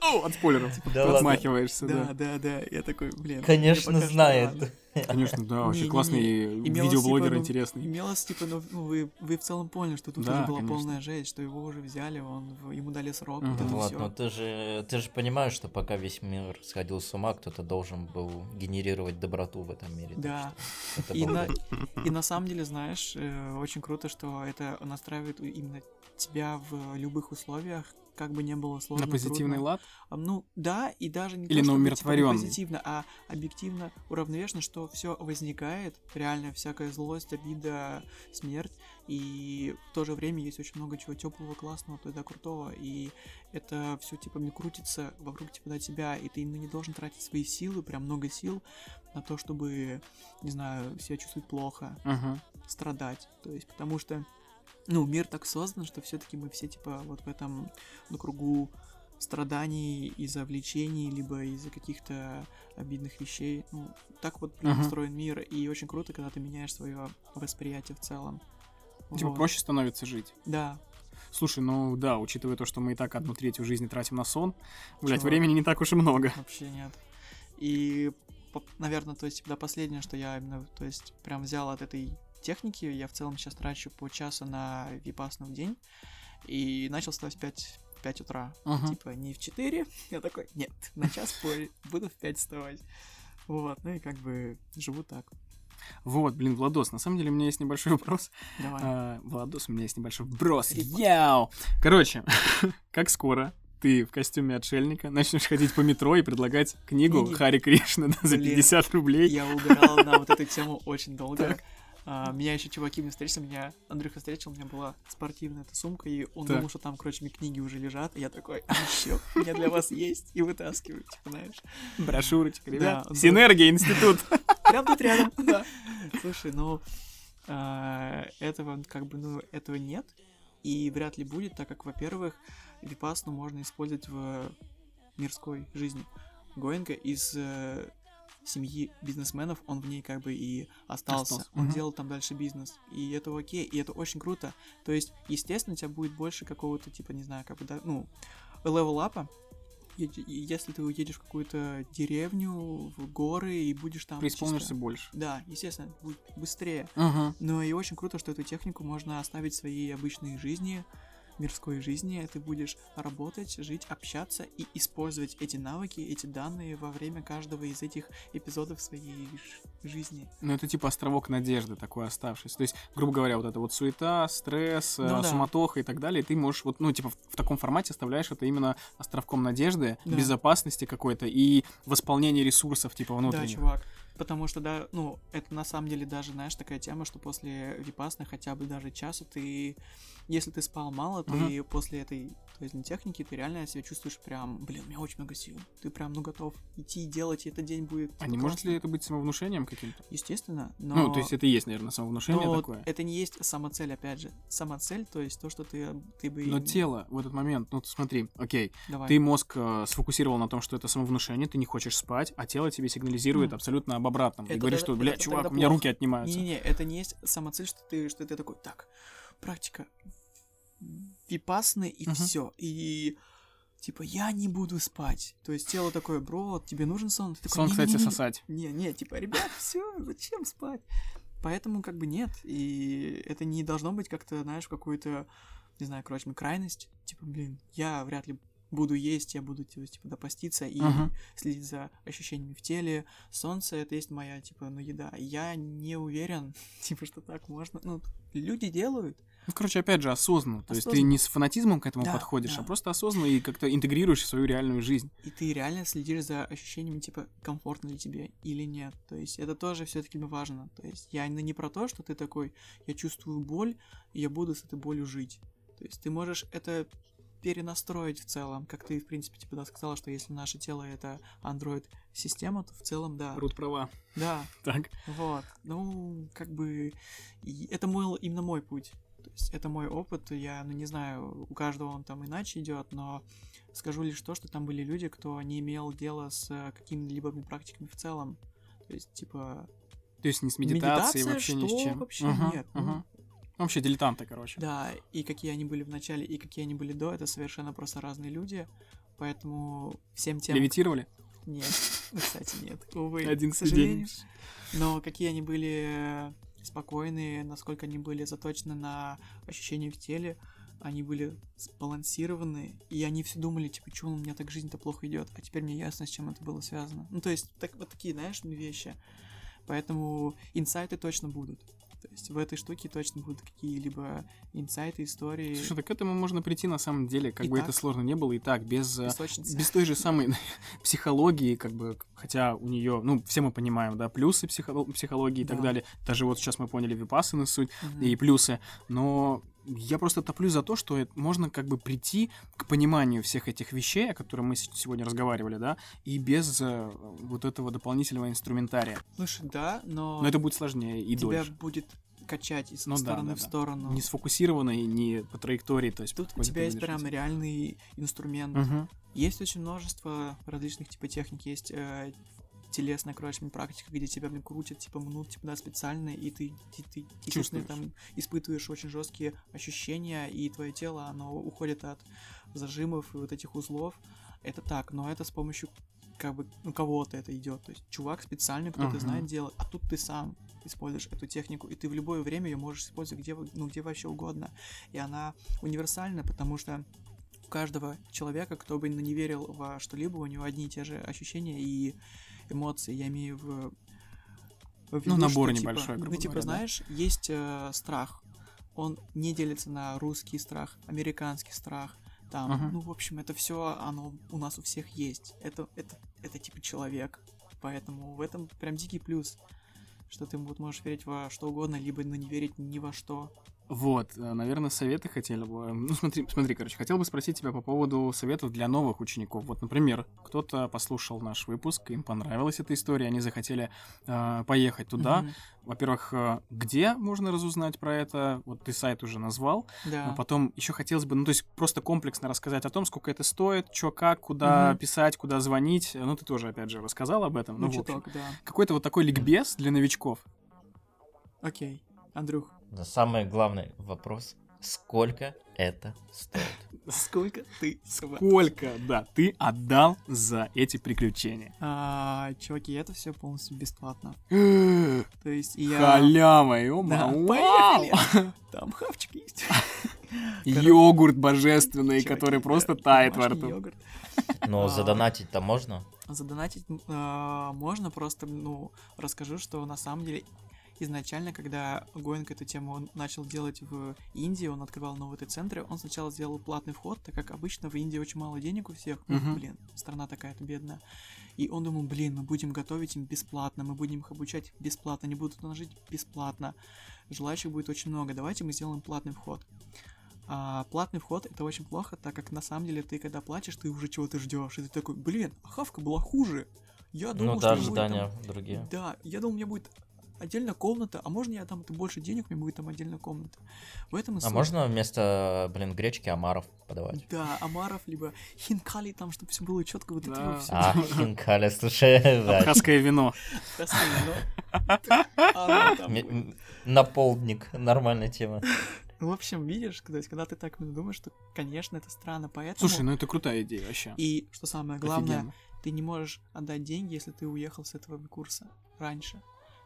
О, От спойлеров. Отмахиваешься, Да, да. да, да, я такой, блин. Конечно, знает. Ладно. Конечно, да, вообще Не-не-не. классный видеоблогер типа, ну, интересный. Имелось, типа, ну, ну, вы, вы в целом поняли, что тут уже была полная жесть, что его уже взяли, он, ему дали срок, вот всё. ну ты же, ты же понимаешь, что пока весь мир сходил с ума, кто-то должен был генерировать доброту в этом мире. Да. И на, бы- и на самом деле, знаешь, э, очень круто, что это настраивает именно тебя в любых условиях, как бы не было сложно. На позитивный трудно. лад? А, Ну, да, и даже не Или то, на? Типа, позитивно, а объективно уравновешенно, что все возникает, реально всякая злость, обида, смерть, и в то же время есть очень много чего теплого, классного, тогда крутого, и это все типа не крутится вокруг типа до тебя, и ты именно не должен тратить свои силы, прям много сил на то, чтобы, не знаю, себя чувствовать плохо, Ага. страдать. То есть, потому что, ну, мир так создан, что все-таки мы все, типа, вот в этом, ну, кругу страданий из-за влечений, либо из-за каких-то обидных вещей. Ну, так вот блин, Ага. устроен мир, и очень круто, когда ты меняешь свое восприятие в целом. Типа Вот. проще становится жить. Да, Слушай, ну да, учитывая то, что мы и так одну третью жизни тратим на сон, блять, времени не так уж и много. вообще нет. И, наверное, то есть, да, последнее, что я именно, то есть, прям взял от этой техники, я в целом сейчас трачу по часу на випасну в день, и начал вставать в 5, в 5 утра. Ага. Типа, не в 4, я такой, нет, на час позже, буду в 5 вставать. Вот, ну и как бы живу так. Вот, блин, Владос, на самом деле у меня есть небольшой вопрос. Давай. А, Владос, у меня есть небольшой вброс. Яу! Короче, как скоро ты в костюме отшельника начнешь ходить по метро и предлагать книгу Книги? Хари Кришна да, за Блин, 50 рублей? Я угорал на вот эту тему очень долго. Так. А, меня еще чуваки мне встретили, меня Андрюха встретил, у меня была спортивная эта сумка, и он Так. думал, что там, короче, мне книги уже лежат, и я такой, а еще, у меня для вас есть, и вытаскиваю, типа, знаешь. Брошюрочка, ребят. Да, Синергия, институт. Прям тут рядом, да. Слушай, ну, а, этого, как бы, ну, этого нет, и вряд ли будет, так как, во-первых, випасну можно использовать в мирской жизни. Гоенко из э, семьи бизнесменов, он в ней как бы и остался. Остался, Он мгм. делал там дальше бизнес. И это окей, и это очень круто. То есть, естественно, у тебя будет больше какого-то, типа, не знаю, как бы, да, ну, level up а, еди- если ты уедешь в какую-то деревню, в горы и будешь там Преисполнишься чисто- больше. Да, естественно, будет быстрее. Ага. Но и очень круто, что эту технику можно оставить в своей обычной жизни, мирской жизни. Ты будешь работать, жить, общаться и использовать эти навыки, эти данные во время каждого из этих эпизодов своей жизни. Ну, это типа островок надежды такой оставшийся. То есть, грубо говоря, вот эта вот суета, стресс, э, Ну да. суматоха и так далее, ты можешь вот, ну, типа, в, в таком формате оставляешь это именно островком надежды, Да. безопасности какой-то и восполнения ресурсов, типа, внутренних. Да, чувак. Потому что, да, ну, это на самом деле даже, знаешь, такая тема, что после випасны хотя бы даже часа ты, если ты спал мало, ты после этой, то есть техники, ты реально себя чувствуешь прям, блин, у меня очень много сил. Ты прям, ну, готов идти и делать, и этот день будет А не может классно. ли это быть самовнушением каким-то? Естественно, но... Ну, то есть это и есть, наверное, самовнушение но такое. это не есть самоцель, опять же. Самоцель, то есть то, что ты, ты бы... Но тело в этот момент, ну смотри, окей, Давай. ты мозг э, сфокусировал на том, что это самовнушение, ты не хочешь спать, а тело тебе сигнализирует Мгм. абсолютно об обратном. и Это говорит, тогда- что, бля, чувак, у меня плохо. руки отнимаются. Не-не-не, это не есть самоцель, что ты, что ты такой, так, практика, випасны и Мгм. все. И типа я не буду спать. То есть тело такое, бро, тебе нужен сон? Ты такой, Сон, кстати, «Не-не-не». сосать. Не, не, типа, ребят, все, зачем спать? Поэтому как бы нет. И это не должно быть как-то, знаешь, какую-то, не знаю, короче, крайность. Типа, блин, я вряд ли буду есть, я буду, типа, типа допаститься и Мгм. следить за ощущениями в теле. Солнце это есть моя, типа, ну, еда. Я не уверен, типа, что так можно. Ну, люди делают. Ну, короче, опять же, осознанно. То есть ты Осознанно. не с фанатизмом к этому Да, подходишь, да. а просто осознанно и как-то интегрируешь в свою реальную жизнь. И ты реально следишь за ощущениями, типа, комфортно ли тебе или нет. То есть это тоже все-таки важно. То есть я не не про то, что ты такой, я чувствую боль, и я буду с этой болью жить. То есть ты можешь это перенастроить в целом, как ты, в принципе, типа, да, сказала, что если наше тело это Android-система, то в целом, да. Рут права. Да, Так. вот. Ну, как бы, это мой, именно мой путь. То есть это мой опыт, я, ну, не знаю, у каждого он там иначе идет, но скажу лишь то, что там были люди, кто не имел дела с э, какими-либо практиками в целом. То есть, типа, То есть не с медитацией, Медитация? вообще ни с чем. Вообще Мгм, нет, ну. Вообще дилетанты, короче. да, и какие они были в начале, и какие они были до, это совершенно просто разные люди. Поэтому всем тем... Левитировали? Нет, кстати, нет. Увы, Один к сожалению. Но какие они были э, спокойные, насколько они были заточены на ощущения в теле, они были сбалансированы, и они все думали, типа, что у меня так жизнь-то плохо идет, а теперь мне ясно, с чем это было связано. Ну, то есть, так, вот такие, знаешь, вещи. Поэтому инсайты точно будут. То есть в этой штуке точно будут какие-либо инсайты, истории, Слушай, так к этому можно прийти на самом деле, как И бы так. это сложно не было, и так, без, э, без той же самой психологии, как бы, хотя у нее, ну, все мы понимаем, да, плюсы психо- психологии и так Да. далее. Даже вот сейчас мы поняли випассаны суть Мгм. и плюсы, но я просто топлю за то, что можно как бы прийти к пониманию всех этих вещей, о которых мы сегодня разговаривали, да, и без э, вот этого дополнительного инструментария. Слушай, да, но, Но это будет сложнее и тебя дольше. будет качать из Ну стороны да, в да. сторону. Не сфокусированно и не по траектории, то есть... Тут у тебя есть прям реальный инструмент. Мгм. Есть очень множество различных типа техник. Есть э, телесная короче, практика, где тебя блин, крутят, типа мнут, типа да, специально, и ты, ты, ты естественно, Чувствуешь. там испытываешь очень жесткие ощущения, и твое тело, оно уходит от зажимов и вот этих узлов. Это так, но это с помощью как бы, ну, кого-то это идет. То есть чувак специально, кто-то Ага. знает, делает, а тут ты сам используешь эту технику, и ты в любое время ее можешь использовать где, ну, где вообще угодно. И она универсальна, потому что у каждого человека, кто бы не верил во что-либо, у него одни и те же ощущения и эмоции. Я имею в, в виду, Ну, набор что, типа, небольшой, грубо Ну, типа, говоря, да. знаешь, есть э, страх. Он не делится на русский страх, американский страх. Там, Ага. ну, в общем, это все, оно у нас у всех есть. Это, это, это типа человек. Поэтому в этом прям дикий плюс. Что ты вот можешь верить во что угодно, либо ну, не верить ни во что. Вот, э, наверное, советы хотели бы. Ну, смотри, смотри, короче, хотел бы спросить тебя по поводу советов для новых учеников. Вот, например, кто-то послушал наш выпуск, им понравилась эта история, они захотели э, поехать туда. Мгм. Во-первых, э, где можно разузнать про это? Вот ты сайт уже назвал. Да. Но потом еще хотелось бы, ну, то есть просто комплексно рассказать о том, сколько это стоит, что как, куда Мгм. писать, куда звонить. Ну, ты тоже, опять же, рассказал об этом. ну, Ну, чуток, да. какой-то вот такой ликбез для новичков. Окей. Андрюх, Да, самый главный вопрос, Сколько это стоит? Сколько ты, Сколько, да, ты отдал за эти приключения? А, чуваки, это все полностью бесплатно. То есть я... ё Да, вау. поехали. Там хавчик есть. Йогурт божественный, Чуваки, который да, просто тает во рту. йогурт. Но А. задонатить-то можно? Задонатить а, можно, просто, ну, расскажу, что на самом деле изначально, когда Гоинг эту тему начал делать в Индии, он открывал новые центры, он сначала сделал платный вход, так как обычно в Индии очень мало денег у всех, ну, Мгм. блин, страна такая-то бедная. И он думал, блин, мы будем готовить им бесплатно, мы будем их обучать бесплатно, они будут у нас жить бесплатно. Желающих будет очень много, давайте мы сделаем платный вход. А платный вход это очень плохо, так как на самом деле ты когда платишь, ты уже чего-то ждешь. И ты такой, блин, а хавка была хуже. Я думал, Ну что да, мне будет там- ожидания другие. Да, я думал, у меня будет отдельная комната, а можно я там это больше денег, мне будет там отдельная комната. В этом и А можно вместо, блин, гречки омаров подавать? Да, Амаров, либо хинкали там, чтобы все было четко, вот это Да. вот всё. А, хинкали, слушай, да. Абхазское вино. Красиво, но- Оно там М- будет. м- Наполдник, нормальная тема. В общем, видишь, то есть, когда ты так думаешь, что, конечно, это странно, поэтому... Слушай, ну это крутая идея вообще. И, что самое главное, Офигенно. ты не можешь отдать деньги, если ты уехал с этого курса раньше.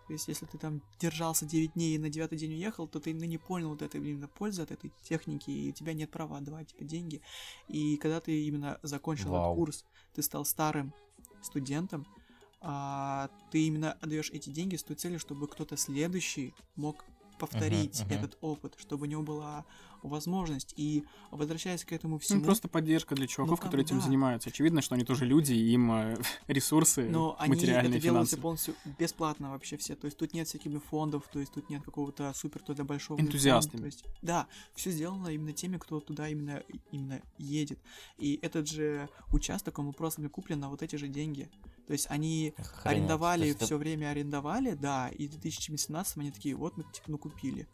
То есть, если ты там держался 9 дней и на девятый день уехал, то ты ну, не понял вот этой именно пользы от этой техники, и у тебя нет права отдавать тебе деньги. И когда ты именно закончил Вау. этот курс, ты стал старым студентом, а, ты именно отдаешь эти деньги с той целью, чтобы кто-то следующий мог повторить мгм. этот опыт, чтобы у него была возможность. И возвращаясь к этому Ну, всему... просто поддержка для чуваков, как которые бы этим да. занимаются. Очевидно, что они тоже люди, и им э, ресурсы Но они материальные, это делают финансовые. полностью бесплатно вообще все. То есть тут нет всяких фондов, то есть тут нет какого-то супер туда большого Энтузиастами. фонда. То есть, да, все сделано именно теми, кто туда именно, именно едет. И этот же участок, он просто куплен на вот эти же деньги. То есть они Охренеть. арендовали, есть все время арендовали, да, и в 2017 они такие, вот мы типа, ну купили.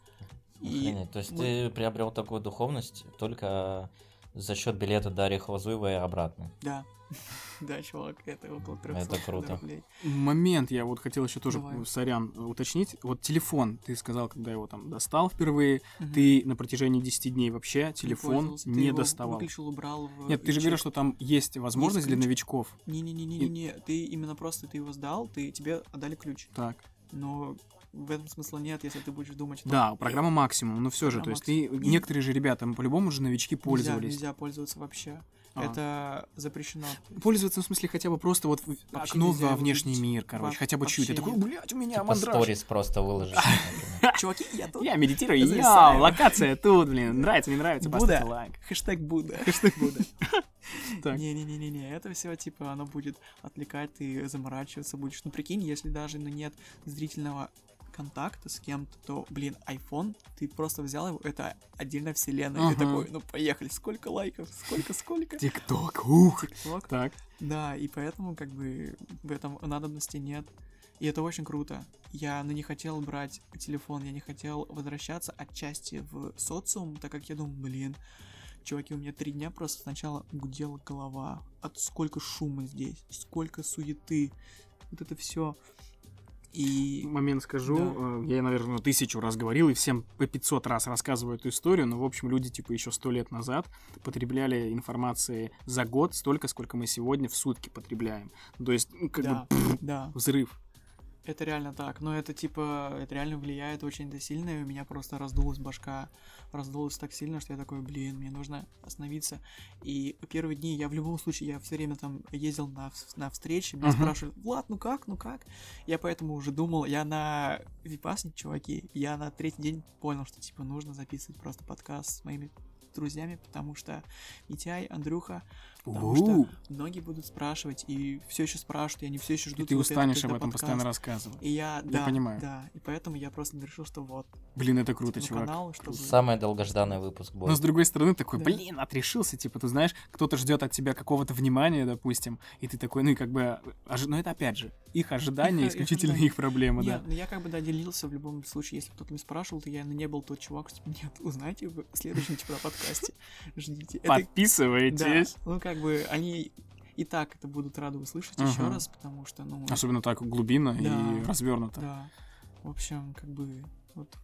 И Охренеть. То есть мы- ты приобрел такую духовность только за счет билета Дарьи Хвазуевой и обратно. Да, да, чувак, это около 300 Это круто. рублей. Момент, я вот хотел еще тоже, Давай. сорян, уточнить. Вот телефон, ты сказал, когда его там достал впервые, Мгм. ты на протяжении 10 дней вообще телефон. Ты не его доставал. Выключил, убрал в Нет, ты же говорил, что там есть возможность для ключ. новичков. Не-не-не-не-не, ты именно просто ты его сдал, ты тебе отдали ключ. Так. Но в этом смысла нет, если ты будешь думать, что... Да, программа максимум, но все же, то есть ты, максимум. И- некоторые же ребята, по-любому же новички Нельзя, пользовались. нельзя пользоваться вообще. А. Это запрещено. Пользоваться, в смысле, хотя бы просто вот Вообще окно нельзя во внешний видеть. мир, короче, Во- хотя бы чуть. Я такой, блядь, у меня Типа мандраж. сторис просто выложить. например. Чуваки, я тут. Я медитирую, я, Зависаю. локация тут, блин, нравится, не нравится, Будда. поставьте лайк. Хэштег Будда. Хэштег Будда. Так. Не-не-не-не, это все типа оно будет отвлекать, ты заморачиваться будешь. Ну прикинь, если даже ну, нет зрительного контакта с кем-то, то, блин, iPhone, ты просто взял его, это отдельная вселенная. и Ты Ага. такой, ну поехали, сколько лайков, сколько-сколько. Тикток, ух. TikTok. Так. Да, и поэтому как бы в этом надобности нет. И это очень круто. Я ну, не хотел брать телефон, я не хотел возвращаться отчасти в социум, так как я думал, блин, чуваки, у меня три дня просто сначала гудела голова. От сколько шума здесь, сколько суеты. Вот это все. И Момент скажу, Да. э, я, наверное, тысячу раз говорил и всем по 500 раз рассказываю эту историю, но, в общем, люди, типа, еще сто лет назад потребляли информации за год столько, сколько мы сегодня в сутки потребляем. То есть, ну, как да, бы, да, взрыв. Это реально так. Но это типа, это реально влияет очень это сильно, и у меня просто раздулась башка, раздулась так сильно, что я такой, блин, мне нужно остановиться. И первые дни я в любом случае, я все время там ездил на, на встречи, меня Мгм. спрашивали, Влад, ну как, ну как? Я поэтому уже думал, я на Випасне, чуваки, я на третий день понял, что типа нужно записывать просто подкаст с моими друзьями, потому что Митяй, Андрюха, потому что У, многие будут спрашивать, и все еще спрашивают, и они все еще И ждут. ты вот устанешь этот об этом подкаст. постоянно рассказывать. И я, да, понимаю. да, и поэтому я просто решил, что вот, Блин, это круто, ну, чувак. канал, чтобы... Самый долгожданный выпуск Но будет. с другой стороны, такой, Да. блин, отрешился, типа, ты знаешь, кто-то ждет от тебя какого-то внимания, допустим, и ты такой, ну и как бы, ожи- но это опять же, их ожидания, исключительно их проблема, Не, да. ну я как бы, да, делился в любом случае, если кто-то меня спрашивал, то я ну, не был тот чувак, что, типа, нет, узнаете в следующем, типа, подкасте, ждите. Это- Подписывайтесь. Да, ну как бы они и так это будут рады услышать еще Мгм. раз, потому что, ну, Особенно так глубинно и Да. развернуто. да, в общем, как бы, вот,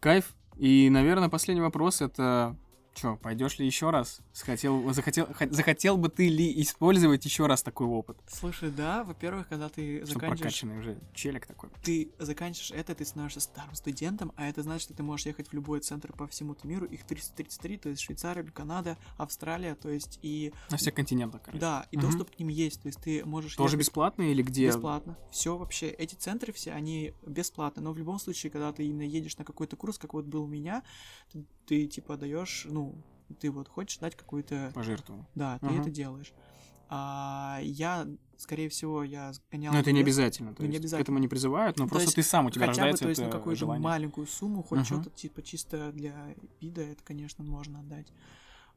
Кайф. И, наверное, последний вопрос это Че, пойдешь ли еще раз? Захотел, захотел, х- захотел бы ты ли использовать еще раз такой опыт? Слушай, да, во-первых, когда ты Чтобы заканчиваешь прокачанный уже челик такой. ты заканчиваешь это, ты становишься старым студентом, а это значит, что ты можешь ехать в любой центр по всему миру, их 333, то есть Швейцария, Канада, Австралия, то есть и... На всех континентах, короче. Да, и Мгм. доступ к ним есть, то есть ты можешь... Тоже ехать бесплатно или где? Бесплатно. Все вообще, эти центры все, они бесплатны, но в любом случае, когда ты именно едешь на какой-то курс, как вот был у меня, ты, ты, типа даешь, ну, ты вот хочешь дать какой-то... Пожертвовал. Да, ты Ага. это делаешь. А я, скорее всего, я гонял... Но это не обязательно. То Ну, не есть к обязательно. этому не призывают, но То просто есть ты сам, у тебя Хотя бы, рождается то есть, на какую-то желание. маленькую сумму, хоть Мгм. что-то, типа, чисто для вида, это, конечно, можно отдать.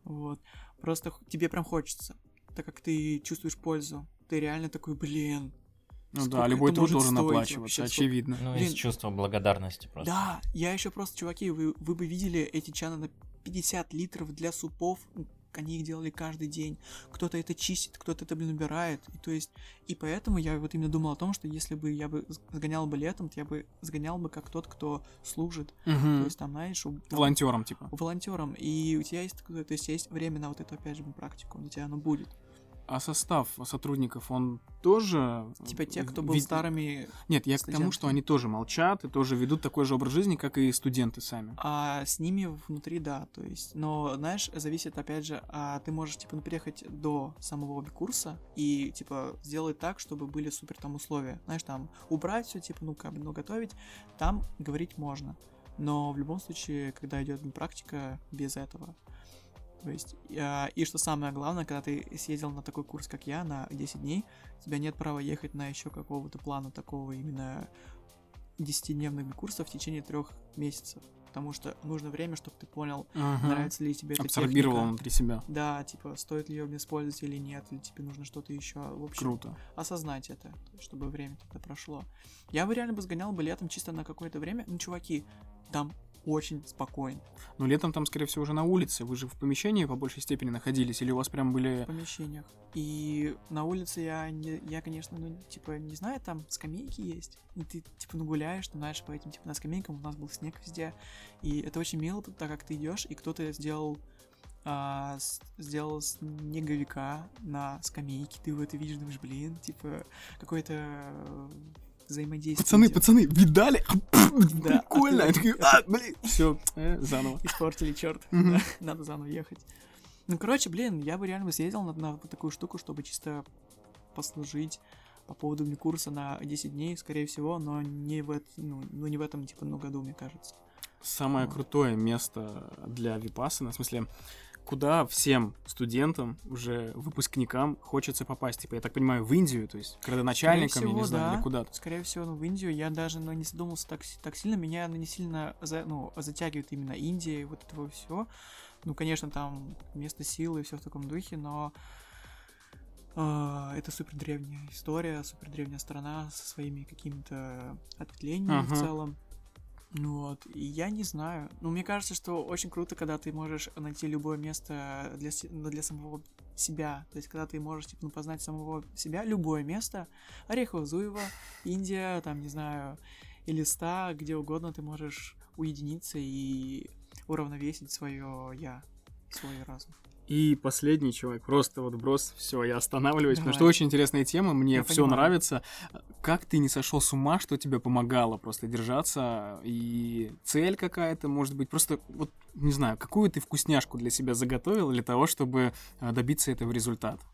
Вот. Просто тебе прям хочется, так как ты чувствуешь пользу. Ты реально такой, блин. Ну сколько да, любой труд должен оплачиваться, вообще, сколько- очевидно. Ну, Блин. из чувства благодарности просто. Да, я еще просто, чуваки, вы, вы бы видели эти чаны на 50 литров для супов, они их делали каждый день. Кто-то это чистит, кто-то это, блин, убирает. И то есть, и поэтому я вот именно думал о том, что если бы я бы сгонял бы летом, то я бы сгонял бы как тот, кто служит. То Мгм. есть там, знаешь, там, Волонтером, типа. волонтером. И у тебя есть, то есть есть время на вот эту, опять же, практику, у тебя оно будет. А состав сотрудников, он тоже... Типа те, кто был вид- старыми, Нет, я к тому, что студентами. они тоже молчат и тоже ведут такой же образ жизни, как и студенты сами. а с ними внутри, да, то есть, но, знаешь, зависит, опять же, а ты можешь, типа, ну, приехать до самого курса и, типа, сделать так, чтобы были супер там условия, знаешь, там, убрать все, типа, ну, как бы, ну, готовить, там говорить можно, но в любом случае, когда идет практика, без этого, то есть, а, и что самое главное, когда ты съездил на такой курс, как я, на 10 дней, у тебя нет права ехать на еще какого-то плана такого именно 10-дневных курсов в течение трех месяцев. Потому что нужно время, чтобы ты понял, Ага. нравится ли тебе эта Абсорбировал техника. внутри себя. Да, типа, стоит ли ее использовать или нет, или тебе нужно что-то еще. В общем, Круто. осознать это, чтобы время тогда прошло. Я бы реально бы сгонял бы летом чисто на какое-то время. Ну, чуваки, там очень спокойно Но летом там, скорее всего, уже на улице. Вы же в помещении по большей степени находились, или у вас прям были... в помещениях. И на улице я, не, я конечно, ну, типа, не знаю, там скамейки есть. И ты, типа, ну, гуляешь, ну, знаешь, по этим, типа, на скамейкам у нас был снег везде. И это очень мило, так как ты идешь, и кто-то сделал а, сделал снеговика на скамейке, ты его это видишь, думаешь, блин, типа, какое-то э, взаимодействие. Пацаны, идет. пацаны, видали? Да, Прикольно. а Я ты- такой, а, блин, все, заново. Испортили, черт. Надо заново ехать. Ну, короче, блин, я бы реально бы съездил на, на такую штуку, чтобы чисто послужить по поводу мне курса на 10 дней, скорее всего, но не в, ну, ну, не в этом, типа, ну, году, мне кажется. Самое Вот. крутое место для Випассана, в смысле, куда всем студентам, уже выпускникам хочется попасть. Типа, я так понимаю, в Индию, то есть, к родоначальникам, я не всего, знаю, да. или куда-то. Скорее всего, ну, в Индию я даже ну, не задумался так, так сильно. Меня ну, не сильно за- ну, затягивает именно Индия и вот этого всего. Ну, конечно, там место силы и все в таком духе, но а, это супер древняя история, супер древняя страна со своими какими-то ответвлениями в Ага. целом. Ну вот, и я не знаю. Ну, мне кажется, что очень круто, когда ты можешь найти любое место для, ну, для самого себя. То есть, когда ты можешь, типа, ну, познать самого себя, любое место. Орехово-Зуево, Индия, там, не знаю, Элиста, где угодно ты можешь уединиться и уравновесить свое я, свой разум. И последний человек, просто вот брос, все, я останавливаюсь, потому что Давай. очень интересная тема, мне Я все понимаю. нравится. Как ты не сошел с ума, что тебе помогало просто держаться, и цель какая-то, может быть, просто, вот, не знаю, какую ты вкусняшку для себя заготовил для того, чтобы а, добиться этого результата?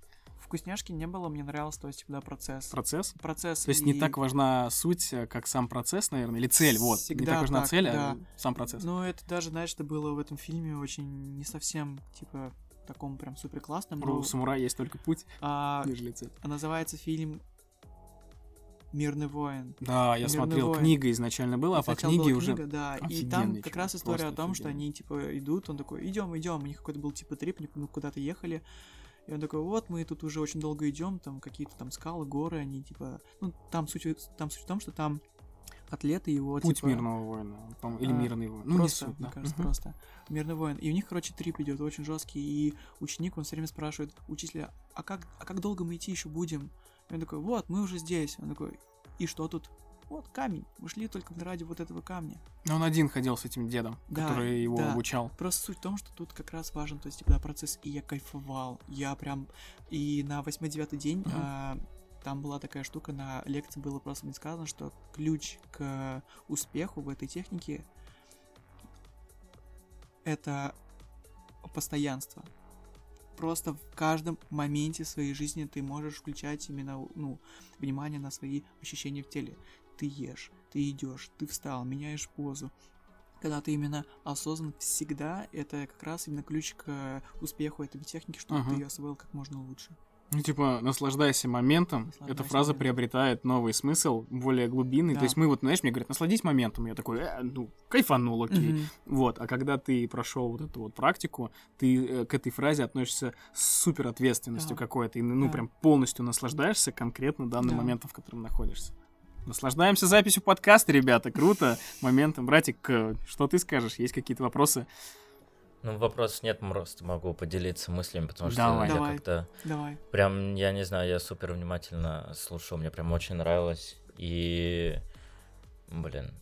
Вкусняшки не было, мне нравился, то есть, да, процесс. Процесс? Процесс. То есть не и- так важна суть, э, как сам процесс, наверное, или цель, вот. не Всегда так важна так, цель, да. а сам процесс. Ну, это даже, знаешь, это было в этом фильме очень не совсем, типа, таком прям супер классном. У самурая есть только путь, а, нежели цель. называется фильм Мирный воин. Да, я «Мирный смотрел, воин». книга изначально была, а по книге была уже... книга, да, и там как раз история о том, что офигенный. они типа идут, он такой, идем, идем, у них какой-то был типа трип, ну куда-то ехали, и он такой, вот мы тут уже очень долго идем, там какие-то там скалы, горы, они типа, ну там суть, там суть в том, что там атлеты его Путь типа, мирного воина, по-моему, или а, мирный воин. Ну, просто, суть, мне да. кажется, Мгм. просто мирный воин. И у них, короче, трип идет очень жесткий, и ученик, он все время спрашивает учителя, а как, а как долго мы идти еще будем? И он такой, вот, мы уже здесь. Он такой, и что тут? Вот камень, мы шли только ради вот этого камня. Но он один ходил с этим дедом, Да, который его да. обучал. Просто суть в том, что тут как раз важен, то есть, когда процесс, и я кайфовал, я прям, и на восьмой девятый день Мгм. а, там была такая штука, на лекции было просто мне сказано, что ключ к успеху в этой технике это постоянство. Просто в каждом моменте своей жизни ты можешь включать именно, ну, внимание на свои ощущения в теле. Ты ешь, ты идешь, ты встал, меняешь позу. Когда ты именно осознан всегда, это как раз именно ключ к успеху этой техники, чтобы Ага. ты ее освоил как можно лучше. Ну, типа, наслаждайся моментом. Эта Наслаждайся фраза моментом. приобретает новый смысл, более глубинный. Да. То есть мы вот, знаешь, мне говорят, насладись моментом. Я такой, «Э, ну, кайфанул, окей. Мгм. Вот, а когда ты прошел вот эту вот практику, ты э, к этой фразе относишься с супер ответственностью Да. какой-то, и ну Да. прям полностью наслаждаешься конкретно данным Да. моментом, в котором находишься. Наслаждаемся записью подкаста, ребята, круто. Моментом, братик, что ты скажешь? Есть какие-то вопросы? Ну, вопросов нет, просто могу поделиться мыслями, потому что Давай. я Давай. как-то Давай. прям, я не знаю, я супер внимательно слушал, мне прям очень нравилось. И, блин,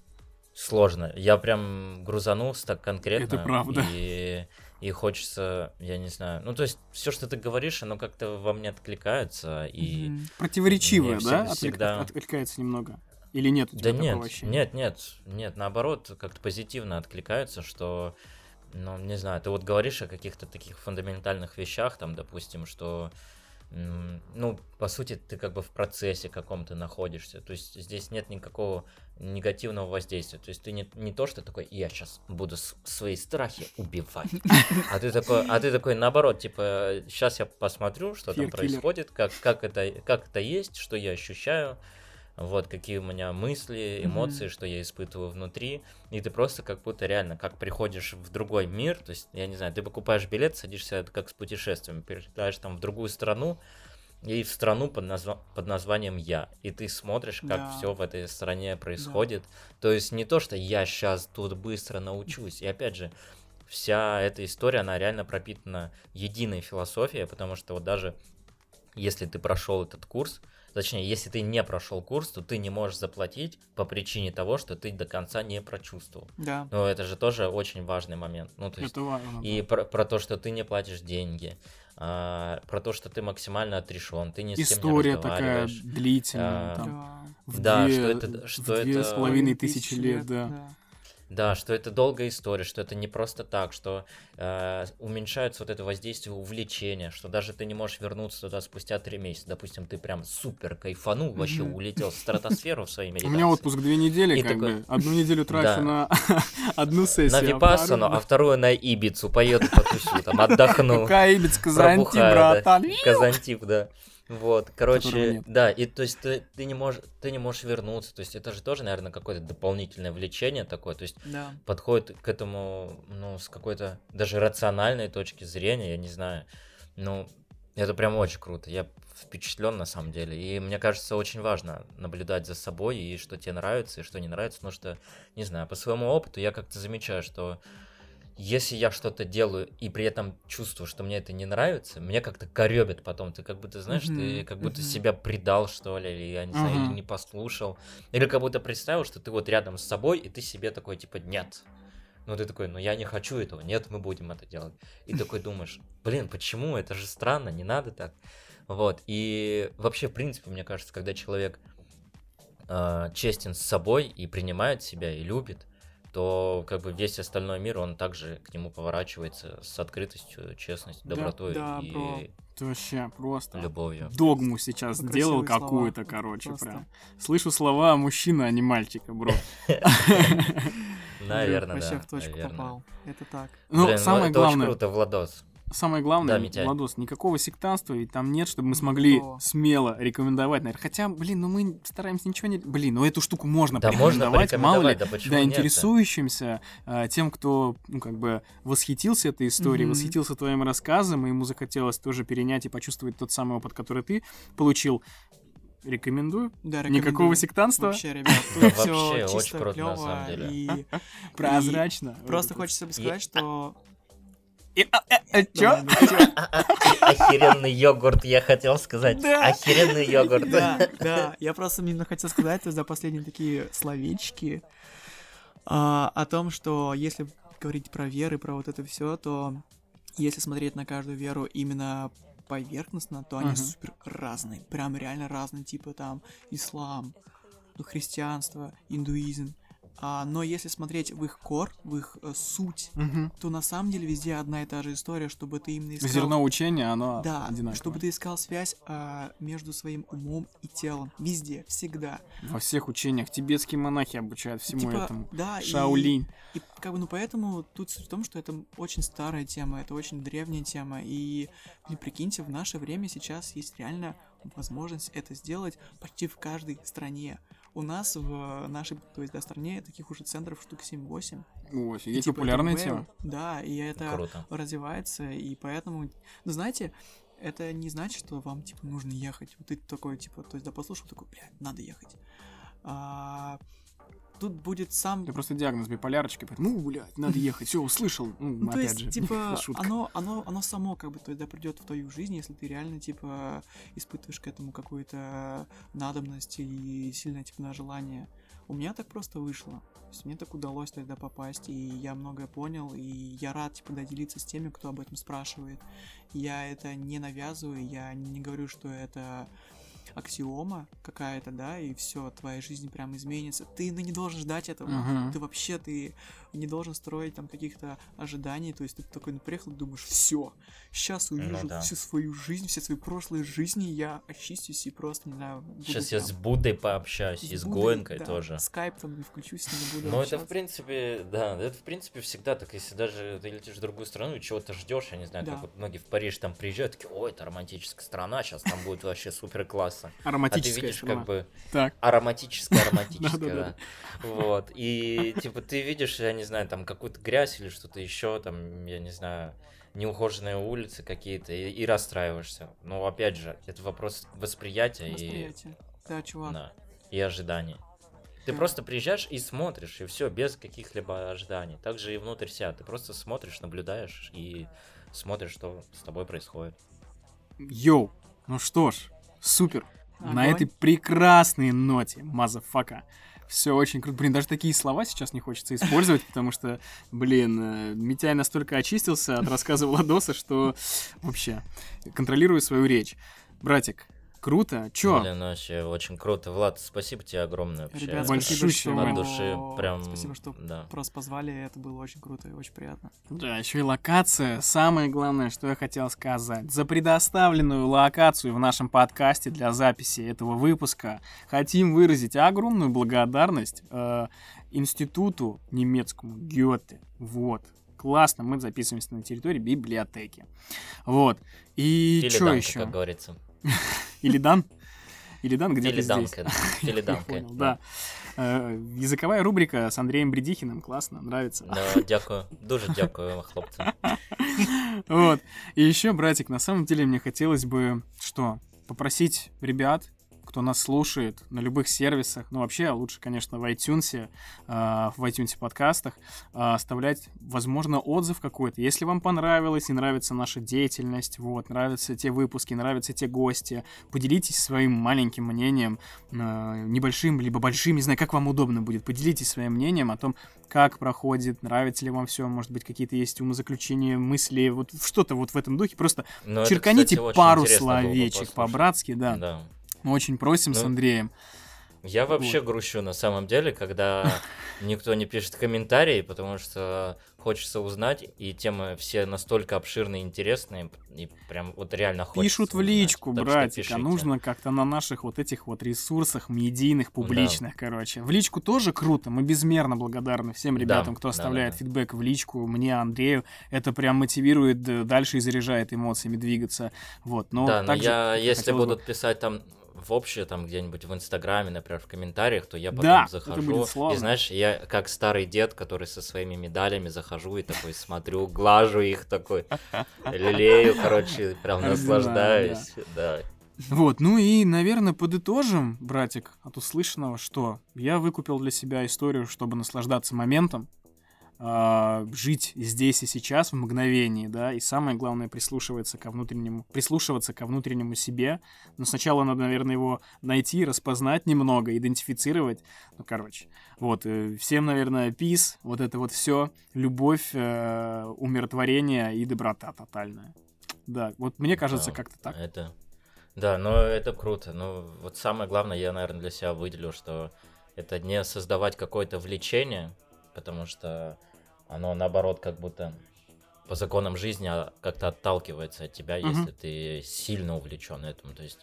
сложно. Я прям грузанулся так конкретно. Это правда. И, и хочется, я не знаю, ну, то есть все, что ты говоришь, оно как-то во мне откликается. И Мгм. Противоречивое, да? Отклик- всегда- Откликается немного. Или нет Да нет, нет, нет, нет, наоборот, как-то позитивно откликаются, что, ну, не знаю, ты вот говоришь о каких-то таких фундаментальных вещах, там, допустим, что, ну, по сути, ты как бы в процессе каком-то находишься, то есть здесь нет никакого негативного воздействия, то есть ты не, не то, что такой, я сейчас буду свои страхи убивать, а ты такой, а ты такой, наоборот, типа, сейчас я посмотрю, что там происходит, как, как, это, как это есть, что я ощущаю, вот какие у меня мысли, эмоции, что я испытываю внутри, и ты просто как будто реально как приходишь в другой мир, то есть, я не знаю, ты покупаешь билет, садишься это как с путешествием, перелетаешь там в другую страну, и в страну под, назва- под названием Я, и ты смотришь, как Да. все в этой стране происходит, то есть не то, что я сейчас тут быстро научусь, и опять же, вся эта история, она реально пропитана единой философией, потому что вот даже если ты прошел этот курс, точнее, если ты не прошел курс, то ты не можешь заплатить по причине того, что ты до конца не прочувствовал. Да. Но это же тоже очень важный момент. Ну, то есть, Это важно. и про, про то, что ты не платишь деньги, а, про то, что ты максимально отрешен, ты ни с кем не История такая разговариваешь. длительная. А, там, Да. в Да, две- что это- что в две это- с половиной тысячи лет, да. Да, что это долгая история, что это не просто так, что э, уменьшается вот это воздействие увлечения, что даже ты не можешь вернуться туда спустя три месяца. Допустим, ты прям супер кайфанул, вообще улетел в стратосферу в своей У медитации. меня отпуск две недели, И как такой- бы. Одну неделю трачу Да. на одну сессию. На а Випассану, вторую- а вторую на Ибицу. Поеду потусю, там отдохну. Какая Ибиц, Казанти, Пробухаю, да. братан. Казантип, да. Вот, короче, да, и то есть ты, ты не можешь, ты не можешь вернуться, то есть это же тоже, наверное, какое-то дополнительное влечение такое, то есть Да. подходит к этому, ну, с какой-то даже рациональной точки зрения, я не знаю. Ну, это прям очень круто. Я впечатлен на самом деле. И мне кажется, очень важно наблюдать за собой и что тебе нравится, и что не нравится, потому что, не знаю, по своему опыту я как-то замечаю, что если я что-то делаю и при этом чувствую, что мне это не нравится, мне как-то коребит потом. Ты как будто, знаешь, ты Мгм, как будто мгм. себя предал, что ли, или, я не знаю, Ага. или не послушал. Или как будто представил, что ты вот рядом с собой, и ты себе такой, типа, нет. Ну, ты такой, ну, я не хочу этого, нет, мы будем это делать. И такой думаешь, блин, почему? Это же странно, не надо так. Вот, и вообще, в принципе, мне кажется, когда человек э, честен с собой и принимает себя, и любит, то как бы весь остальной мир, он также к нему поворачивается с открытостью, честностью, Да, добротой да, и бро. Это вообще просто. любовью. Догму сейчас Красивые сделал слова. какую-то, короче, Просто. прям. Слышу слова мужчина, а не мальчика, бро. Наверное, Вообще да. в точку попал. Это так. Ну, Блин, самое это очень главное, круто, Владос. Самое главное, Да, Митяй. Владос, никакого сектанства ведь там нет, чтобы мы смогли Никакого. смело рекомендовать, наверное. Хотя, блин, ну мы стараемся ничего не... Блин, ну эту штуку можно Да, можно порекомендовать, мало ли, да да, интересующимся, а, тем, кто, ну, как бы, восхитился этой историей, Мгм. восхитился твоим рассказом, и ему захотелось тоже перенять и почувствовать тот самый опыт, который ты получил. Рекомендую. Да, Никакого рекомендую. сектанства. Вообще, ребят, тут все чисто клево и Прозрачно. просто хочется бы сказать, что чё? Охеренный йогурт, я хотел сказать. Да. Охеренный йогурт. Да, да. Я просто именно хотел сказать за последние такие словечки а, о том, что если говорить про веры, про вот это все, то если смотреть на каждую веру именно поверхностно, то они супер разные, прям реально разные, типа там ислам, ну, христианство, индуизм. А, но если смотреть в их кор, в их э, суть, Мгм. то на самом деле везде одна и та же история, чтобы ты именно искал... Зерно учения, оно Да, одинаковое. чтобы ты искал связь а, между своим умом и телом. Везде, всегда. Во всех учениях тибетские монахи обучают всему Типа, этому. Да, и- Шаолинь. И, как бы, ну, поэтому тут суть в том, что это очень старая тема, это очень древняя тема, и, блин, прикиньте, в наше время сейчас есть реально возможность это сделать почти в каждой стране. У нас в нашей, то есть, да, стране таких уже центров штук 7-8. Ой, И, офигеть, типа, популярная тема. Да, и это Круто. развивается, и поэтому, ну, знаете, это не значит, что вам, типа, нужно ехать. Вот ты такой, типа, то есть, да, послушал, такой, блядь, надо ехать. А, тут будет сам... Ты просто диагноз биполярочки, поэтому, ну, блядь, надо ехать, все, услышал. Ну, Ну, то опять есть, же, типа, оно, оно, оно само как бы тогда придет в твою жизнь, если ты реально, типа, испытываешь к этому какую-то надобность и сильное, типа, на желание. У меня так просто вышло. То есть мне так удалось тогда попасть, и я многое понял, и я рад, типа, да, делиться с теми, кто об этом спрашивает. Я это не навязываю, я не говорю, что это аксиома какая-то, да, и все, твоя жизнь прям изменится. Ты ну, не должен ждать этого. Мгм. Ты вообще ты не должен строить там каких-то ожиданий. То есть ты такой ну, приехал и думаешь, все, сейчас увижу да. всю свою жизнь, все свои прошлые жизни, я очистюсь и просто, не знаю, буду Сейчас я прям с Буддой пообщаюсь, и с Буддой, Гоенкой да, тоже. Скайп там включусь, с ним буду Ну, это, в принципе, да, это, в принципе, всегда так, если даже ты летишь в другую страну и чего-то ждешь, я не знаю, Да. как вот многие в Париж там приезжают, такие, ой, это романтическая страна, сейчас там будет вообще супер классно. А ты Ароматическая видишь, страна. как бы, Так. ароматическая, ароматическая, да. Вот, и, типа, ты видишь, я не знаю, там, какую-то грязь или что-то еще, там, я не знаю, неухоженные улицы какие-то, и, и расстраиваешься. Но, опять же, это вопрос восприятия и, Восприятие. Да, чувак. да, и ожиданий. Ты Да. просто приезжаешь и смотришь, и все, без каких-либо ожиданий. Также и внутрь себя. Ты просто смотришь, наблюдаешь и смотришь, что с тобой происходит. Йоу, ну что ж, супер. На Огонь. этой прекрасной ноте, motherfucker. Все очень круто. Блин, даже такие слова сейчас не хочется использовать, потому что, блин, э, Митяй настолько очистился от рассказа Владоса, что вообще контролирую свою речь. Братик, круто. Чё? Блин, ну вообще очень круто. Влад, спасибо тебе огромное. Вообще. Ребят, спасибо, что... От души, прям, Спасибо, что да. просто позвали, это было очень круто и очень приятно. Да, еще и локация. Самое главное, что я хотел сказать. За предоставленную локацию в нашем подкасте для записи этого выпуска хотим выразить огромную благодарность э, институту немецкому Гёте. Вот. Классно, мы записываемся на территории библиотеки. Вот. И Или что еще? как говорится. Или Дан? Или Дан где-то здесь. Или Данка. да. Э, Языковая рубрика с Андреем Бредихиным. Классно, нравится. Да, дякую. Дуже дякую, хлопцы. Вот. И еще, братик, на самом деле мне хотелось бы что? Попросить ребят, кто нас слушает на любых сервисах, ну вообще лучше, конечно, в iTunes, э, в iTunes подкастах, э, оставлять, возможно, отзыв какой-то. Если вам понравилось и нравится наша деятельность, вот, нравятся те выпуски, нравятся те гости, поделитесь своим маленьким мнением, э, небольшим, либо большим, не знаю, как вам удобно будет, поделитесь своим мнением о том, как проходит, нравится ли вам все, может быть, какие-то есть умозаключения, мысли, вот что-то вот в этом духе. Просто Но это, черканите кстати, очень пару словечек по-братски, да. Да. Мы очень просим с Ну, Андреем. Я вообще грущу на самом деле, когда никто не пишет комментарии, потому что хочется узнать, и темы все настолько обширные и интересные, и прям вот реально хочется Пишут в узнать. личку, что братик, а нужно как-то на наших вот этих вот ресурсах медийных, публичных, короче. В личку тоже круто, мы безмерно благодарны всем Да, ребятам, кто да, оставляет да, да. фидбэк в личку, мне, Андрею. Это прям мотивирует э, дальше и заряжает эмоциями двигаться. Вот, но да, но я, если хотелось бы- будут писать там в общее, там где-нибудь в Инстаграме, например, в комментариях, то я потом Да, захожу. И знаешь, я как старый дед, который со своими медалями захожу и такой смотрю, глажу их такой, лелею, короче, прям наслаждаюсь. Да. Вот, ну и, наверное, подытожим, братик, от услышанного, что я выкупил для себя историю, чтобы наслаждаться моментом. А, жить здесь и сейчас, в мгновении, да, и самое главное прислушиваться ко внутреннему, прислушиваться ко внутреннему себе. Но сначала надо, наверное, его найти, распознать немного, идентифицировать. Ну, короче, вот, э, всем, наверное, пис, вот это вот все, любовь, э, умиротворение и доброта тотальная. Да, вот мне кажется, Да, как-то так. Это... Да, но это круто. Ну, вот самое главное, я, наверное, для себя выделил, что это не создавать какое-то влечение, потому что оно, наоборот, как будто по законам жизни а, как-то отталкивается от тебя, Мгм. если ты сильно увлечен этому. То есть,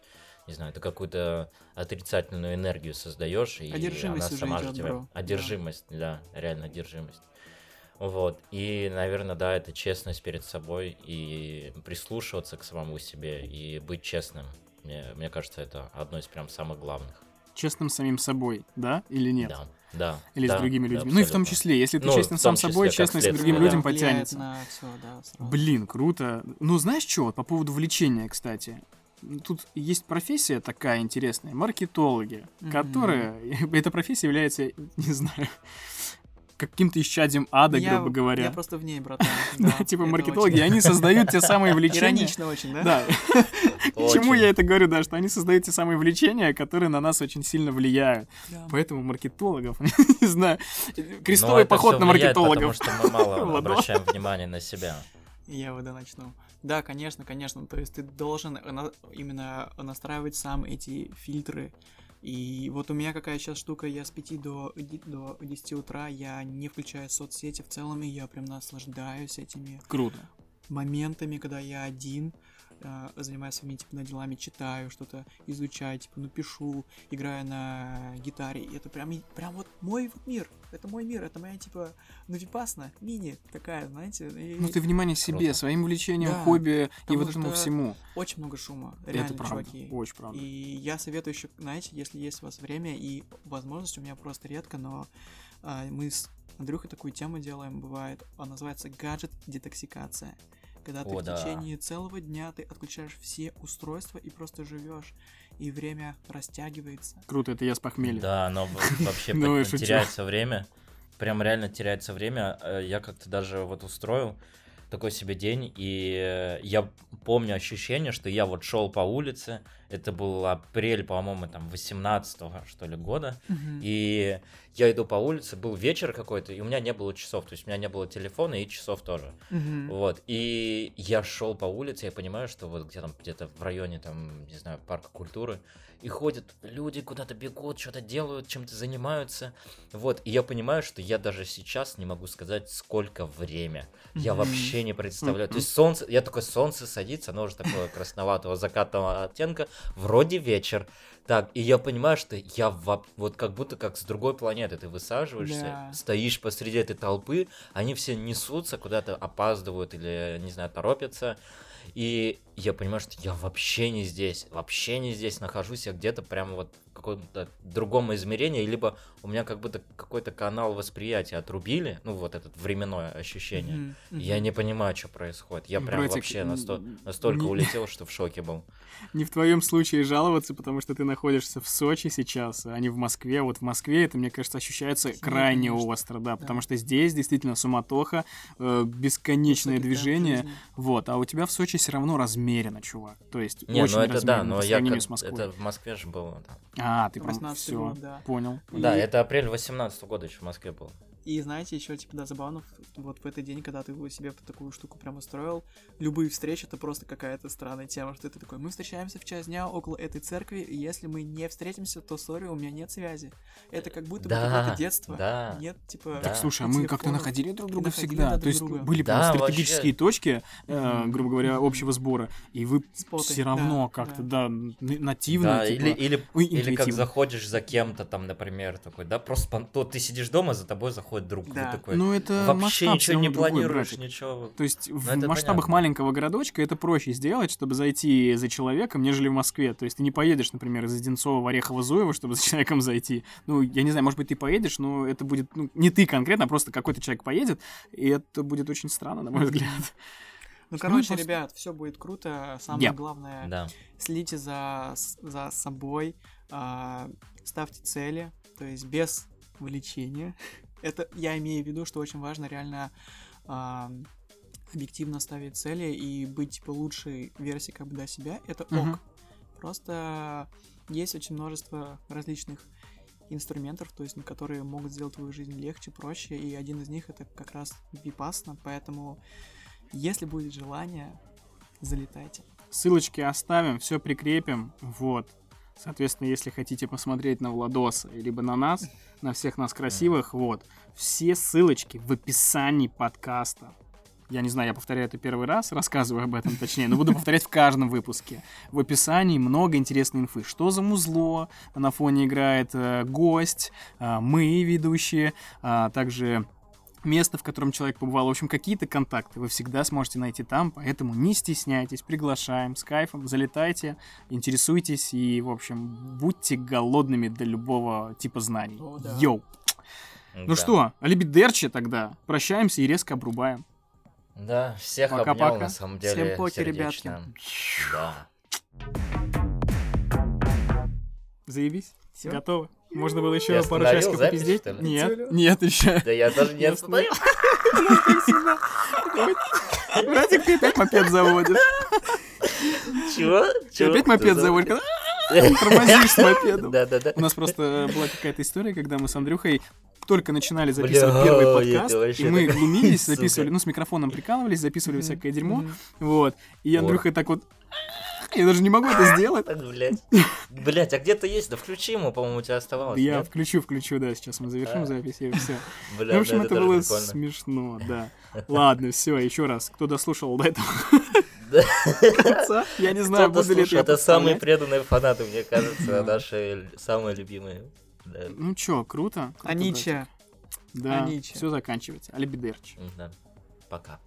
не знаю, ты какую-то отрицательную энергию создаешь, и Одержимость она сама же тебя... бро. Да. Одержимость, да, реально одержимость. Вот. И, наверное, да, это честность перед собой и прислушиваться к самому себе и быть честным. Мне, мне кажется, это одно из прям самых главных. Честным самим собой, да, или нет? Да, да. Или да, с другими да, людьми. ну и в том числе, если ты Ну, честен сам числе, собой, честность к следствие, другим да. людям потянется. на всё, да, сразу. Блин, круто. Ну, знаешь что, вот по поводу влечения, кстати. Тут есть профессия такая интересная, маркетологи, Мгм. которая... Эта профессия является, не знаю, каким-то исчадием ада, Я- грубо говоря. Я просто в ней, братан. Да, да, типа маркетологи, они создают те самые влечения. Иронично очень, да? Да. К чему Очень. я это говорю, да, что они создают те самые влечения, которые на нас очень сильно влияют. Да. Поэтому маркетологов, не знаю, крестовый поход на влияет, маркетологов. Потому что мы мало Ладно. обращаем внимание на себя. Я вот начну. Да, конечно, конечно. То есть ты должен на- именно настраивать сам эти фильтры. И вот у меня какая сейчас штука, я с 5 до, до 10 утра, я не включаю соцсети в целом, и я прям наслаждаюсь этими Круто. моментами, когда я один, э, занимаюсь своими типа на делами, читаю что-то, изучаю, типа, ну пишу, играю на гитаре. И это прям, прям вот мой вот мир. Это мой мир, это моя типа, ну випасна, мини такая, знаете. и Ну ты внимание себе, Круто. своим увлечением, Да, хобби и вот этому всему. Очень много шума, реально, Это правда, чуваки. очень правда. И я советую еще, знаете, если есть у вас время и возможность, у меня просто редко, но а, мы с Андрюхой такую тему делаем, бывает, она называется гаджет-детоксикация. Когда ты О, в да. течение целого дня ты отключаешь все устройства и просто живешь, и время растягивается. Круто, это я с похмелья. Да, но вообще Ну, теряется время. Прям реально теряется время. Э, Я как-то даже вот устроил такой себе день, и э, я помню ощущение, что я вот шел по улице, это был апрель, по-моему, там 18 что ли года, и я иду по улице, был вечер какой-то, и у меня не было часов, то есть у меня не было телефона и часов тоже. Мгм. Вот, и я шел по улице, я понимаю, что вот где где-то в районе, там, не знаю, парка культуры, и ходят люди, куда-то бегут, что-то делают, чем-то занимаются. Вот, и я понимаю, что я даже сейчас не могу сказать, сколько время. Я вообще не представляю. То есть солнце, я такой, солнце садится, оно уже такое красноватого закатного оттенка, вроде вечер. Так, и я понимаю, что я во- вот как будто как с другой планеты ты высаживаешься, Да. стоишь посреди этой толпы, они все несутся, куда-то опаздывают или, не знаю, торопятся. И я понимаю, что я вообще не здесь, вообще не здесь нахожусь, я где-то прямо вот каком-то другом измерении, либо у меня как будто какой-то канал восприятия отрубили, ну вот это временное ощущение. Мгм. Я не понимаю, что происходит. Я прям Братик, вообще насто- настолько не- улетел, что в шоке был. Не в твоем случае жаловаться, потому что ты находишься в Сочи сейчас, а не в Москве. Вот в Москве это, мне кажется, ощущается крайне конечно. остро, да, потому что здесь действительно суматоха, э, бесконечное движение, вот, а у тебя в Сочи все равно размерено, чувак. То есть Не, очень ну это да, но по я сравнению как- с Москвой. это в Москве же было. да. А, ты 18 все, год, да. понял. Да, И- это апрель 18 года еще в Москве был. И знаете, еще типа да, забавно, вот в этот день, когда ты себе такую штуку прям устроил, любые встречи это просто какая-то странная тема, что ты такой, мы встречаемся в час дня около этой церкви, и если мы не встретимся, то сори, у меня нет связи. Это как будто бы Да, какое-то детство. да. Нет, типа. Так, слушай, а мы как-то находили друг друга находили, всегда. да, друг То есть друга. были прям Да, стратегические вообще. точки, э, грубо говоря, общего сбора, и вы Споты, все равно да, как-то, да. да, нативно, Да, типа, или, или, ой, или как заходишь за кем-то там, например, такой, да, просто то ты сидишь дома, за тобой заходит друг, и Да. ты такой, Ну, это вообще масштаб ничего не другой, планируешь, братик. ничего. То есть в Ну, это масштабах понятно. маленького городочка это проще сделать, чтобы зайти за человеком, нежели в Москве. То есть ты не поедешь, например, из Одинцова в Орехово-Зуево, чтобы за человеком зайти. Ну, я не знаю, может быть, ты поедешь, но это будет ну, не ты конкретно, а просто какой-то человек поедет, и это будет очень странно, на мой взгляд. Ну, короче, просто- ребят, все будет круто. Самое главное, Да. следите за, за собой, а, ставьте цели, то есть без влечения. Это я имею в виду, что очень важно реально а, объективно ставить цели и быть типа лучшей версией как бы до себя. Это ок. Мгм. Просто есть очень множество различных инструментов, то есть, которые могут сделать твою жизнь легче, проще, и один из них это как раз випасна, поэтому если будет желание, залетайте. Ссылочки оставим, все прикрепим. Вот. Соответственно, если хотите посмотреть на Владоса, либо на нас, на всех нас красивых, вот. Все ссылочки в описании подкаста. Я не знаю, я повторяю это первый раз, рассказываю об этом точнее, но буду повторять в каждом выпуске. В описании много интересной инфы. Что за музло на фоне играет э, гость, э, мы, ведущие, а также место, в котором человек побывал. В общем, какие-то контакты вы всегда сможете найти там, поэтому не стесняйтесь, приглашаем с кайфом, залетайте, интересуйтесь и, в общем, будьте голодными до любого типа знаний. О, да. Йоу! Ну Да. что, алибидерчи тогда. Прощаемся и резко обрубаем. Да, всех Пока-пока. обнял, на самом деле, Всем поки, ребятки. Да. Заебись? Всё? Готово? Можно было еще пару часиков запись, попиздеть? Нет, нет, еще. Да я даже не остановил. Братик, ты опять мопед заводишь. Чего? Ты Чего? опять мопед заводишь. Тормозишь с мопедом. Да-да-да. У нас просто была какая-то история, когда мы с Андрюхой только начинали записывать Бля, первый подкаст, и мы глумились, сука. записывали, ну, с микрофоном прикалывались, записывали всякое дерьмо, вот. И Вот. Андрюха так вот... Я даже не могу это сделать. Так, блядь. Блядь, а где-то есть? Да включи ему, по-моему, у тебя оставалось. Я включу, включу, да, сейчас мы завершим А. запись, и все. В общем, это было смешно, да. Ладно, все, еще раз, кто дослушал до этого Да. конца, я не знаю, буду ли это самые преданные фанаты, мне кажется, наши самые любимые. Ну чё, круто? Анича. Да, все заканчивается. Алибидерчи. Да. Пока.